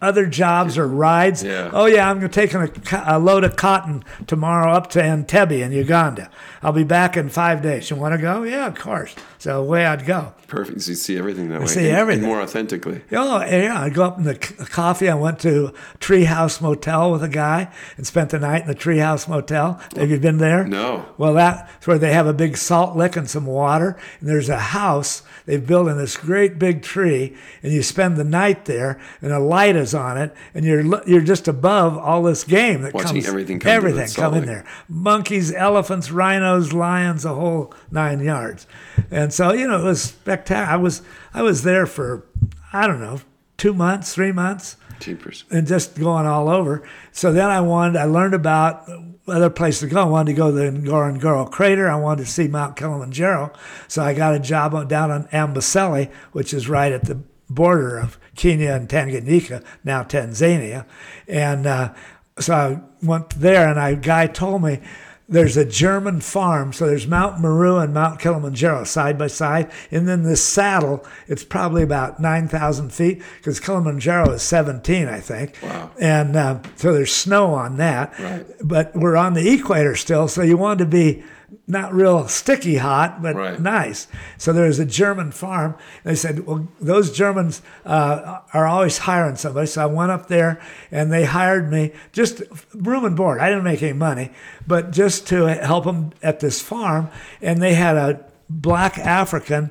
other jobs or rides. Yeah. Oh, yeah, I'm taking a, a load of cotton tomorrow up to Entebbe in Uganda. I'll be back in five days. You want to go? Yeah, of course. So away I'd go. Perfect. So you see everything that way. see and, everything. and more authentically. Oh, yeah. I go up in the coffee. I went to Treehouse Motel with a guy and spent the night in the Treehouse Motel. Have you been there? No. Well, that's where they have a big salt lick and some water. And there's a house they've built in this great big tree. And you spend the night there, and a light is on it, and you're you're just above all this game that Watching comes. everything come everything come in there. Monkeys, elephants, rhinos, lions, the whole nine yards. And so you know it was spectacular. I was I was there for I don't know two months, three months Jeepers. and just going all over. So then I wanted, I learned about other places to go. I wanted to go to the Ngorongoro crater. I wanted to see Mount Kilimanjaro. So I got a job down on Amboseli, which is right at the border of Kenya and Tanganyika, now Tanzania. And uh, so I went there, and a guy told me there's a German farm. So there's Mount Meru and Mount Kilimanjaro side by side. And then this saddle, it's probably about 9,000 feet because Kilimanjaro is 17, I think. Wow. And uh, so there's snow on that. Right. But we're on the equator still. So you want to be not real sticky hot, but Right. nice. So there was a German farm. They said, well, those Germans uh, are always hiring somebody. So I went up there and they hired me just room and board. I didn't make any money, but just to help them at this farm. And they had a black African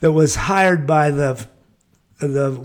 that was hired by the the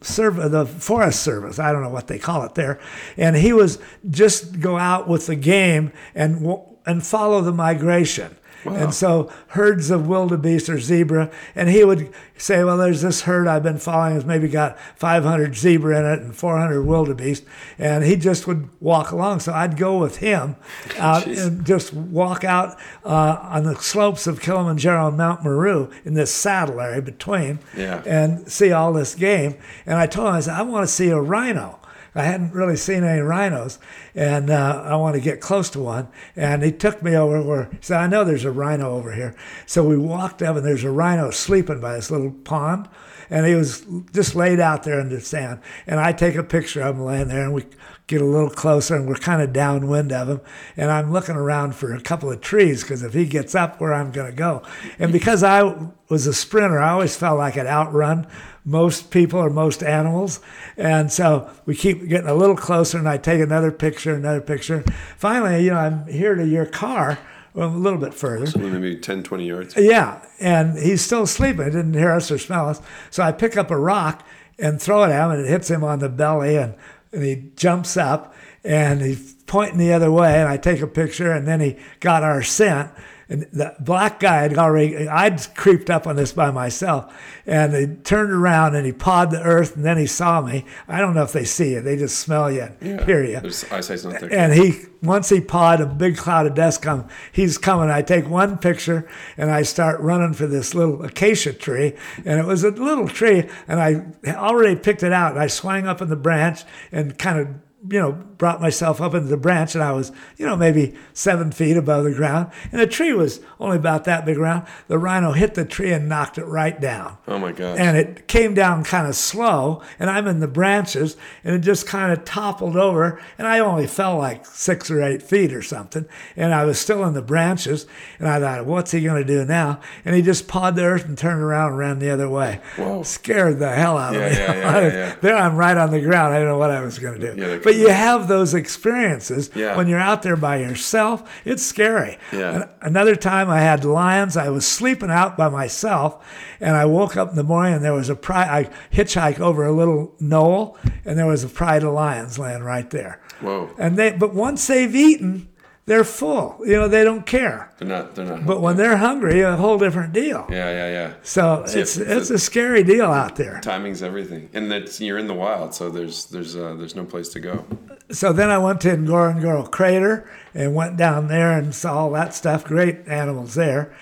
serv- the Forest Service. I don't know what they call it there, and he was just go out with the game and w- and follow the migration. And so herds of wildebeest or zebra, and he would say, "Well, there's this herd I've been following. It's maybe got 500 zebra in it and 400 wildebeest," and he just would walk along. So I'd go with him out Jeez. and just walk out uh, on the slopes of Kilimanjaro and Mount Meru in this saddle area between Yeah. and see all this game. And I told him, I said, I want to see a rhino. I hadn't really seen any rhinos, and uh, I want to get close to one. And he took me over where he said, I know there's a rhino over here. So we walked up, and there's a rhino sleeping by this little pond. And he was just laid out there in the sand. And I take a picture of him laying there, and we get a little closer, and we're kind of downwind of him. And I'm looking around for a couple of trees because if he gets up where I'm going to go. And because I was a sprinter, I always felt like I'd outrun most people or most animals. And so we keep getting a little closer, and I take another picture, another picture. Finally, you know, I'm here to your car, well, a little bit further. So maybe 10, 20 yards. Yeah, and he's still sleeping. He didn't hear us or smell us. So I pick up a rock and throw it at him, and it hits him on the belly, and, and he jumps up, and he's pointing the other way, and I take a picture, and then he got our scent. And the black guy had already, I'd creeped up on this by myself, and he turned around and he pawed the earth, and then he saw me. I don't know if they see you; they just smell you, and hear you. Eyesight's not there. And he once he pawed a big cloud of dust come. He's coming. I take one picture and I start running for this little acacia tree, and it was a little tree, and I already picked it out. And I swung up in the branch and kind of you know brought myself up into the branch, and I was you know maybe seven feet above the ground, and the tree was only about that big around. The rhino hit the tree and knocked it right down. Oh my gosh. and it came down kind of slow and i'm in the branches and it just kind of toppled over and i only fell like six or eight feet or something. And i was still in the branches and i thought what's he going to do now? And he just pawed the earth and turned around and ran the other way. Whoa. scared the hell out Yeah, of me. yeah, yeah, yeah, there i'm right on the ground. I didn't know what i was going to do. Yeah, but you have those experiences Yeah. when you're out there by yourself it's scary Yeah. Another time I had lions. I was sleeping out by myself, and I woke up in the morning and there was a pride. I hitchhiked over a little knoll, and there was a pride of lions laying right there. Whoa. And they, but once they've eaten, they're full. You know, they don't care. They're not. They're not. But when they're hungry, a whole different deal. yeah, yeah, yeah. So See, it's if- it's a scary deal out there. Timing's everything, and that's you're in the wild, so there's there's uh, there's no place to go. So then I went to Ngorongoro Crater and went down there and saw all that stuff. Great animals there.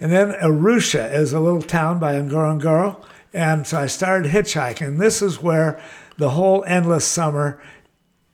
And then Arusha is a little town by Ngorongoro. And so I started hitchhiking. This is where the whole endless summer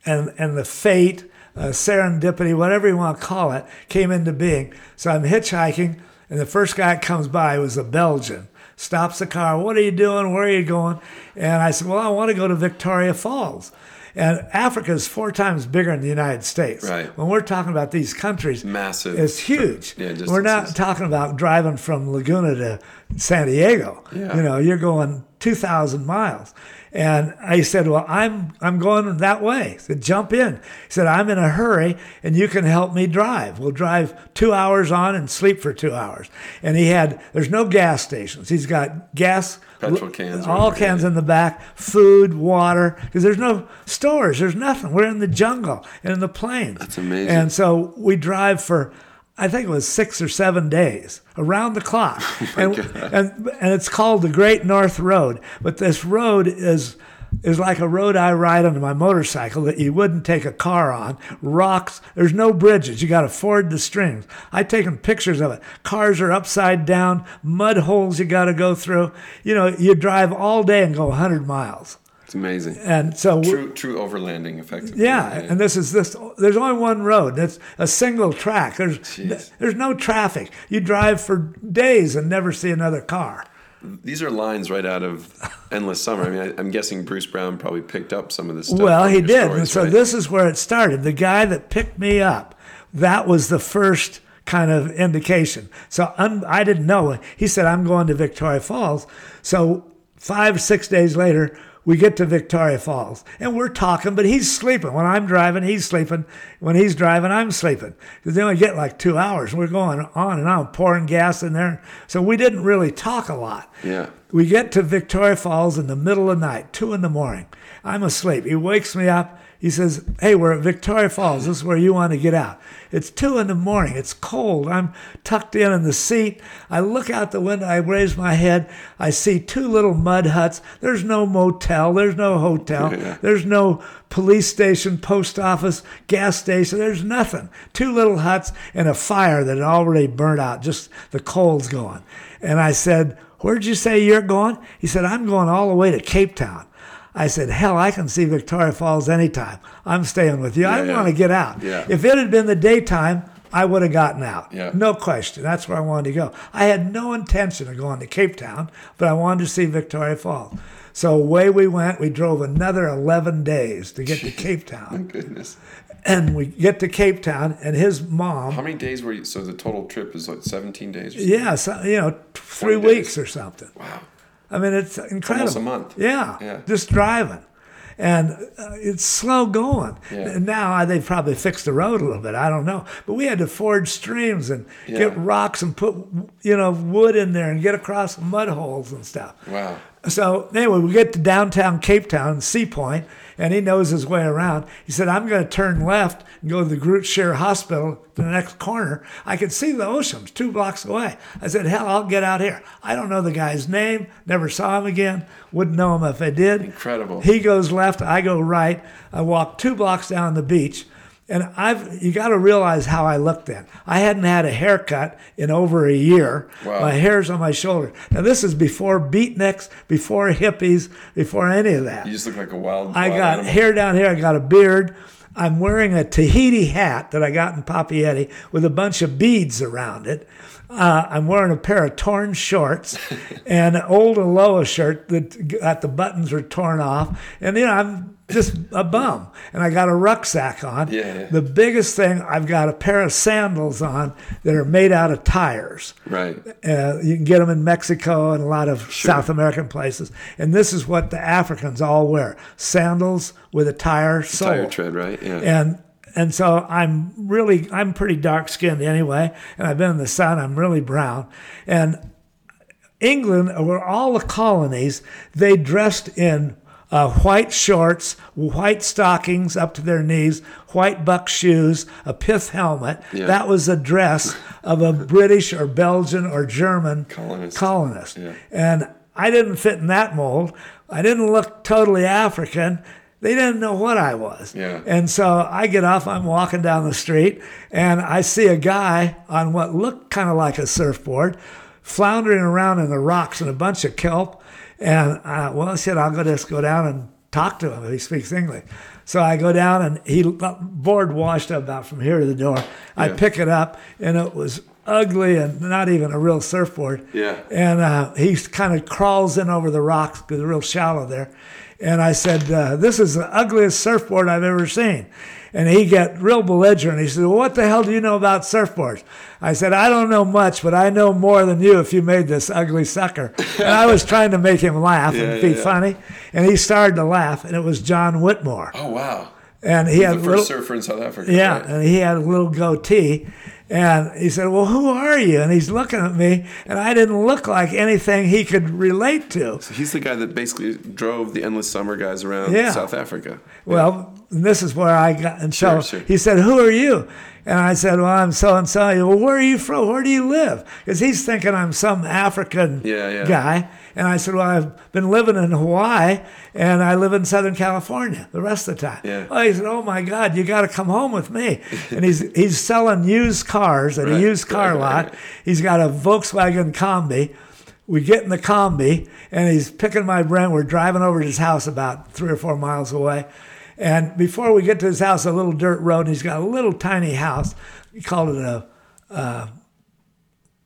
and, and the fate, uh, serendipity, whatever you want to call it, came into being. So I'm hitchhiking, and the first guy that comes by was a Belgian. Stops the car. What are you doing? Where are you going? And I said, Well, I want to go to Victoria Falls. And Africa is four times bigger than the United States. Right. When we're talking about these countries, Massive. it's huge. Yeah, we're not talking about driving from Laguna to San Diego. Yeah. You know, you're going 2,000 miles. And I said, Well, I'm, I'm going that way. He said, Jump in. He said, I'm in a hurry and you can help me drive. We'll drive two hours on and sleep for two hours. And he had, there's no gas stations. He's got gas, Petrol cans all cans in the back, food, water, because there's no stores. There's nothing. We're in the jungle and in the plains. That's amazing. And so we drive for, I think it was six or seven days around the clock. and, and and it's called the Great North Road. But this road is is like a road I ride on my motorcycle that you wouldn't take a car on. Rocks, there's no bridges. You got to ford the streams. I've taken pictures of it. Cars are upside down, mud holes you got to go through. You know, you drive all day and go 100 miles. It's amazing. And so True, true overlanding, effectively. yeah, and this is this. There's only one road. It's a single track. There's Jeez. there's no traffic. You drive for days and never see another car. These are lines right out of Endless Summer. I mean, I, I'm guessing Bruce Brown probably picked up some of this stuff. well, he did, stories, and so right? this is where it started. The guy that picked me up, that was the first kind of indication. So un, I didn't know. He said, "I'm going to Victoria Falls." So five six days later. We get to Victoria Falls and we're talking, but he's sleeping. When I'm driving, he's sleeping. When he's driving, I'm sleeping. Because they only get like two hours. and We're going on and on, pouring gas in there. So we didn't really talk a lot. Yeah. We get to Victoria Falls in the middle of the night, two in the morning. I'm asleep. He wakes me up. He says, Hey, we're at Victoria Falls. This is where you want to get out. It's two in the morning. It's cold. I'm tucked in in the seat. I look out the window. I raise my head. I see two little mud huts. There's no motel. There's no hotel. Yeah. There's no police station, post office, gas station. There's nothing. Two little huts and a fire that had already burnt out, just the coals going. And I said, Where'd you say you're going? He said, I'm going all the way to Cape Town. I said, Hell, I can see Victoria Falls anytime. I'm staying with you. I Yeah, yeah. want to get out. Yeah. If it had been the daytime, I would have gotten out. Yeah. No question. That's where I wanted to go. I had no intention of going to Cape Town, but I wanted to see Victoria Falls. So away we went. We drove another 11 days to get to Cape Town. My Goodness. And we get to Cape Town, and his mom, How many days were you? So the total trip is like 17 days or something? yeah, so, you know, three 20 days. weeks or something. Wow. I mean, it's incredible. a month. Yeah, Yeah. just driving. And uh, it's slow going. Yeah. And now they've probably fixed the road a little bit. I don't know. But we had to ford streams and Yeah. get rocks and put, you know, wood in there and get across mud holes and stuff. Wow. So anyway, we get to downtown Cape Town, Sea Point, and he knows his way around. He said, "I'm going to turn left and go to the Groote Schuur Hospital, the next corner. I could see the oceans two blocks away." I said, "Hell, I'll get out here." I don't know the guy's name. Never saw him again. Wouldn't know him if I did. Incredible. He goes left. I go right. I walk two blocks down the beach. And I've you got to realize how I looked then. I hadn't had a haircut in over a year. Wow. My hair's on my shoulder. Now this is before beatniks, before hippies, before any of that. You just look like a wild. I wild got animal. hair down here. I got a beard. I'm wearing a Tahiti hat that I got in Papeete with a bunch of beads around it. Uh, I'm wearing a pair of torn shorts and an old Aloha shirt that got the buttons were torn off. And, you know, I'm just a bum. And I got a rucksack on. Yeah, yeah. The biggest thing, I've got a pair of sandals on that are made out of tires. Right. Uh, you can get them in Mexico and a lot of South American places. And this is what the Africans all wear sandals with a tire sole. Tire tread, right? Yeah. And and so I'm really I'm pretty dark skinned anyway, and I've been in the sun. I'm really brown, and England, where all the colonies, they dressed in uh, white shorts, white stockings up to their knees, white buck shoes, a pith helmet. Yeah. That was the dress of a British or Belgian or German Colonist. colonist. Yeah. And I didn't fit in that mold. I didn't look totally African. They didn't know what I was. Yeah. And so I get off, I'm walking down the street, and I see a guy on what looked kind of like a surfboard floundering around in the rocks and a bunch of kelp. And uh, well, I said, I'll go just go down and talk to him he speaks English. So I go down and he board washed up about from here to the door. I Yeah. pick it up and it was ugly and not even a real surfboard. Yeah. And uh, he kind of crawls in over the rocks because they're real shallow there. And I said, uh, "This is the ugliest surfboard I've ever seen." And he got real belligerent. He said, well, "What the hell do you know about surfboards?" I said, "I don't know much, but I know more than you if you made this ugly sucker." and I was trying to make him laugh Yeah, and be yeah, yeah. funny, and he started to laugh. And it was John Whitmore, Oh wow. and he The had a first little, surfer in South Africa. yeah, right? and he had a little goatee. And he said, Well, who are you? And he's looking at me, and I didn't look like anything he could relate to. So He's the guy that basically drove the endless summer guys around Yeah. South Africa. Well, and this is where I got, and so Sure, sure. he said, Who are you? And I said, Well, I'm so and so. Well, where are you from? Where do you live? Because he's thinking I'm some African Yeah, yeah. guy. And I said, Well, I've been living in Hawaii and I live in Southern California the rest of the time. Yeah. Oh, he said, Oh my God, you got to come home with me. and he's he's selling used cars at a used car right, lot. right. He's got a Volkswagen Combi. We get in the Combi, and he's picking my brain. We're driving over to his house about three or four miles away. And before we get to his house, a little dirt road, and he's got a little tiny house. He called it a, uh,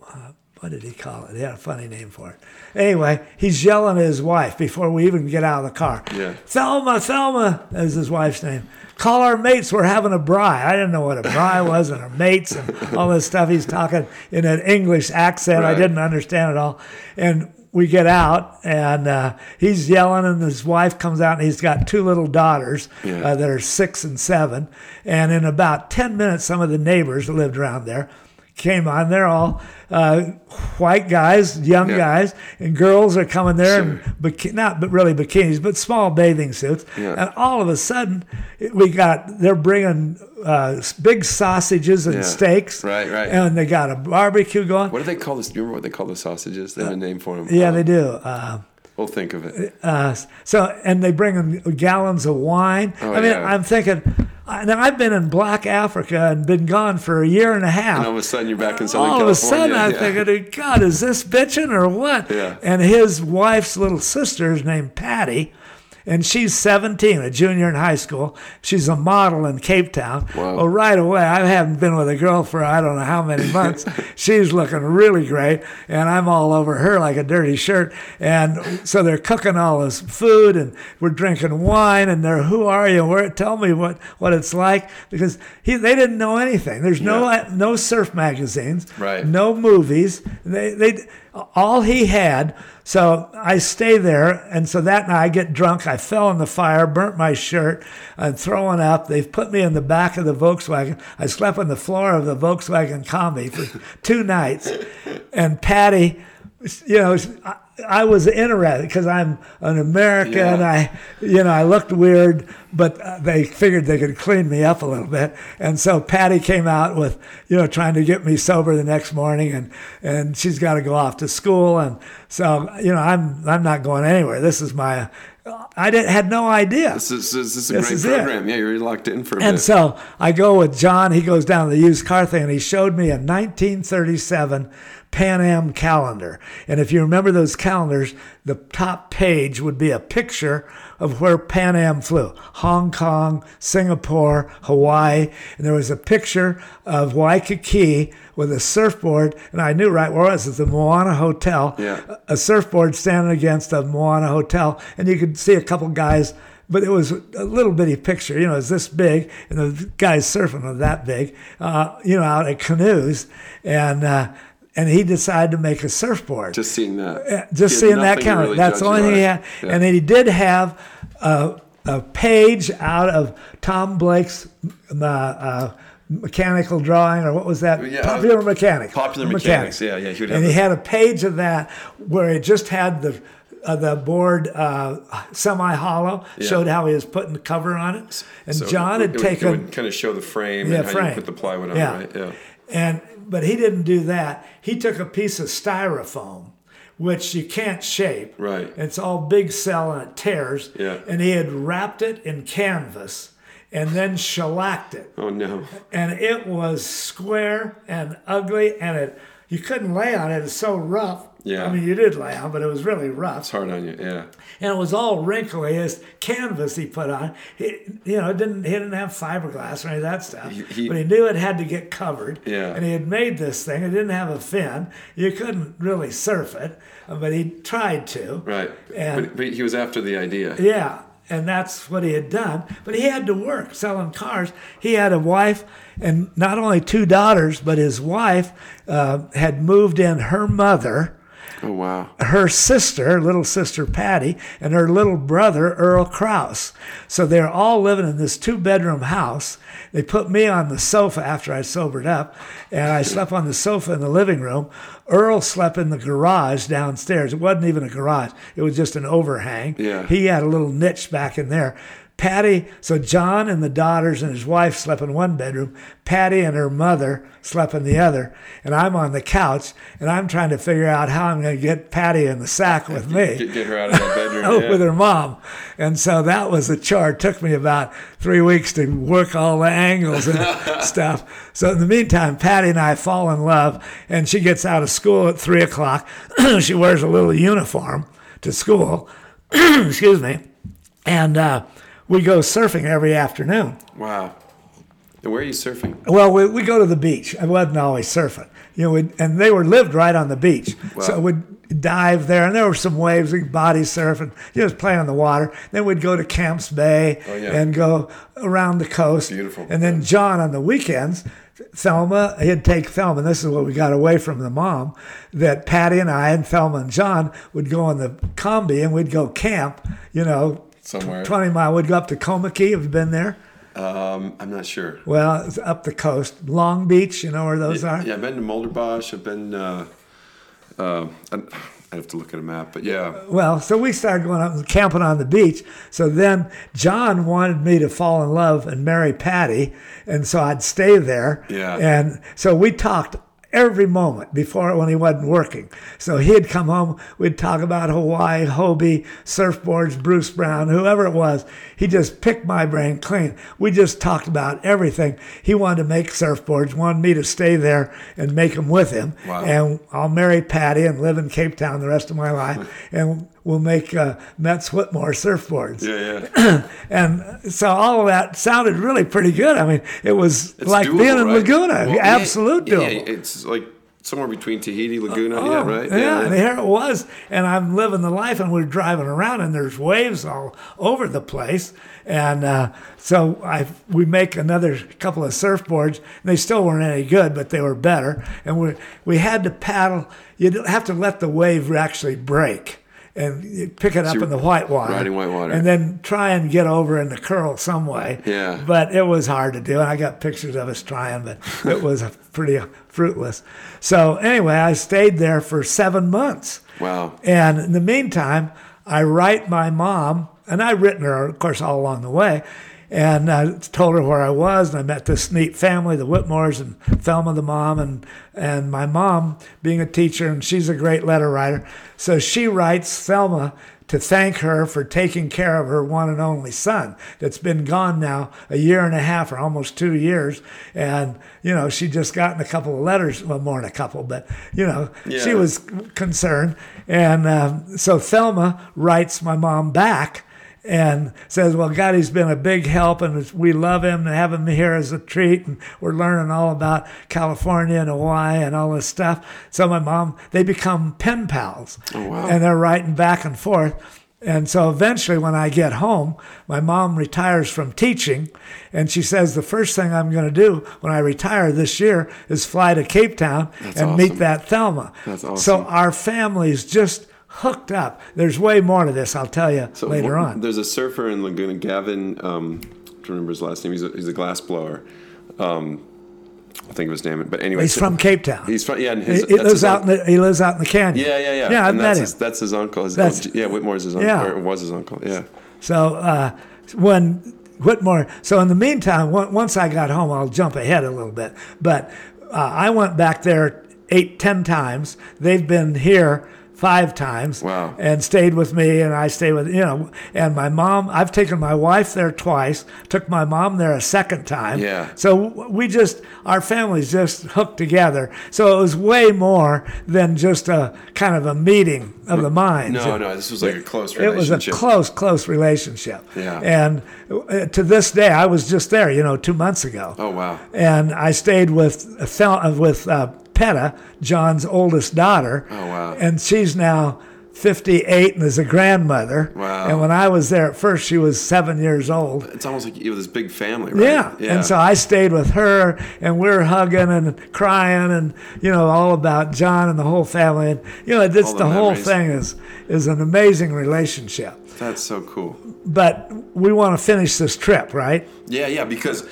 uh, what did he call it? He had a funny name for it. Anyway, he's yelling at his wife before we even get out of the car. Yeah. Thelma, Thelma, is his wife's name. Call our mates. We're having a braai. I didn't know what a braai was, and our mates, and all this stuff. He's talking in an English accent. I didn't understand it all. And we get out, and uh, he's yelling, and his wife comes out, and he's got two little daughters Yeah. uh, that are six and seven. And in about 10 minutes, some of the neighbors that lived around there came on. They're all uh, white guys, young Yeah. guys, and girls are coming there Sure. biki- not but really bikinis, but small bathing suits. Yeah. And all of a sudden, we got they're bringing uh, big sausages and Yeah. steaks, Right, right. and they got a barbecue going. What do they call this? Do you remember what they call the sausages? They have a name for them. Yeah, they do. Uh, We'll think of it. uh, so, and they bring in gallons of wine. Oh, I mean, yeah. I'm thinking, now I've been in Black Africa and been gone for a year and a half. And all of a sudden, you're back in Southern all California. of a sudden I'm yeah. thinking, God, is this bitching or what? Yeah. And his wife's little sister is named Patty, and she's 17, a junior in high school. She's a model in Cape Town. Wow. Well, right away, I haven't been with a girl for I don't know how many months. she's looking really great, and I'm all over her like a dirty shirt. And so they're cooking all this food, and we're drinking wine, and they're, who are you? Where, tell me what, what it's like, because he, they didn't know anything. There's no no surf magazines, Right. no movies. They, they, all he had. So I stay there, and so that night I get drunk. I fell in the fire, burnt my shirt. I'm throwing up. They've put me in the back of the Volkswagen. I slept on the floor of the Volkswagen Combi for two nights. And Patty, you know, I, was interested because I'm an American. Yeah. I, you know, I looked weird, but uh, they figured they could clean me up a little bit. And so Patty came out with, you know, trying to get me sober the next morning, and and she's got to go off to school, and so you know, I'm I'm not going anywhere. This is my, I didn't had no idea. This is, this is a This great is it. program. Yeah, you're locked in for a And bit. so I go with John. He goes down to the used car thing and he showed me a 1937 Pan Am calendar. And if you remember those calendars, the top page would be a picture of where Pan Am flew Hong Kong, Singapore, Hawaii. And there was a picture of Waikiki with a surfboard. And I knew right where it was. It's the Moana Hotel. Yeah. A surfboard standing against the Moana Hotel. And you could see a couple guys but it was a little bitty picture. You know, it's this big, and the guys surfing are that big. Uh, you know, out at canoes, and uh, and he decided to make a surfboard. Just seeing that. Uh, just seeing that nothing count. really That's the only thing he had. Yeah. And then he did have a, a page out of Tom Blake's uh, uh, mechanical drawing, or what was that? Yeah, Popular Mechanics. Popular Mechanics, yeah, yeah, he would and he had a page of that where it just had the uh, the board uh, semi hollow, Yeah. showed how he was putting the cover on it. And So John it, had would- taken It would kind of show the frame yeah, and how frame. you put the plywood on yeah. it, right? Yeah. And but he didn't do that. He took a piece of styrofoam, which you can't shape. Right. It's all big cell and it tears. Yeah. And he had wrapped it in canvas and then shellacked it. Oh, no. And it was square and ugly and it you couldn't lay on it. It's so rough. Yeah. I mean, you did lay on, but it was really rough. It's hard on you. Yeah. and it was all wrinkly as canvas he put on. He, you know, it didn't he didn't have fiberglass or any of that stuff, He- he- but he knew it had to get covered. Yeah. and he had made this thing. It didn't have a fin. You couldn't really surf it, but he tried to. Right. And- but, but he was after the idea. Yeah, and that's what he had done. But he had to work selling cars. He had a wife and not only two daughters, but his wife uh, had moved in her mother Oh wow. her sister, little sister Patty, and her little brother Earl Kraus. So they're all living in this two bedroom house. They put me on the sofa after I sobered up, and I slept on the sofa in the living room. Earl slept in the garage downstairs. It wasn't even a garage, it was just an overhang. Yeah. He had a little niche back in there. Patty, so John and the daughters and his wife slept in one bedroom. Patty and her mother slept in the other. And I'm on the couch and I'm trying to figure out how I'm going to get Patty in the sack with me. Get, get her out of that bedroom. Yeah. with her mom. And so that was a chore. It took me about three weeks to work all the angles and stuff. So in the meantime, Patty and I fall in love, and she gets out of school at three o'clock. she wears a little uniform to school. Excuse me. And uh, we go surfing every afternoon. Wow. And where are you surfing? Well, we, we go to the beach. I wasn't always surfing, you know, and they were lived right on the beach. So Wow. we'd dive there, and there were some waves. We body surf and just play on the water. Then we'd go to Camps Bay Oh, yeah. and go around the coast. Beautiful. And then John on the weekends, Thelma, he'd take Thelma. And this is what we got away from the mom. That Patty and I and Thelma and John would go on the combi and we'd go camp. You know, Somewhere. twenty mile. We'd go up to Kommetjie. Have you been there? Um, I'm not sure. Well, it's up the coast, Long Beach. You know where those are. Yeah, I've been to Mulderbosch. I've been. Uh, uh, I I have to look at a map, but yeah. Well, so we started going up and camping on the beach. So then John wanted me to fall in love and marry Patty, and so I'd stay there. Yeah. And so we talked every moment before when he wasn't working. So he'd come home, we'd talk about Hawaii, Hobie, surfboards, Bruce Brown, whoever it was. He just picked my brain clean. We just talked about everything. He wanted to make surfboards, wanted me to stay there and make them with him. Wow. And I'll marry Patty and live in Cape Town the rest of my life, and we'll make uh, Metz Whitmore surfboards. Yeah, yeah. And so all of that sounded really pretty good. I mean, it was It's like doable, being in right? Laguna, Well, yeah, absolute yeah, doable. it's like somewhere between Tahiti, Laguna. Oh, yeah, right. Yeah, and here it was. And I'm living the life, and we're driving around, and there's waves all over the place. And uh, so I we make another couple of surfboards. And they still weren't any good, but they were better. And we we had to paddle. You have to let the wave actually break. And you pick it up you're in the white water, riding white water. and then try and get over in the curl some way. Yeah. But it was hard to do. And I got pictures of us trying, but it was pretty fruitless. So anyway, I stayed there for seven months. Wow. And in the meantime, I write my mom, and I've written her, of course, all along the way, and I told her where I was, and I met this neat family, the Whitmores, and Thelma, the mom, and and my mom being a teacher, and she's a great letter writer, so she writes Thelma to thank her for taking care of her one and only son that's been gone now a year and a half or almost two years. And, you know, she just gotten a couple of letters, well, more than a couple, but, you know, she was concerned. And um, so Thelma writes my mom back and says, Well, God, he's been a big help and we love him and have him here as a treat. And we're learning all about California and Hawaii and all this stuff. So my mom, they become pen pals. Oh, wow. And they're writing back and forth. And so eventually, when I get home, my mom retires from teaching, and she says the first thing I'm going to do when I retire this year is fly to Cape Town and meet that Thelma. That's awesome. So our families just hooked up. There's way more to this. I'll tell you So later wh- on. There's a surfer in Laguna, Gavin. Um, I don't remember his last name. He's a, he's a glass blower. Um, I'll think of his name. But anyway, He's so- from Cape Town. He's from yeah. His, he lives out in the he lives out in the canyon. Yeah, yeah, yeah. Yeah, I've and met that's him. His, that's his uncle. His, That's- yeah, Whitmore's his uncle. Yeah. Or was his uncle. Yeah. So uh, when Whitmore, so in the meantime, on- once I got home, I'll jump ahead a little bit. But uh, I went back there eight, ten times. They've been here five times. Wow. And stayed with me, and I stayed with you know. And my mom, I've taken my wife there twice. Took my mom there a second time. Yeah. So we just our families just hooked together. So it was way more than just a kind of a meeting of the minds. No, no, this was like a close relationship. It was a close, close relationship. Yeah. And uh, to this day, I was just there, you know, two months ago. oh wow. And I stayed with Thel- with uh, Petta, John's oldest daughter. Oh, wow. And she's now 58 and is a grandmother. Wow. And when I was there at first, she was seven years old. It's almost like you have this big family, right? Yeah. And so I stayed with her and we are hugging and crying and, you know, all about John and the whole family. And, you know, it's the, the whole thing is, is an amazing relationship. that's so cool. But we want to finish this trip, right? Yeah, yeah, because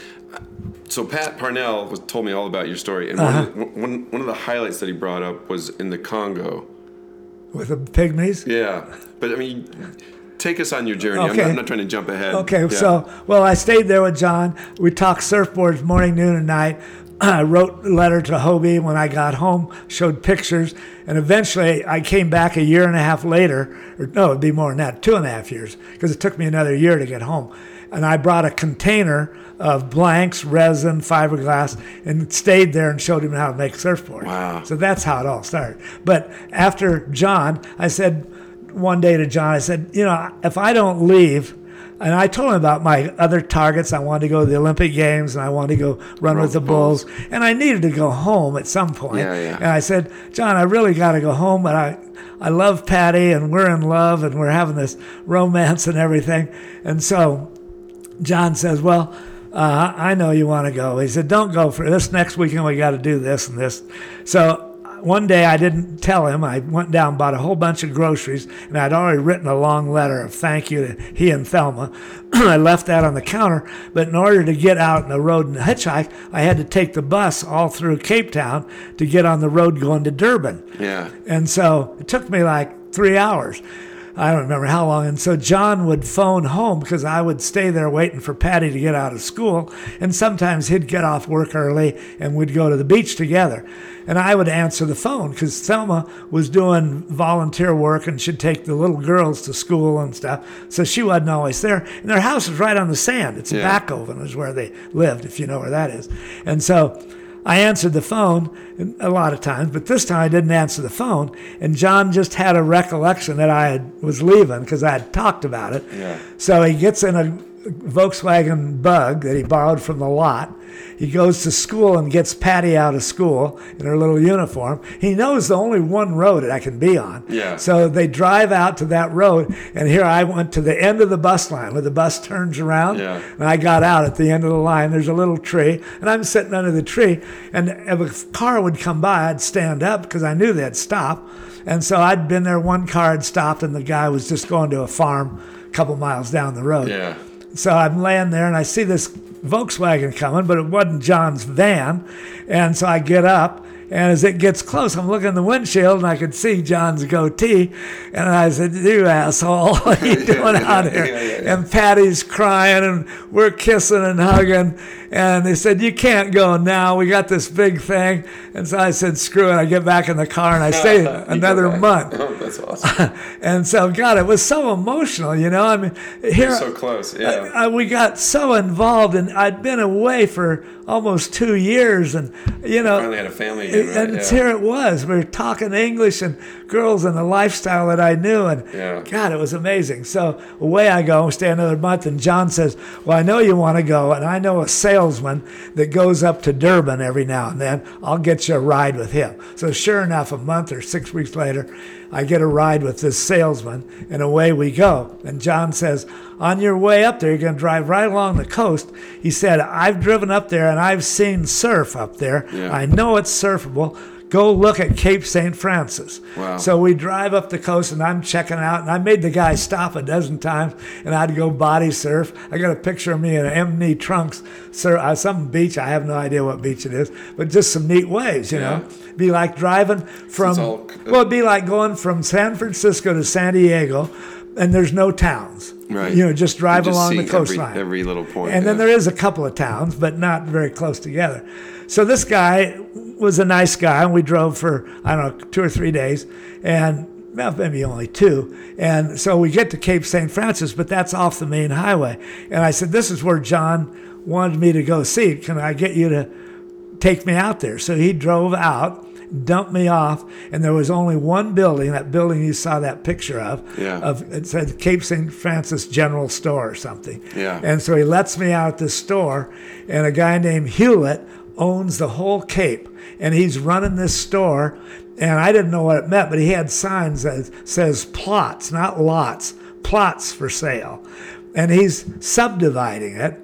so Pat Parnell was, told me all about your story, and Uh-huh. one, of the, one, one of the highlights that he brought up was in the Congo. With the pygmies. Yeah, but I mean, take us on your journey. I'm, not, I'm not trying to jump ahead. Okay, Yeah. so well, I stayed there with John. We talked surfboards morning, noon, and night. I wrote a letter to Hobie when I got home, showed pictures, and eventually I came back a year and a half later, or no, it'd be more than that, two and a half years, because it took me another year to get home. And I brought a container of blanks, resin, fiberglass, and stayed there and showed him how to make surfboards. Wow. So that's how it all started. But after John, I said one day to John, I said, you know, if I don't leave, and I told him about my other targets. I wanted to go to the Olympic Games and I wanted to go run with the Bulls. And I needed to go home at some point. Yeah, yeah. And I said, John, I really got to go home, but I, I love Patty and we're in love and we're having this romance and everything. And so John says, Well, uh, I know you want to go. He said, Don't go for this next weekend. We got to do this and this. So one day I didn't tell him. I went down, bought a whole bunch of groceries, and I'd already written a long letter of thank you to he and Thelma. I left that on the counter, but in order to get out on the road and hitchhike, I had to take the bus all through Cape Town to get on the road going to Durban. Yeah. And so it took me like three hours. I don't remember how long. And so John would phone home because I would stay there waiting for Patty to get out of school. And sometimes he'd get off work early and we'd go to the beach together. And I would answer the phone because Thelma was doing volunteer work and she'd take the little girls to school and stuff. So she wasn't always there. And their house was right on the sand. It's Yeah. Bakoven is where they lived, if you know where that is. And so I answered the phone a lot of times, but this time I didn't answer the phone. And John just had a recollection that I had, was leaving because I had talked about it. Yeah. So he gets in a Volkswagen Bug that he borrowed from the lot. He goes to school and gets Patty out of school in her little uniform. He knows the only one road that I can be on. Yeah. So they drive out to that road, and here I went to the end of the bus line where the bus turns around. Yeah. And I got out at the end of the line. There's a little tree, and I'm sitting under the tree. And if a car would come by, I'd stand up because I knew they'd stop. And so I'd been there. One car had stopped, and the guy was just going to a farm a couple miles down the road. Yeah. So I'm laying there, and I see this Volkswagen coming, but it wasn't John's van. And so I get up, and as it gets close, I'm looking in the windshield, and I could see John's goatee. And I said, "You asshole, what are you doing out here?" yeah, yeah, yeah. And Patty's crying, and we're kissing and hugging. And they said, "You can't go now. We got this big thing." And so I said, "Screw it." I get back in the car, and I stay another month. Oh, that's awesome. And so, God, it was so emotional, you know. I mean, here so close. Yeah. I, we got so involved, and I'd been away for almost two years, and you know, Finally had a family right? and Yeah. here it was. We were talking English and girls and the lifestyle that I knew, and Yeah. God, it was amazing. So away I go, stay another month, and John says, "Well, I know you want to go, and I know a salesman that goes up to Durban every now and then. I'll get you a ride with him." So sure enough, a month or six weeks later, I get a ride with this salesman, and away we go. And John says, "On your way up there, you're going to drive right along the coast." He said, "I've driven up there, and I've seen surf up there. Yeah. I know it's surfable." Go look at Cape St. Francis. Wow. So we drive up the coast and I'm checking out and I made the guy stop a dozen times and I'd go body surf. I got a picture of me in M. Nii trunks, sur uh, some beach. I have no idea what beach it is, but just some neat waves, you know. Be like driving from, all- well, it'd be like going from San Francisco to San Diego and there's no towns. Right. You know, just drive just along the every- coastline. every little point. point, And then there is a couple of towns, but not very close together. So this guy was a nice guy, and we drove for I don't know two or three days. And well, maybe only two. And so we get to Cape St. Francis, but that's off the main highway. And I said, This is where John wanted me to go see. Can I get you to take me out there? So he drove out, dumped me off, and there was only one building, that building you saw that picture of, Yeah. of it said Cape St. Francis General Store or something. Yeah. And so he lets me out at this store, and a guy named Hewlett owns the whole Cape, and he's running this store. And I didn't know what it meant, but he had signs that says plots, not lots, plots for sale, and he's subdividing it.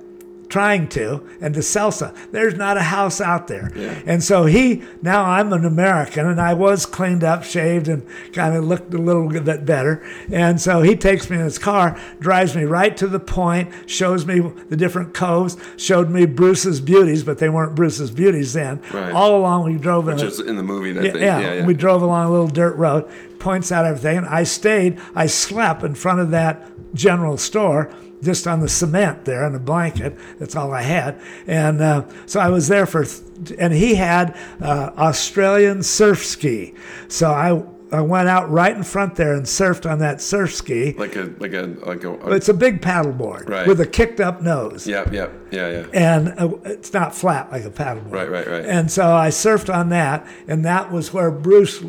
Trying to and to some. There's not a house out there. Yeah. And so he, now I'm an American and I was cleaned up, shaved, and kind of looked a little bit better. And so he takes me in his car, drives me right to the point, shows me the different coves, showed me Bruce's beauties, but they weren't Bruce's beauties then. Right. All along we drove in Just in the movie yeah. Yeah, yeah. we drove along a little dirt road, points out everything. And I stayed, I slept in front of that general store, just on the cement there on a blanket. That's all I had. And uh, so I was there for, and he had uh, Australian surf ski. So I, I went out right in front there and surfed on that surf ski. like a like a like a, a It's a big paddleboard Right. with a kicked up nose yeah yeah yeah yeah. and uh, it's not flat like a paddleboard. Right, right, right. And so I surfed on that, and that was where Bruce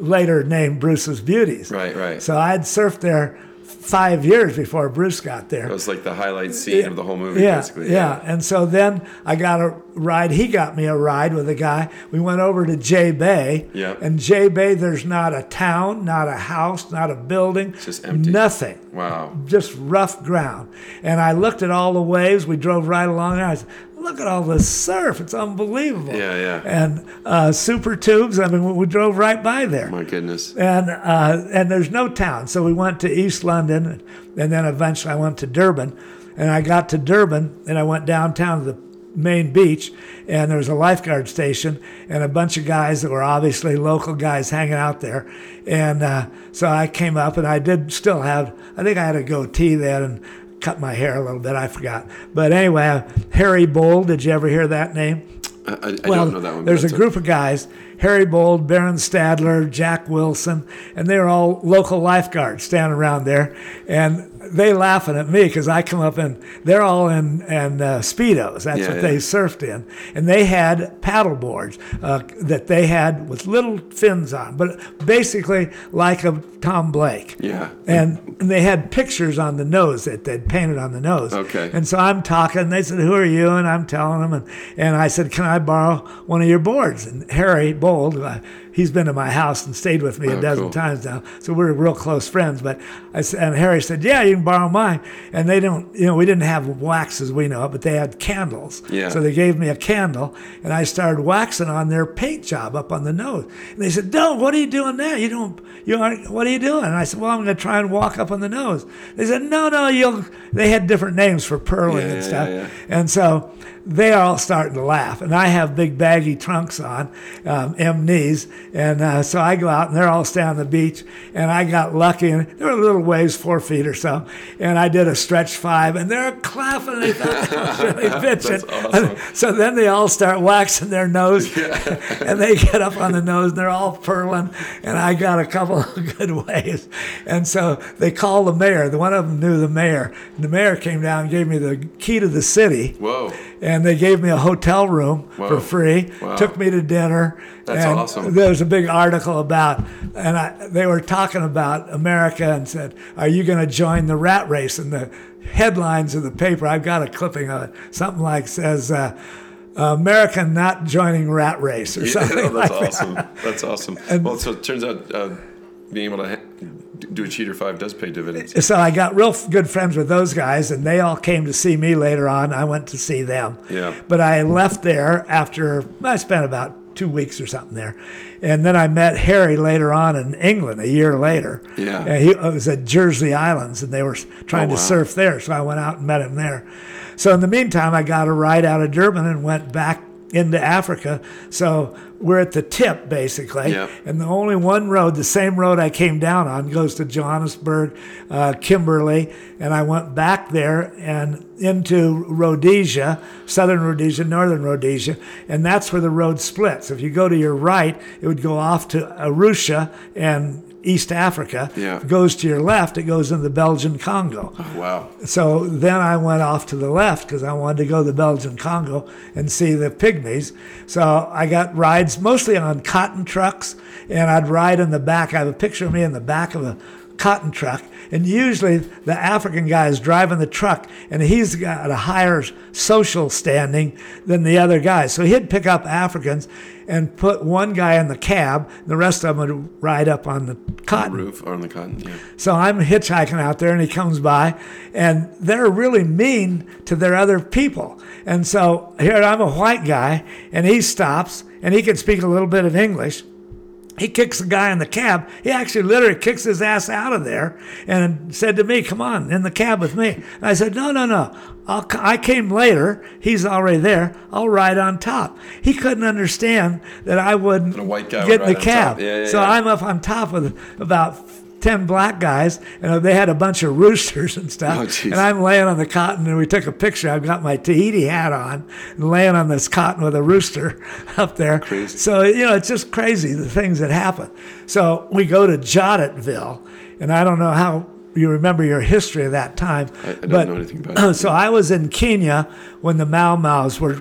later named Bruce's Beauties. Right, right. So I'd surfed there five years before Bruce got there. It was like the highlight scene of the whole movie, Yeah, basically. yeah. And so then I got a ride. He got me a ride with a guy. We went over to J Bay. Yeah. And J Bay, there's not a town, not a house, not a building. just empty. Nothing Wow. just rough ground. And I looked at all the waves. We drove right along there. I said, look at all this surf. It's unbelievable. Yeah, yeah. And uh, super tubes. I mean, we, we drove right by there. My goodness. And uh, and there's no town. So we went to East London, and then eventually I went to Durban. And I got to Durban, and I went downtown to the main beach, and there was a lifeguard station, and a bunch of guys that were obviously local guys hanging out there. And uh, so I came up, and I did still have, I think I had a goatee then, and cut my hair a little bit. I forgot. But anyway, Harry Bold. Did you ever hear that name? I, I, well, don't know that one. there's a group of guys Harry Bold, Baron Stadler, Jack Wilson, and they were all local lifeguards standing around there. And they laughing at me because I come up and they're all in, in uh, Speedos. That's Yeah, what yeah. they surfed in. And they had paddle boards uh, that they had with little fins on, but basically like a Tom Blake. Yeah. And, and they had pictures on the nose that they'd painted on the nose. Okay. And so I'm talking. They said, "Who are you?" And I'm telling them, and, and I said, "Can I borrow one of your boards?" And Harry Bold, uh, he's been to my house and stayed with me a Oh, dozen cool. times now, so we're real close friends. But I said, and Harry said, "Yeah, you can borrow mine." And they don't, you know, we didn't have wax as we know it, but they had candles. Yeah. So they gave me a candle, and I started waxing on their paint job up on the nose. And they said, "No, what are you doing there? You don't, you aren't, what are you doing?" And I said, "Well, I'm going to try and walk up on the nose." They said, "No, no, you'll." They had different names for pearling Yeah, and yeah, stuff, yeah. and so they are all starting to laugh. And I have big baggy trunks on, um, M. Niis, and uh, so I go out and they're all standing on the beach, and I got lucky, and there were little waves, four feet or so, and I did a stretch five, and they're clapping. They thought that was really bitching. awesome. So then they all start waxing their nose, and they get up on the nose, and they're all pearling, and I got a couple of good waves. And so they call the mayor. The one of them knew the mayor. And the mayor came down and gave me the key to the city Whoa. And they gave me a hotel room Whoa. for free. Wow. Took me to dinner. That's and awesome. There was a big article about, and I, they were talking about America and said, "Are you going to join the rat race?" And the headlines of the paper, I've got a clipping of it. Something like says. Uh, America not joining rat race or Yeah, something that's like awesome. that. That's awesome. well, so it turns out uh, being able to ha- do a cheater five does pay dividends. So I got real good friends with those guys, and they all came to see me later on. I went to see them. Yeah. But I left there after I spent about two weeks or something there, and then I met Harry later on in England a year later. Yeah. And he was at Jersey Islands, and they were trying Oh, to surf there. So I went out and met him there. So in the meantime, I got a ride out of Durban and went back into Africa. So we're at the tip basically, Yep. and the only one road, the same road I came down on, goes to Johannesburg, uh, Kimberley, and I went back there and into Rhodesia, southern Rhodesia, northern Rhodesia, and that's where the road splits. If you go to your right, it would go off to Arusha and East Africa. Yeah. Goes to your left, it goes in the Belgian Congo. Oh, wow. So then I went off to the left because I wanted to go to the Belgian Congo and see the pygmies. So I got rides mostly on cotton trucks, and I'd ride in the back. I have a picture of me in the back of a cotton truck, and usually the African guy is driving the truck, and he's got a higher social standing than the other guys. So he'd pick up Africans and put one guy in the cab, and the rest of them would ride up on the cotton. Roof or on the cotton. Yeah. So I'm hitchhiking out there, and he comes by, and they're really mean to their other people. And so here I'm a white guy, and he stops, and he can speak a little bit of English. He kicks the guy in the cab. He actually literally kicks his ass out of there and said to me, "Come on, in the cab with me." And I said, "No, no, no. I'll, I came later. He's already there. I'll ride on top." He couldn't understand that I wouldn't a white guy get in the cab. Yeah, yeah, so yeah. I'm up on top with about 10 black guys, and they had a bunch of roosters and stuff. Oh, and I'm laying on the cotton, and we took a picture. I've got my Tahiti hat on, and laying on this cotton with a rooster up there. Crazy. So, you know, it's just crazy the things that happen. So we go to Jadotville, and I don't know how you remember your history of that time. I- I don't but, know anything about it. So I was in Kenya when the Mau Maus were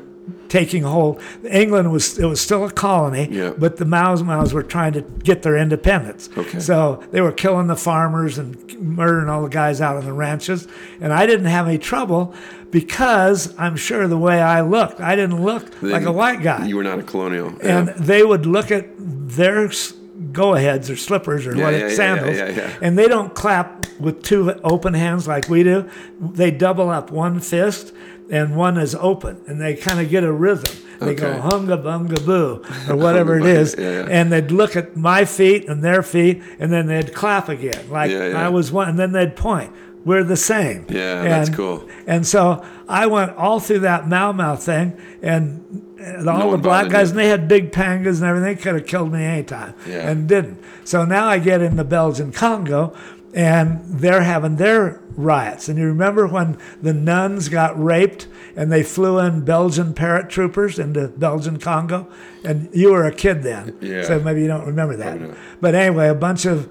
taking hold. England was it was still a colony, Yeah. but the Mau Maus were trying to get their independence. Okay. So they were killing the farmers and murdering all the guys out on the ranches, and I didn't have any trouble because I'm sure the way I looked, I didn't look like a white guy You were not a colonial. and they would look at their s- go-aheads or slippers or Yeah, what yeah, yeah, sandals, yeah, yeah. and they don't clap with two open hands like we do. They double up one fist and one is open, and they kind of get a rhythm. They go Okay. hunga bunga boo or whatever it is, Yeah, yeah. and they'd look at my feet and their feet, and then they'd clap again, like Yeah. I was one, and then they'd point. We're the same. Yeah, that's And- cool. And so I went all through that Mau Mau thing, and uh, all the black guys, you. and they had big pangas and everything. They could have killed me anytime, Yeah. and didn't. So now I get into Belgian Congo, and they're having their riots. And you remember when the nuns got raped, and they flew in Belgian paratroopers into Belgian Congo, and you were a kid then, Yeah. so maybe you don't remember that. But anyway, a bunch of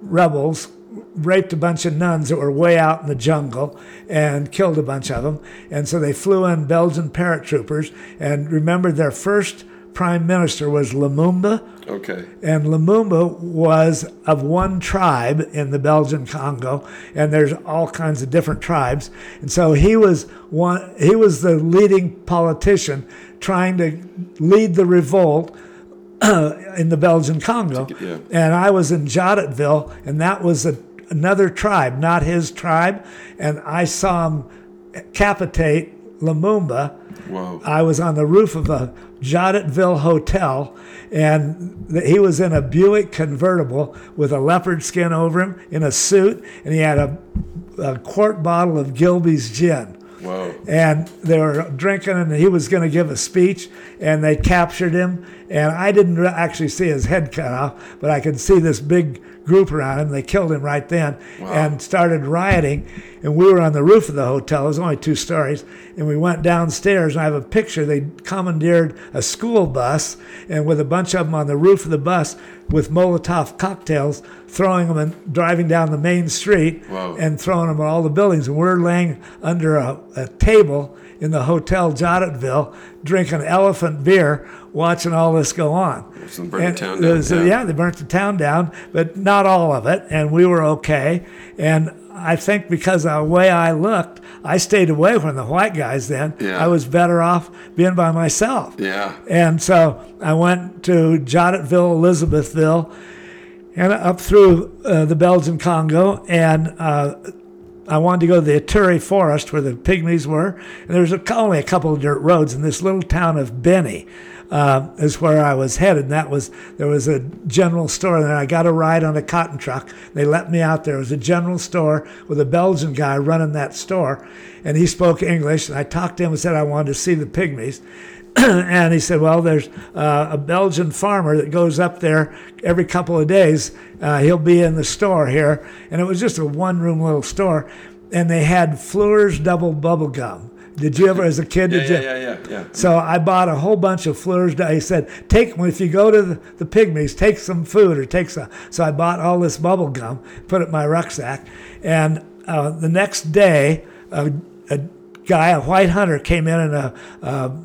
rebels raped a bunch of nuns that were way out in the jungle and killed a bunch of them. And so they flew in Belgian paratroopers. And remember, their first prime minister was Lumumba. Okay. And Lumumba was of one tribe in the Belgian Congo, and there's all kinds of different tribes. And so he was one. He was the leading politician trying to lead the revolt in the Belgian Congo. Yeah. And I was in Jadotville, and that was a, another tribe, not his tribe. And I saw him capitate Lumumba. Whoa. I was on the roof of a Jadotville hotel, and he was in a Buick convertible with a leopard skin over him, in a suit, and he had a, a quart bottle of Gilbey's gin Whoa. and they were drinking and he was going to give a speech and they captured him. And i didn't actually see his head cut off but i could see this big group around him. They killed him right then and started rioting. And we were on the roof of the hotel. It was only two stories. And we went downstairs and i have a picture. They commandeered a school bus and with a bunch of them on the roof of the bus with molotov cocktails throwing them and driving down the main street Wow. and throwing them at all the buildings. And we're laying under a, a table in the Hotel Jadotville, drinking elephant beer, watching all this go on. So burned the town down, uh, yeah. yeah, they burnt the town down, but not all of it. And we were okay. And I think because of the way I looked, I stayed away from the white guys then. Yeah. I was better off being by myself. Yeah. And so I went to Jadotville, Elizabethville, and up through uh, the Belgian Congo, and uh, I wanted to go to the Ituri forest where the pygmies were. And there a, only a couple of dirt roads in this little town of Beni. Uh, is where I was headed. And that was there was a general store, and I got a ride on a cotton truck. They let me out there. It was a general store with a Belgian guy running that store, and he spoke English. And I talked to him and said I wanted to see the pygmies. and he said, "Well, there's uh, a Belgian farmer that goes up there every couple of days. Uh, he'll be in the store here, and it was just a one-room little store, and they had Fleer's double bubble gum. Did you ever, as a kid, Yeah, did yeah, you? yeah, yeah, yeah. So I bought a whole bunch of Fleers. He said, "Take if you go to the, the pygmies, take some food or take some." So I bought all this bubble gum, put it in my rucksack, and uh, the next day, a, a guy, a white hunter, came in in a uh,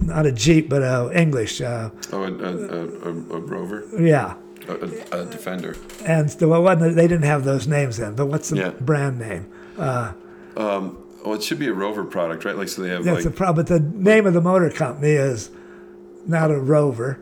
not a jeep, but a English, uh, Oh, a, a, a, a, rover, yeah. a, a, a defender. And it wasn't, they didn't have those names then. But what's the Yeah. brand name? Um, well, it should be a rover product, right? Like so they have That's like the problem. But the name of the motor company is not a Rover.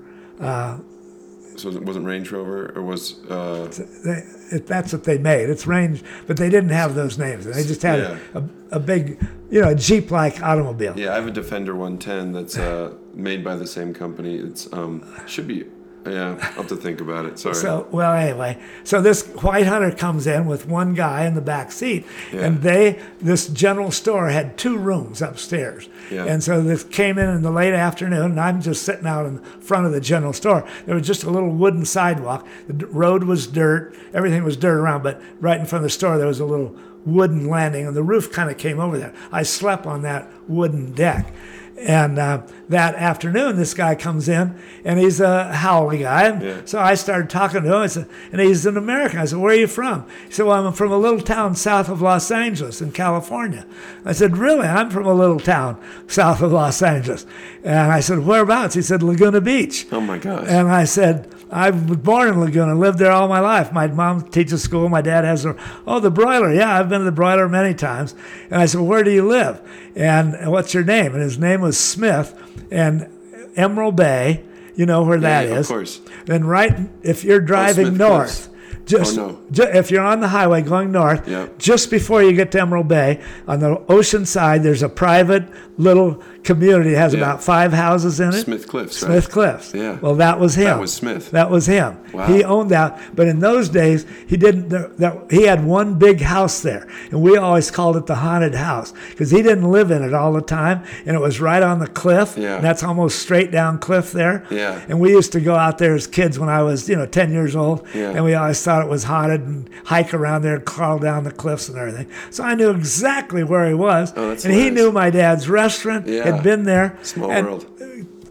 So it wasn't Range Rover or was uh, They, it, that's what they made. It's Range, but they didn't have those names. They just had Yeah. a, a big, you know, a Jeep-like automobile. yeah. I have a Defender 110 that's uh, made by the same company. It's um should be yeah. I'll have to think about it. Sorry. So, well, anyway, so this white hunter comes in with one guy in the back seat, Yeah. and they, this general store had two rooms upstairs. Yeah. And so this came in in the late afternoon, and I'm just sitting out in front of the general store. There was just a little wooden sidewalk. The road was dirt, everything was dirt around, but right in front of the store there was a little wooden landing, and the roof kind of came over there. I slept on that wooden deck. And uh, that afternoon, this guy comes in, and he's a haole guy. And Yeah. So I started talking to him. I said, and he's an American. I said, "Where are you from?" He said, "Well, I'm from a little town south of Los Angeles in California." I said, "Really? I'm from a little town south of Los Angeles." And I said, "Whereabouts?" He said, "Laguna Beach." oh my gosh. And I said, I was born in Laguna, lived there all my life. My mom teaches school. My dad has a, oh, the broiler. Yeah, I've been to the broiler many times. And I said, well, where do you live? And what's your name? And his name was Smith. And Emerald Bay, you know where that is. yeah, of course. Then right, if you're oh, driving Smith north, just, Oh, no. ju- if you're on the highway going north, Yeah. just before you get to Emerald Bay, on the ocean side, there's a private little community. It has Yeah. about five houses in it. Smith Cliffs, right? Smith Cliffs. Yeah. Well, that was him. That was Smith. That was him. Wow. He owned that, but in those days he didn't. That he had one big house there, and we always called it the haunted house because he didn't live in it all the time, and it was right on the cliff. Yeah. And that's almost straight down cliff there. Yeah. And we used to go out there as kids when I was, you know, ten years old, Yeah. and we always thought it was haunted and hike around there crawl down the cliffs and everything. So I knew exactly where he was, Oh, and he knew my dad's restaurant. Yeah. Had been there. Small and world.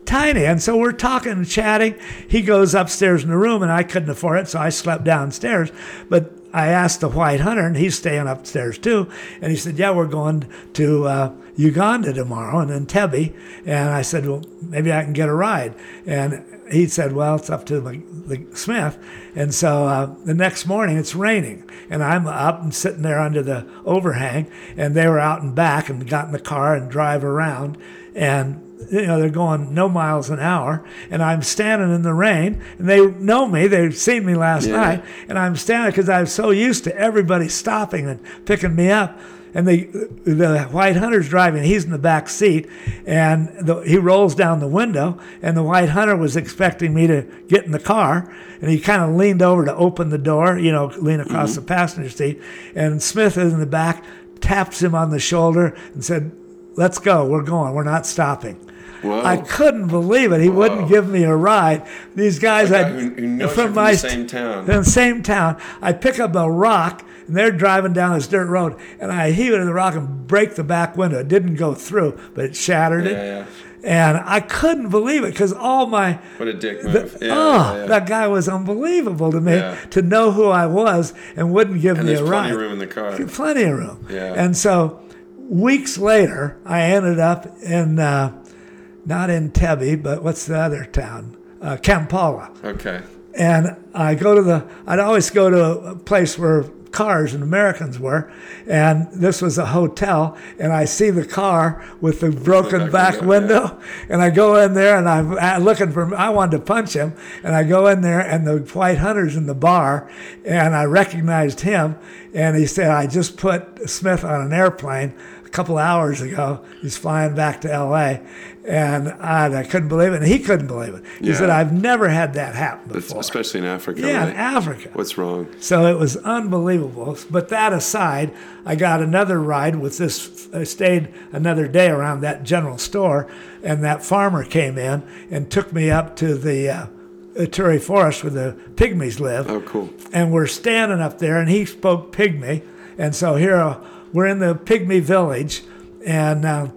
tiny. And so we're talking and chatting. He goes upstairs in the room, and I couldn't afford it, so I slept downstairs. But I asked the white hunter, and he's staying upstairs too. And he said, "Yeah, we're going to uh, Uganda tomorrow, and Entebbe." And I said, "Well, maybe I can get a ride." And he said, "Well, it's up to the, the Smith." And so uh, the next morning, it's raining, and I'm up and sitting there under the overhang, and they were out and back and got in the car and drive around, and you know, they're going no miles an hour, and I'm standing in the rain, and they know me. They've seen me last Yeah. night, and I'm standing because I'm so used to everybody stopping and picking me up. And the the white hunter's driving. He's in the back seat, and the, he rolls down the window. And the white hunter was expecting me to get in the car, and he kind of leaned over to open the door, you know, lean across the passenger seat. And Smith is in the back, taps him on the shoulder, and said, "Let's go. We're going. We're not stopping." Whoa. I couldn't believe it. He wouldn't give me a ride. These guys, I who- who from the same town. in the same town. I pick up a rock, and they're driving down this dirt road, and I heave it in the rock and break the back window. It didn't go through, but it shattered Yeah, it. yeah. And I couldn't believe it because all my What a dick the- move. yeah, oh, yeah, that guy was unbelievable to me Yeah. to know who I was and wouldn't give and me a plenty ride of room in the car. plenty of room. Yeah. And so weeks later, I ended up in uh, not Entebbe, but what's the other town? Uh, Kampala. Okay. And I go to the. I'd always go to a place where cars and Americans were, and this was a hotel, and I see the car with the broken back window, and I go in there and I'm looking for. I wanted to punch him, and I go in there, and the white hunter's in the bar, and I recognized him, and he said, "I just put Smith on an airplane." Couple hours ago, he's flying back to L.A., and I, I couldn't believe it, and he couldn't believe it. He Yeah. said, "I've never had that happen That's- before." especially in Africa. Yeah, right? in Africa. What's wrong? So it was unbelievable. But that aside, I got another ride with this. I stayed another day around that general store, and that farmer came in and took me up to the uh, Ituri Forest where the pygmies live. Oh, cool. And we're standing up there, and he spoke pygmy. And so here we're in the pygmy village, and uh,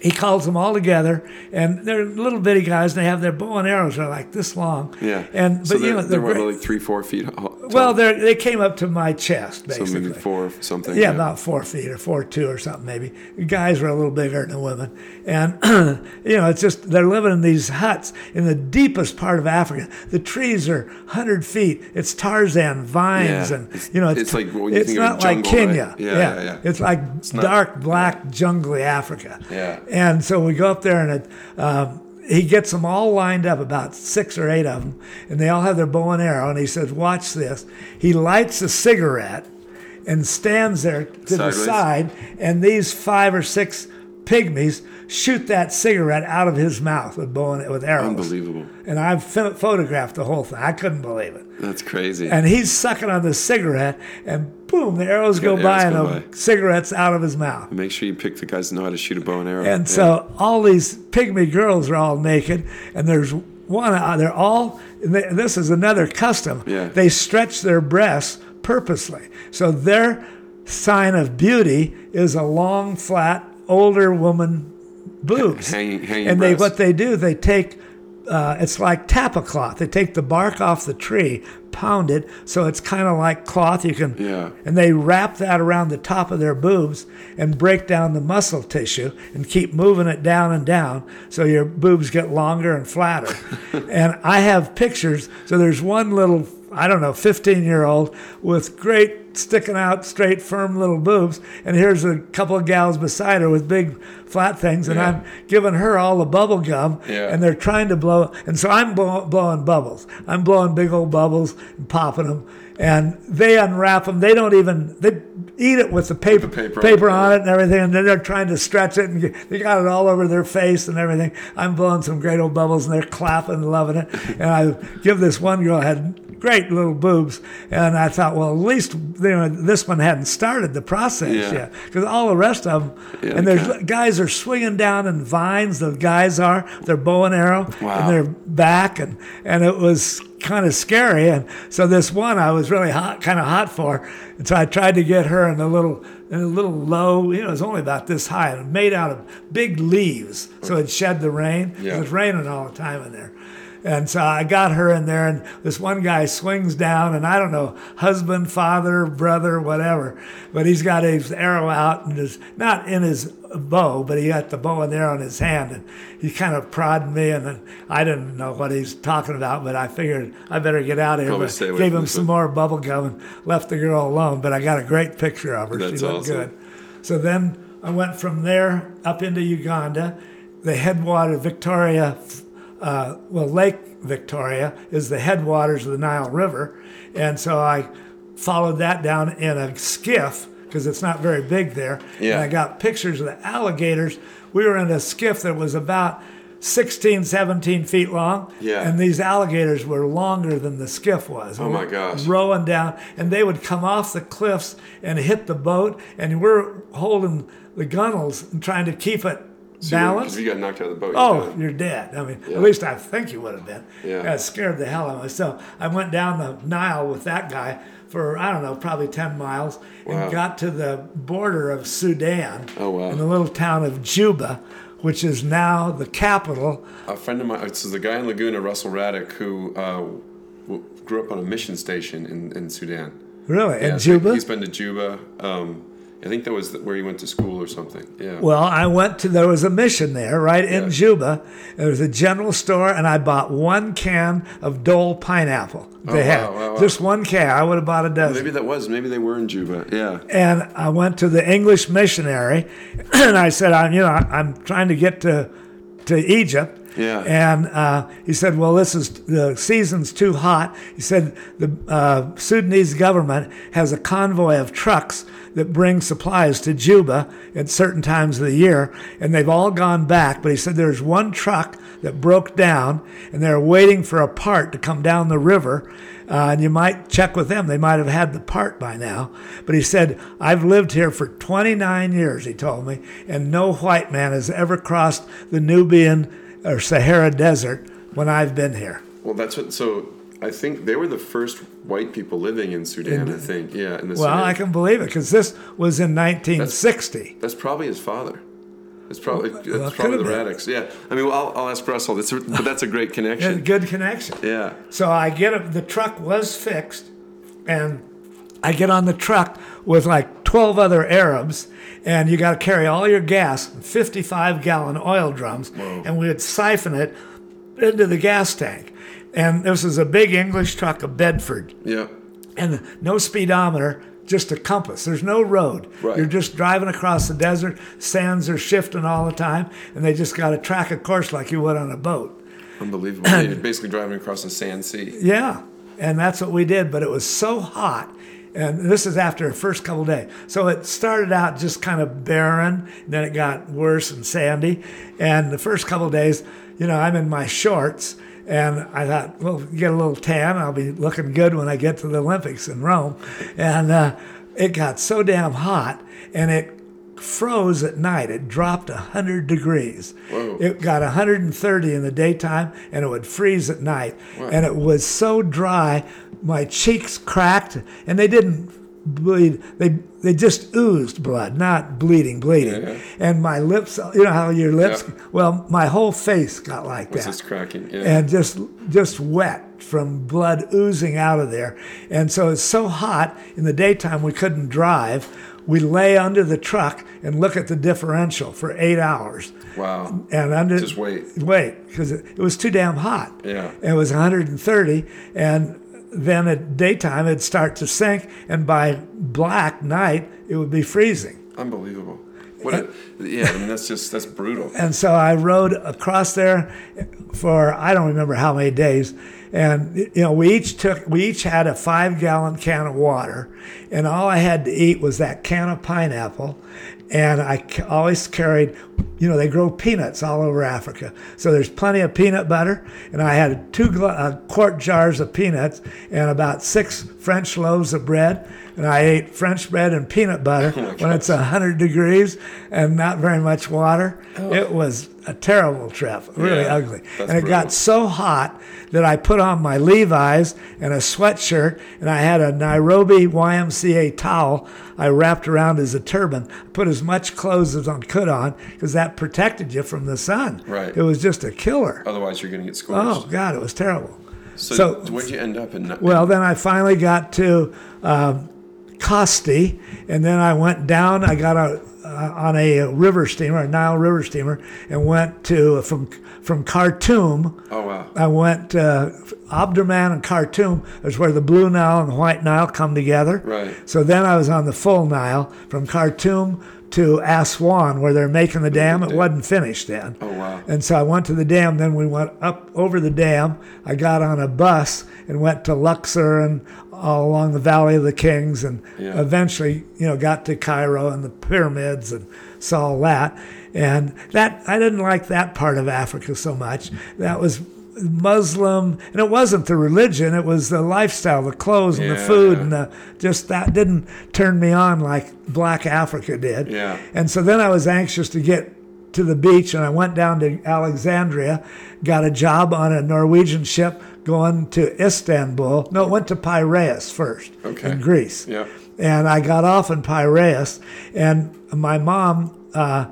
he calls them all together, and they're little bitty guys. And they have their bow and arrows are like this long. Yeah. And but so you they're, know they're great- what, like three, four feet. Tall. well, they they came up to my chest basically. so maybe four something. Yeah, about four feet or four two or something maybe. The guys were a little bigger than the women, and you know it's just they're living in these huts in the deepest part of Africa. The trees are hundred feet. It's Tarzan vines, Yeah, and you know it's, it's like it's think of not like Kenya. right? Yeah, yeah, yeah. It's like not- dark black jungly Africa. Yeah. And so we go up there and it. Um, he gets them all lined up, about six or eight of them, and they all have their bow and arrow. And he says, "Watch this." He lights a cigarette and stands there to the side, and these five or six pygmies shoot that cigarette out of his mouth with bow and with arrows. Unbelievable. And I've ph- photographed the whole thing. I couldn't believe it. That's crazy. And he's sucking on the cigarette, and boom, the arrows go arrows by, and go the by. cigarettes out of his mouth. Make sure you pick the guys that know how to shoot a bow and arrow. And Yeah. so all these pygmy girls are all naked, and there's one. Uh, they're all. and they- This is another custom. Yeah. They stretch their breasts purposely, so their sign of beauty is a long, flat, older woman boobs. and they what they do, they take. Uh, it's like tapa cloth. They take the bark off the tree, pound it, so it's kind of like cloth. You can Yeah. and they wrap that around the top of their boobs and break down the muscle tissue and keep moving it down and down so your boobs get longer and flatter. and I have pictures. So there's one little, I don't know, 15 year old with great sticking out straight firm little boobs and here's a couple of gals beside her with big flat things and Yeah. i'm giving her all the bubble gum Yeah. and they're trying to blow and so i'm blow, blowing bubbles i'm blowing big old bubbles and popping them and they unwrap them they don't even they eat it with the paper paper paper, on it, on yeah. it and everything and then they're trying to stretch it and get, they got it all over their face and everything i'm blowing some great old bubbles and they're clapping and loving it and i give this one girl had great little boobs and i thought well at least you know this one hadn't started the process Yeah. yet because all the rest of them Yeah, and there's guys are swinging down in vines the guys are their bow and arrow Wow. and their back and and it was kind of scary and so this one I was really hot kind of hot for and so I tried to get her in a little in a little low you know it was only about this high and made out of big leaves so it shed the rain Yeah. it was raining all the time in there and so I got her in there, and this one guy swings down, and I don't know, husband, father, brother, whatever, but he's got his arrow out and is not in his bow, but he got the bow and arrow in his hand, and he kind of prodded me, and then I didn't know what he's talking about, but I figured I better get out of here. But gave him some more bubble gum and left the girl alone, but I got a great picture of her. That's she looked awesome. good. So then I went from there up into Uganda. The headwater, Victoria, uh, well, Lake Victoria is the headwaters of the Nile River. And so I followed that down in a skiff because it's not very big there. Yeah. And I got pictures of the alligators. We were in a skiff that was about 16, 17 feet long. Yeah. And these alligators were longer than the skiff was. Oh, my gosh. Rowing down, and they would come off the cliffs and hit the boat, and we're holding the gunnels and trying to keep it Because balanced. if you got knocked out of the boat, Oh, you're done. you're dead. I mean, Yeah. at least I think you would have been. Yeah. It scared the hell out of myself. I went down the Nile with that guy for, I don't know, probably 10 miles Wow. and got to the border of Sudan Oh, wow. in the little town of Juba, which is now the capital. a friend of mine, this is the guy in Laguna, Russell Raddick, who uh, grew up on a mission station in, in Sudan. Really? Yeah, in Juba? He's been to Juba. Um, I think that was where you went to school or something. Yeah. Well, I went to there was a mission there, right in Yeah. Juba. There was a general store, and I bought one can of Dole pineapple. They Oh, had wow, wow, wow. just one can. I would have bought a dozen. Maybe that was. Maybe they were in Juba. Yeah. and I went to the English missionary, and I said, "I'm, you know, I'm trying to get to to Egypt." Yeah. And uh, he said, "Well, this is the season's too hot." He said the uh, Sudanese government has a convoy of trucks that bring supplies to Juba at certain times of the year, and they've all gone back. But he said there's one truck that broke down, and they're waiting for a part to come down the river. Uh, and you might check with them. They might have had the part by now. But he said, I've lived here for 29 years, he told me, and no white man has ever crossed the Nubian or Sahara Desert when I've been here. Well, that's what. So I think they were the first white people living in Sudan. I think. Yeah. In the Well, Sudan. I can believe it because this was in 1960. That's probably his father. It's probably it's Well, it probably the been. Radix. Yeah. I mean, well, I'll, I'll ask Russell. That's a, but that's a great connection. good connection. Yeah. So I get up, the truck was fixed, and I get on the truck with like 12 other Arabs, and you got to carry all your gas, 55 gallon oil drums, and we would siphon it into the gas tank. And this is a big English truck, a Bedford, Yeah. and no speedometer, just a compass. There's no road. Right. You're just driving across the desert. Sands are shifting all the time, and they just got to track a course like you would on a boat. Unbelievable. You're basically driving across a sand sea. Yeah, and that's what we did. But it was so hot, and this is after the first couple days. So it started out just kind of barren, then it got worse and sandy. And the first couple days, you know, I'm in my shorts, and I thought, well, get a little tan. I'll be looking good when I get to the Olympics in Rome. And uh, it got so damn hot, and it froze at night. It dropped 100 degrees. Whoa. It got 130 in the daytime and it would freeze at night. And it was so dry, my cheeks cracked and they didn't bleed. They they just oozed blood, not bleeding, bleeding. Yeah. And my lips, you know how your lips, Yeah. well, my whole face got like What's that this cracking? Yeah. and just just wet from blood oozing out of there. And so it's so hot in the daytime we couldn't drive. We lay under the truck and look at the differential for eight hours. wow. And under Just wait. wait because it, it was too damn hot. Yeah. it was 130, and then at daytime it'd start to sink, and by black night it would be freezing. Unbelievable. What? A, yeah. I mean, that's just that's brutal. And so I rode across there for I don't remember how many days. And you know, we each took we each had a five gallon can of water, and all I had to eat was that can of pineapple. And I always carried, you know, they grow peanuts all over Africa, so there's plenty of peanut butter. And I had two uh, quart jars of peanuts and about six French loaves of bread. And I ate French bread and peanut butter when it's 100 degrees and not very much water. It was a terrible trip, really Yeah, ugly. and it got so hot that I put on my Levi's and a sweatshirt, and I had a Nairobi YMCA towel I wrapped around as a turban. I put as much clothes as I could on because that protected you from the sun. Right. It was just a killer. Otherwise, you're going to get scorched. Oh God, it was terrible. so, so- where'd you end up in? Well, then I finally got to um, Kosti, and then I went down. I got a, uh, on a river steamer, a Nile River steamer, and went to from from Khartoum. oh wow. I went uh, Omdurman and Khartoum is where the Blue Nile and the White Nile come together. Right. So then I was on the full Nile from Khartoum to Aswan, where they're making the dam. It wasn't finished then. Oh wow. And so I went to the dam. Then we went up over the dam. I got on a bus and went to Luxor and all along the Valley of the Kings, and Yeah. eventually, you know, got to Cairo and the pyramids and saw all that. And that I didn't like that part of Africa so much. That was Muslim, and it wasn't the religion; it was the lifestyle, the clothes, and the food, and the just that didn't turn me on like Black Africa did. Yeah. And so then I was anxious to get to the beach, and I went down to Alexandria, got a job on a Norwegian ship going to Istanbul. No, it went to Piraeus first Okay. in Greece. Yeah. And I got off in Piraeus, and my mom uh,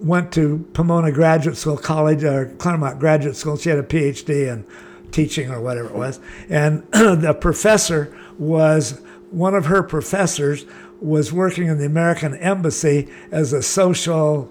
went to Pomona Graduate School, college, or Claremont Graduate School. She had a PhD in teaching or whatever it was. And the professor was, one of her professors was working in the American Embassy as a social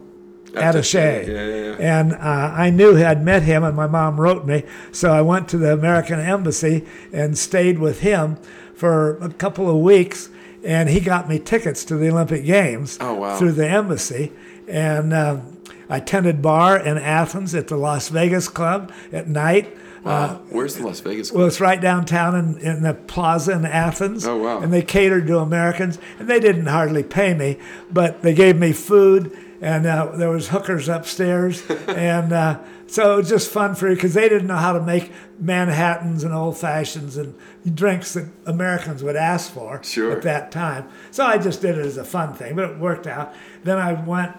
attache. Yeah, yeah. And uh, I knew I'd met him, and my mom wrote me. So I went to the American Embassy and stayed with him for a couple of weeks. And he got me tickets to the Olympic Games Oh, wow. through the embassy. And uh, I tended bar in Athens at the Las Vegas Club at night. Wow. Where's the Las Vegas? Club? Well, it's right downtown in, in the plaza in Athens. Oh, wow. And they catered to Americans, and they didn't hardly pay me, but they gave me food, and uh, there was hookers upstairs, and uh, so it was just fun for you because they didn't know how to make Manhattans and old fashions and drinks that Americans would ask for Sure. at that time. So I just did it as a fun thing, but it worked out. Then I went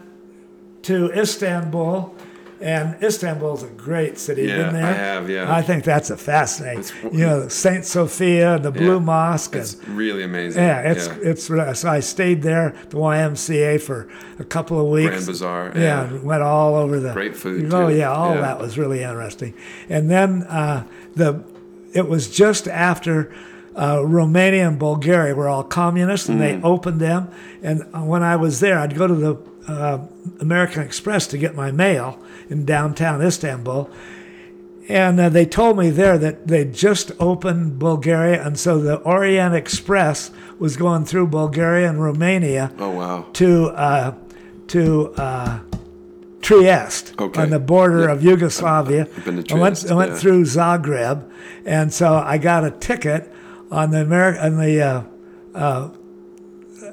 to Istanbul And Istanbul is a great city. Yeah, been there? I have, yeah. I think that's a fascinating. It's- you know, Saint Sophia, the Blue Yeah. Mosque. It's and, really amazing. yeah, it's it's so I stayed there at the YMCA for a couple of weeks. Grand Bazaar. Yeah, Yeah. went all over the Great food, Oh too. yeah, all Yeah. that was really interesting. And then uh, the it was just after uh, Romania and Bulgaria were all communist, and Mm. they opened them. And uh, when I was there, I'd go to the uh, American Express to get my mail in downtown Istanbul. And uh, they told me there that they just opened Bulgaria, and so the Orient Express was going through Bulgaria and Romania Oh wow. to uh, to uh, Trieste Okay. on the border Yeah. of Yugoslavia. I went, went through Zagreb, and so I got a ticket on the American on the uh, On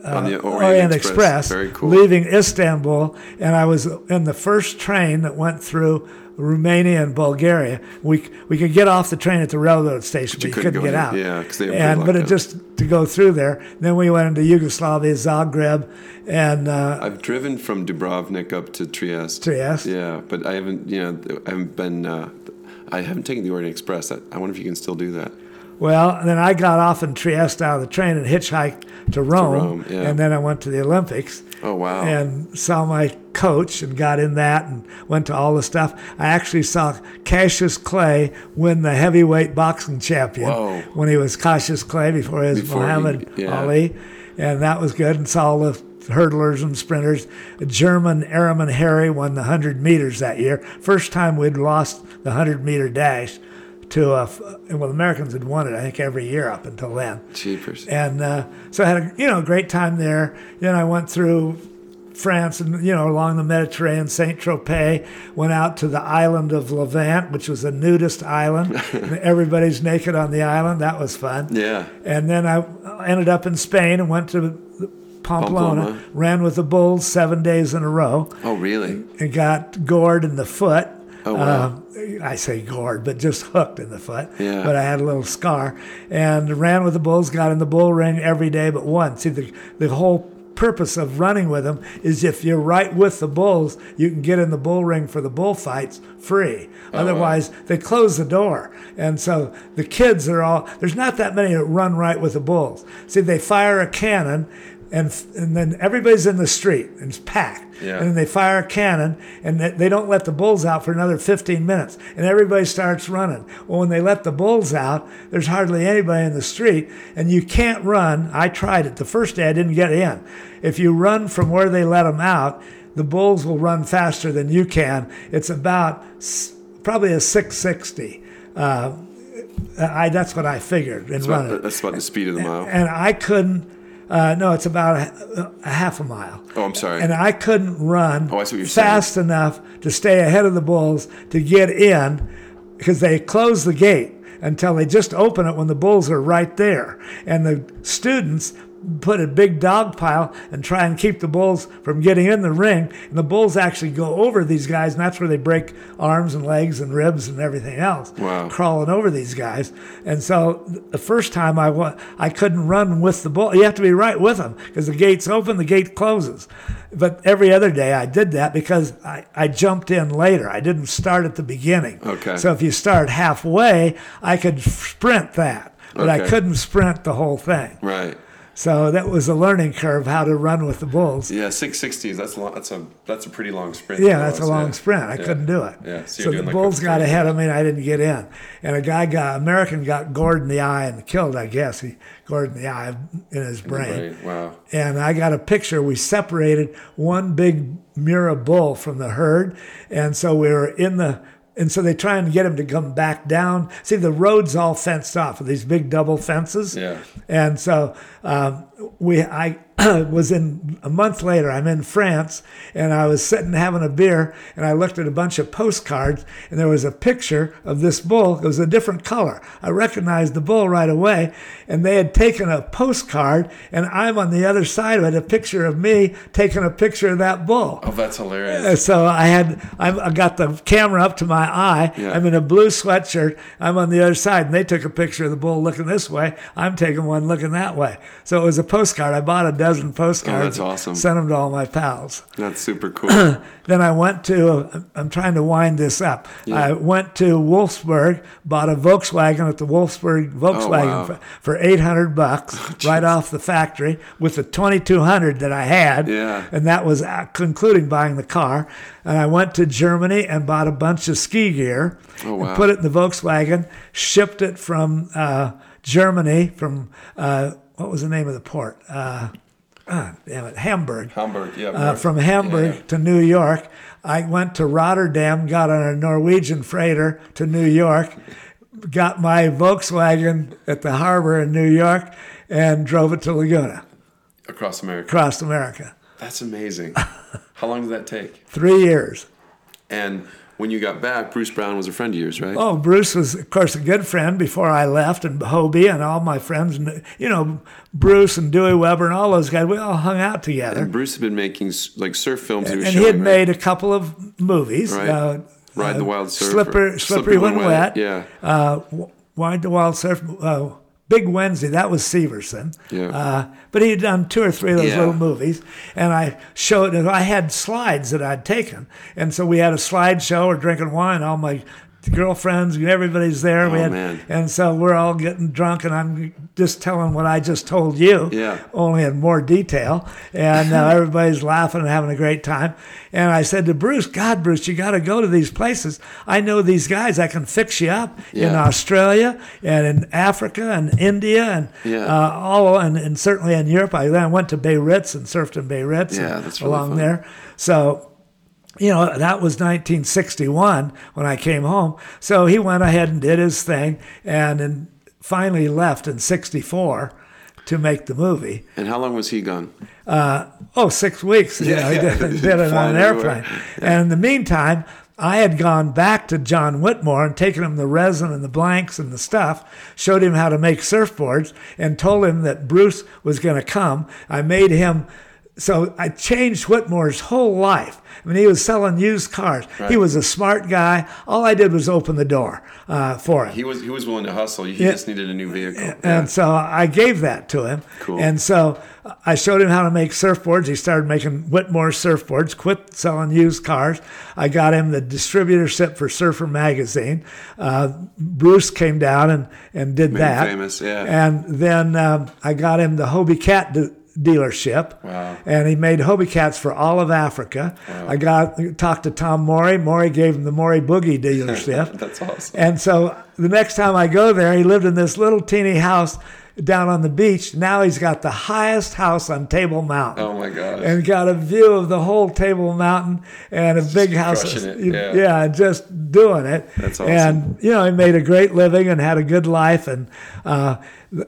the Orient, Orient Express, Very cool. leaving Istanbul, and I was in the first train that went through Romania and Bulgaria. We we could get off the train at the railroad station, but, you you couldn't couldn't get in. out. Yeah, 'cause they were and but it just to go through there. Then we went into Yugoslavia, Zagreb, and uh, I've driven from Dubrovnik up to Trieste. Trieste. Yeah, but I haven't. You know, I haven't been. Uh, I haven't taken the Orient Express. I, I wonder if you can still do that. Well, and then I got off in Trieste out of the train and hitchhiked to Rome, Rome, yeah. and then I went to the Olympics. Oh wow. And saw my coach and got in that and went to all the stuff. I actually saw Cassius Clay win the heavyweight boxing champion Whoa. when he was Cassius Clay before his Before he- Muhammad yeah. Ali, and that was good. And saw all the hurdlers and sprinters. A German Armin Hary won the 100 meters that year. First time we'd lost the 100 meter dash to a, well, Americans had won it, I think, every year up until then. Cheapers. And uh, so I had a you know a great time there. Then I went through France and you know along the Mediterranean, Saint Tropez. Went out to the island of Levant, which was a nudist island. Everybody's naked on the island. That was fun. Yeah. And then I ended up in Spain and went to Pamplona. Pamplona. Ran with the bulls seven days in a row Oh really? and got gored in the foot. Oh, wow. Uh, I say gored, but just hooked in the foot. Yeah. But I had a little scar and ran with the bulls. Got in the bull ring every day but once. See, the the whole purpose of running with them is if you're right with the bulls, you can get in the bull ring for the bullfights free. Oh, Otherwise, they close the door. And so the kids are all there's not that many that run right with the bulls. See, they fire a cannon. And, and then everybody's in the street and it's packed. Yeah. And then they fire a cannon and they- don't let the bulls out for another 15 minutes. And everybody starts running. Well, when they let the bulls out, there's hardly anybody in the street and you can't run. I tried it. The first day I didn't get in. If you run from where they let them out, the bulls will run faster than you can. It's about probably a 660. Uh, I, that's what I figured in That's running. about, that's about the speed of the mile. And I couldn't, uh, no, it's about a, a half a mile Oh, I'm sorry. and I couldn't run Oh, I see what you're saying. fast enough to stay ahead of the bulls to get in because they close the gate until they just open it when the bulls are right there. And the students put a big dog pile and try and keep the bulls from getting in the ring. And the bulls actually go over these guys, and that's where they break arms and legs and ribs and everything else. Wow. Crawling over these guys. And so the first time I wa- I couldn't run with the bull. You have to be right with them because the gate's open, the gate closes. But every other day I did that because I, I jumped in later. I didn't start at the beginning. Okay. So if you start halfway, I could sprint that. But I couldn't sprint the whole thing. right. So that was a learning curve how to run with the bulls. Yeah, 660s. That's long. That's a that's a pretty long sprint. Yeah, that's a long yeah. sprint. I Yeah. couldn't do it. Yeah, so So, the like Bulls got ahead of me, and I didn't get in. And a guy got American got gored in the eye and killed. I guess he gored in the eye in his brain. Right. Wow. And I got a picture. We separated one big Miura bull from the herd, and so we were in the. And so they try and get him to come back down. See, the road's all fenced off with these big double fences. Yeah. And so um, we, I was in a month later. I'm in France, and I was sitting having a beer, and I looked at a bunch of postcards, and there was a picture of this bull. It was a different color. I recognized the bull right away, and they had taken a postcard, and I'm on the other side of it, a picture of me taking a picture of that bull. Oh, that's hilarious. So I had I'm, I got the camera up to my eye. Yeah. I'm in a blue sweatshirt. I'm on the other side, and they took a picture of the bull looking this way. I'm taking one looking that way. So it was a postcard. I bought a dozen dozen postcards. Oh, that's awesome. Sent them to all my pals. That's super cool. Then I went to, I'm trying to wind this up. Yeah. I went to Wolfsburg, bought a Volkswagen at the Wolfsburg Volkswagen wow. for, for 800 bucks right off the factory with the 2200 that I had. Yeah. And that was uh, concluding buying the car. And I went to Germany and bought a bunch of ski gear Oh, wow. and put it in the Volkswagen, shipped it from uh, Germany, from, uh, what was the name of the port? Uh, damn it, Hamburg Hamburg, yeah. uh, from Hamburg to New York. I went to Rotterdam, got on a Norwegian freighter to New York, got my Volkswagen at the harbor in New York, and drove it to Laguna across America. across America. That's amazing. How long did that take? Three years. And when you got back, Bruce Brown was a friend of yours, right? Oh, Bruce was, of course, a good friend before I left, and Hobie and all my friends, and, you know, Bruce and Dewey Weber and all those guys, we all hung out together. And Bruce had been making like surf films. he was and he had right? made a couple of movies. Right. Uh, Ride the uh, Wild Surf. Slipper, or Slippery, When Wet. Yeah. Uh, Wind the Wild Surf. Uh, Big Wednesday, that was Severson. Yeah. Uh, but he had done two or three of those Yeah. little movies. And I showed, and I had slides that I'd taken. And so we had a slideshow, we're drinking wine, all my girlfriends, everybody's there. we Oh, had, man. And so we're all getting drunk, and I'm just telling what I just told you Yeah. only in more detail. And uh, everybody's laughing and having a great time. And I said to Bruce, God, Bruce, you got to go to these places. I know these guys. I can fix you up in Australia and in Africa and India and Yeah. uh, all, and, and certainly in Europe. I then went to Biarritz and surfed in Biarritz Yeah, and that's really along fun. there. So you know, that was 1961 when I came home. So he went ahead and did his thing and then finally left in 64 to make the movie. And how long was he gone? Uh, oh, six weeks. You know, he yeah. did, did it on an airplane. And in the meantime, I had gone back to John Whitmore and taken him the resin and the blanks and the stuff, showed him how to make surfboards, and told him that Bruce was going to come. I made him. So I changed Whitmore's whole life. I mean, he was selling used cars. He was a smart guy. All I did was open the door uh, for him. He was he was willing to hustle. He Yeah. just needed a new vehicle. Yeah. And so I gave that to him. Cool. And so I showed him how to make surfboards. He started making Whitmore surfboards, quit selling used cars. I got him the distributorship for Surfer Magazine. Uh, Bruce came down and, and did Made that. famous, yeah. And then um, I got him the Hobie Cat dealership. Wow. And he made Hobie Cats for all of Africa. I got talked to Tom Morey. Morey gave him the Morey Boogie dealership. That's awesome. And so the next time I go there, he lived in this little teeny house down on the beach. Now he's got the highest house on Table Mountain. Oh my gosh. And got a view of the whole Table Mountain and a big house. it, yeah. just doing it. That's awesome. And, you know, he made a great living and had a good life. And uh,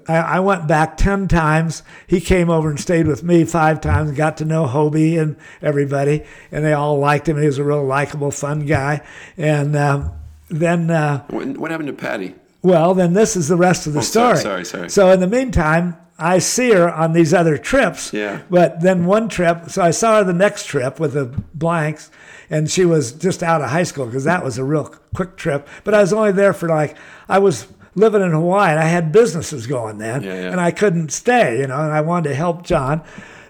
I, I went back 10 times. He came over and stayed with me five times, got to know Hobie and everybody. And they all liked him. He was a real likable, fun guy. And um, then. Uh, what, what happened to Patty? Well, then this is the rest of the Oh, story. sorry, sorry. So in the meantime, I see her on these other trips. Yeah. But then one trip, so I saw her the next trip with the blanks, and she was just out of high school because that was a real quick trip. But I was only there for like I was living in Hawaii and I had businesses going then, Yeah, yeah. and I couldn't stay, you know, and I wanted to help John.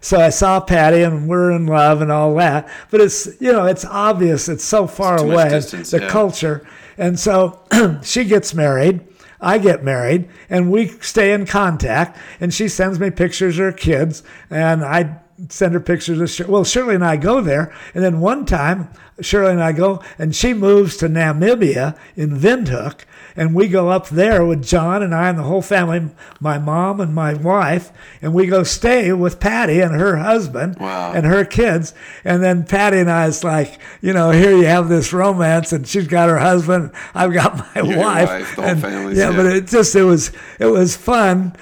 So I saw Patty and we're in love and all that. But it's you know it's obvious it's so far much away distance, the yeah. culture, and so she gets married. I get married, and we stay in contact. And she sends me pictures of her kids, and I send her pictures of. Shir- Well, Shirley and I go there, and then one time Shirley and I go, and she moves to Namibia in Windhoek, and we go up there with John and I and the whole family, my mom and my wife, and we go stay with Patty and her husband Wow. and her kids. And then Patty and I, is like, you know, here you have this romance, and she's got her husband, I've got my your wife, wife, the whole and, family's yeah, but it just it was it was fun,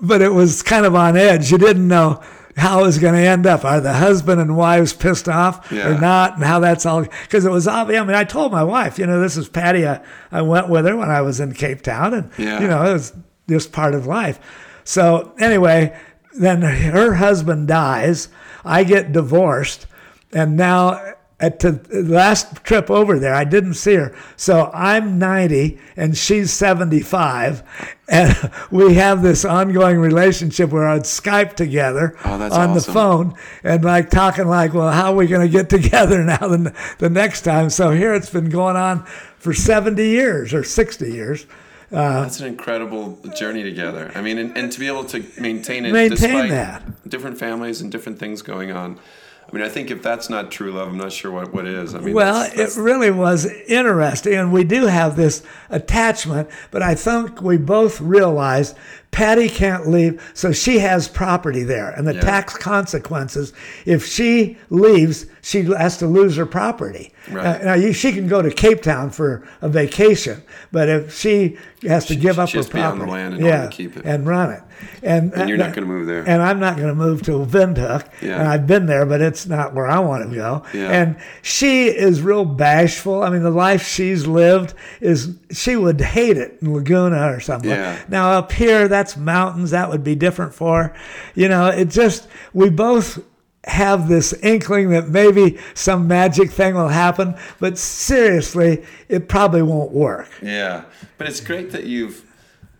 but it was kind of on edge. You didn't know how it was going to end up. Are the husband and wives pissed off Yeah. or not? And how that's all because it was obvious. I mean, I told my wife, you know, this is Patty. I, I went with her when I was in Cape Town, and Yeah. you know, it was just part of life. So anyway, then her husband dies. I get divorced, and now at the last trip over there, I didn't see her. So I'm 90 and she's 75. And we have this ongoing relationship. We're on Skype together Oh, on the phone and like talking like, well, how are we going to get together now the, the next time? So here it's been going on for 70 years or 60 years. Uh, that's an incredible journey together. I mean, and, and to be able to maintain it Maintain despite that. different families and different things going on. I mean, I think if that's not true love, I'm not sure what, what is. I mean, Well, that's- that's- it really was interesting, and we do have this attachment, but I think we both realized Patty can't leave, so she has property there, and the Yeah. tax consequences. If she leaves, she has to lose her property. Right. Uh, now, you, she can go to Cape Town for a vacation, but if she has to give up she her has to be on property, the land in yeah, keep it. and run it, and, And you're not gonna move there. and I'm not going to move to Windhoek, Yeah. and I've been there, but it's not where I want to go. Yeah. And she is real bashful. I mean, the life she's lived is she would hate it in Laguna or something. Yeah. Now up here, that's mountains. That would be different for her. You know, it just we both have this inkling that maybe some magic thing will happen, but seriously, it probably won't work. Yeah, but it's great that you've.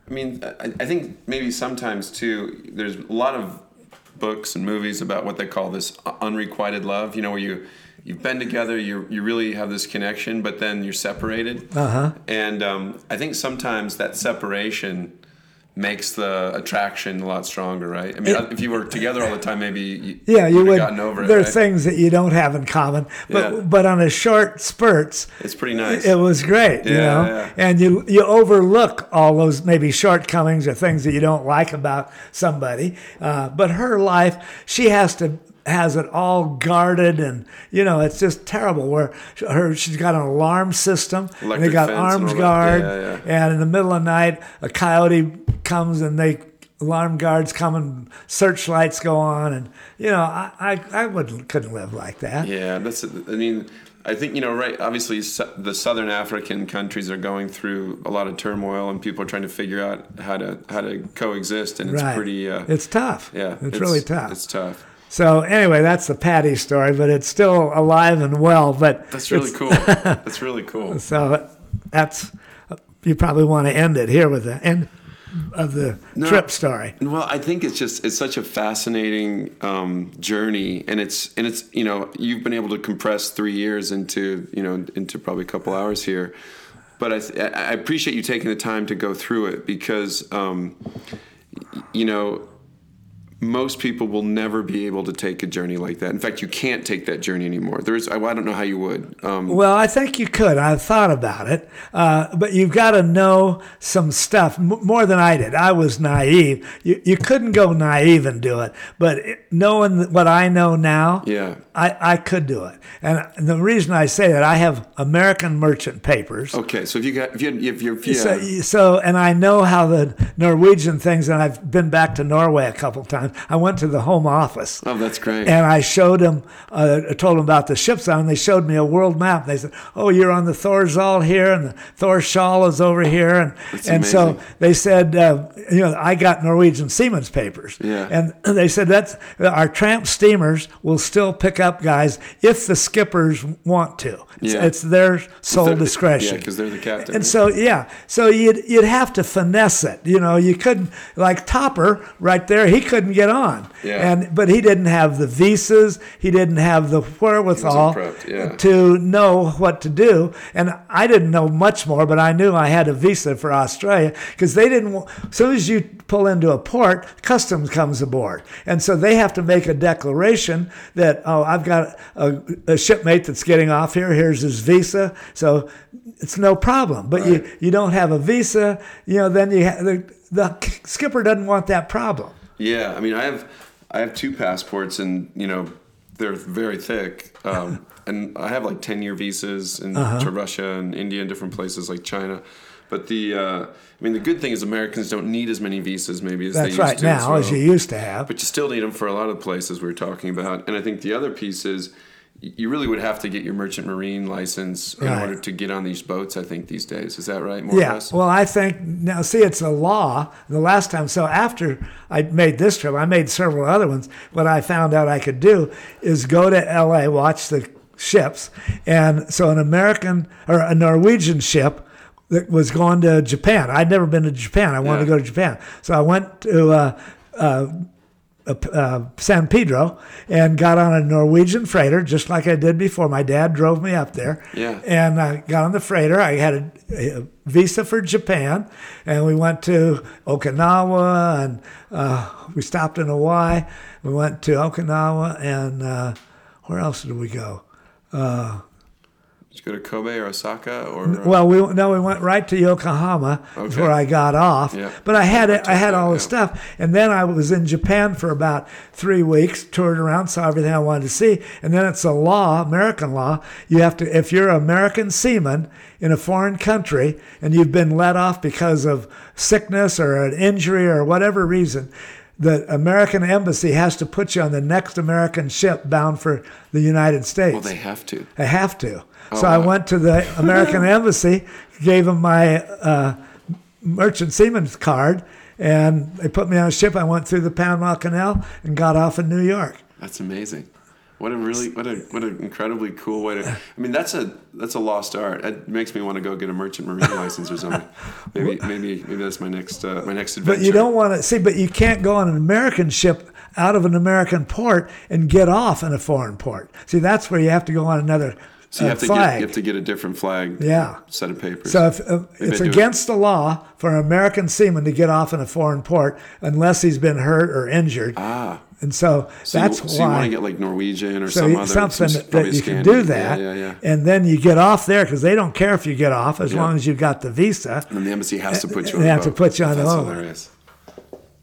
I mean, I, I think maybe sometimes too. There's a lot of books and movies about what they call this unrequited love. You know, where you you've been together, you you really have this connection, but then you're separated. Uh huh. And um, I think sometimes that separation makes the attraction a lot stronger, right? I mean, if you were together all the time, maybe you, Yeah, you would. gotten over it. there are right? things that you don't have in common, but Yeah. but on a short spurts, It's pretty nice. It was great, you know, yeah. and you you overlook all those maybe shortcomings or things that you don't like about somebody. Uh, but her life, she has to has it all guarded, and you know it's just terrible. Where her she's got an alarm system, and they got fence and guard, Yeah, yeah. and in the middle of the night, a coyote comes and they. Alarm guards come and searchlights go on, and you know I, I, I would couldn't live like that. Yeah, that's. I mean, I think you know, right? Obviously, the southern African countries are going through a lot of turmoil, and people are trying to figure out how to how to coexist, and it's right. pretty. Uh, it's tough. yeah, it's, really tough. It's tough. So anyway, that's the Patty story, but it's still alive and well. But That's really cool. that's really cool. So that's you probably want to end it here with the end of the No. trip story. Well, I think it's just it's such a fascinating um, journey, and it's and it's you know you've been able to compress three years into you know into probably a couple hours here, but I th- I appreciate you taking the time to go through it because um, you know most people will never be able to take a journey like that. In fact, you can't take that journey anymore. There's I, I don't know how you would. Um, Well, I think you could. I've thought about it, uh, but you've got to know some stuff m- more than I did. I was naive. You, you couldn't go naive and do it, but it, knowing what I know now, Yeah. I, I could do it. And the reason I say that, I have American merchant papers. okay, so if you got if you if you're yeah, So, so, and I know how the Norwegian things, and I've been back to Norway a couple times. I went to the home office. oh that's great. And I showed them, uh, I told them about the ships on. They showed me a world map. They said, "Oh, you're on the Thorzal here, and the Thor Shawl is over here." And That's and so they said, uh, you know, I got Norwegian seamen's papers. Yeah. And they said that's our tramp steamers will still pick up guys if the skippers want to. It's, Yeah. it's their sole discretion. Yeah, because they're the captain. And right? so yeah, so you'd you'd have to finesse it. You know, you couldn't like Topper right there. He couldn't get on. Yeah. And but he didn't have the visas. He didn't have the wherewithal prepped, yeah. to know what to do. And I didn't know much more, but I knew I had a visa for Australia because they didn't. As soon as you pull into a port, customs comes aboard, and so they have to make a declaration that oh, I've got a, a shipmate that's getting off here. Here's his visa. So it's no problem. But you you don't have a visa. You know, then you ha- the the skipper doesn't want that problem. Yeah, I mean, I have I have two passports, and you know they're very thick, um, and I have like ten year visas in, Uh-huh. to Russia and India and different places like China. But the uh, I mean, the good thing is Americans don't need as many visas maybe as they That's used right to. now, well. as you used to have. But you still need them for a lot of places we were talking about. And I think the other piece is you really would have to get your merchant marine license in Right. order to get on these boats. I think these days is that right? More or Yeah. Well, I think now, see, it's a law. The last time, so after I made this trip, I made several other ones. What I found out I could do is go to L.A., watch the ships, and so an American or a Norwegian ship that was going to Japan. I'd never been to Japan. I wanted Yeah. to go to Japan, so I went to. Uh, uh, uh, uh, San Pedro and got on a Norwegian freighter, just like I did before. My dad drove me up there. Yeah. And I got on the freighter. I had a, a visa for Japan, and we went to Okinawa, and uh, we stopped in Hawaii. We went to Okinawa, and uh, where else did we go? Did you go to Kobe or Osaka or? uh, Well, we no, we went right to Yokohama. Okay. where I got off. Yeah. But I had it. I had all the Yeah. stuff, and then I was in Japan for about three weeks, toured around, saw everything I wanted to see, and then it's a law, American law. You have to, if you're an American seaman in a foreign country and you've been let off because of sickness or an injury or whatever reason. The American embassy has to put you on the next American ship bound for the United States. well, they have to. They have to. Oh, so I went to the American Embassy, gave them my uh, merchant seaman's card, and they put me on a ship. I went through the Panama Canal and got off in New York. That's amazing. What a really what a what an incredibly cool way to. I mean, that's a that's a lost art. It makes me want to go get a merchant marine license or something. Maybe maybe maybe that's my next uh, my next adventure. But you don't want to see. But you can't go on an American ship out of an American port and get off in a foreign port. See, that's where you have to go on another So you uh, have to flag. get you have to get a different flag. Yeah. Set of papers. So if, uh, it's do it. against the law for an American seaman to get off in a foreign port unless he's been hurt or injured. ah. And so, So that's you, so you want why. to get like Norwegian or so some you- other something some- that, you can do that, Yeah, yeah, yeah. and then you get off there because they don't care if you get off as long as you've got the visa. And then the embassy has to put you. They on the have to put you on the That's boat. hilarious.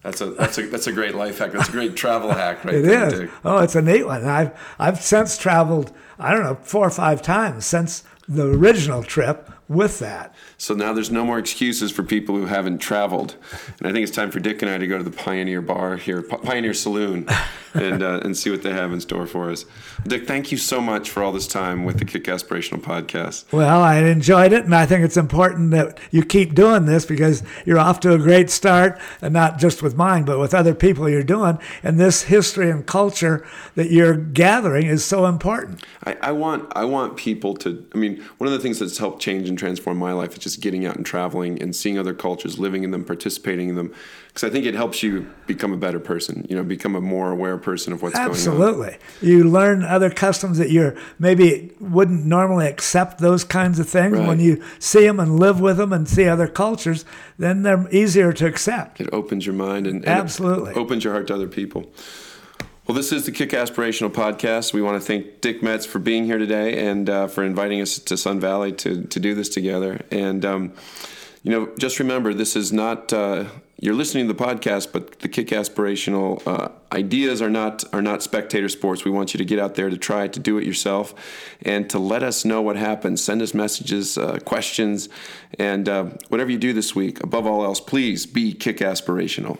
That's a that's a that's a great life hack. That's a great travel hack, right It there, is. Dick. Oh, it's a neat one. I've I've since traveled. I don't know four or five times since the original trip with that. So now there's no more excuses for people who haven't traveled, and I think it's time for Dick and I to go to the Pioneer Bar here, Pioneer Saloon, and uh, and see what they have in store for us. Dick, thank you so much for all this time with the Kick Aspirational podcast. Well, I enjoyed it, and I think it's important that you keep doing this because you're off to a great start, and not just with mine, but with other people you're doing. And this history and culture that you're gathering is so important. I, I want I want people to. I mean, one of the things that's helped change and transform my life is just getting out and traveling and seeing other cultures, living in them, participating in them, because I think it helps you become a better person. You know, become a more aware person of what's going on. Absolutely. You learn other customs that you maybe wouldn't normally accept those kinds of things. Right. When you see them and live with them and see other cultures, then they're easier to accept. It opens your mind and, and Absolutely. opens your heart to other people. Well, this is the Kick Aspirational Podcast. We want to thank Dick Metz for being here today and uh, for inviting us to Sun Valley to, to do this together. And, um, you know, just remember this is not, uh, you're listening to the podcast, but the Kick Aspirational uh, ideas are not, are not spectator sports. We want you to get out there to try to do it yourself and to let us know what happens. Send us messages, uh, questions, and uh, whatever you do this week, above all else, please be Kick Aspirational.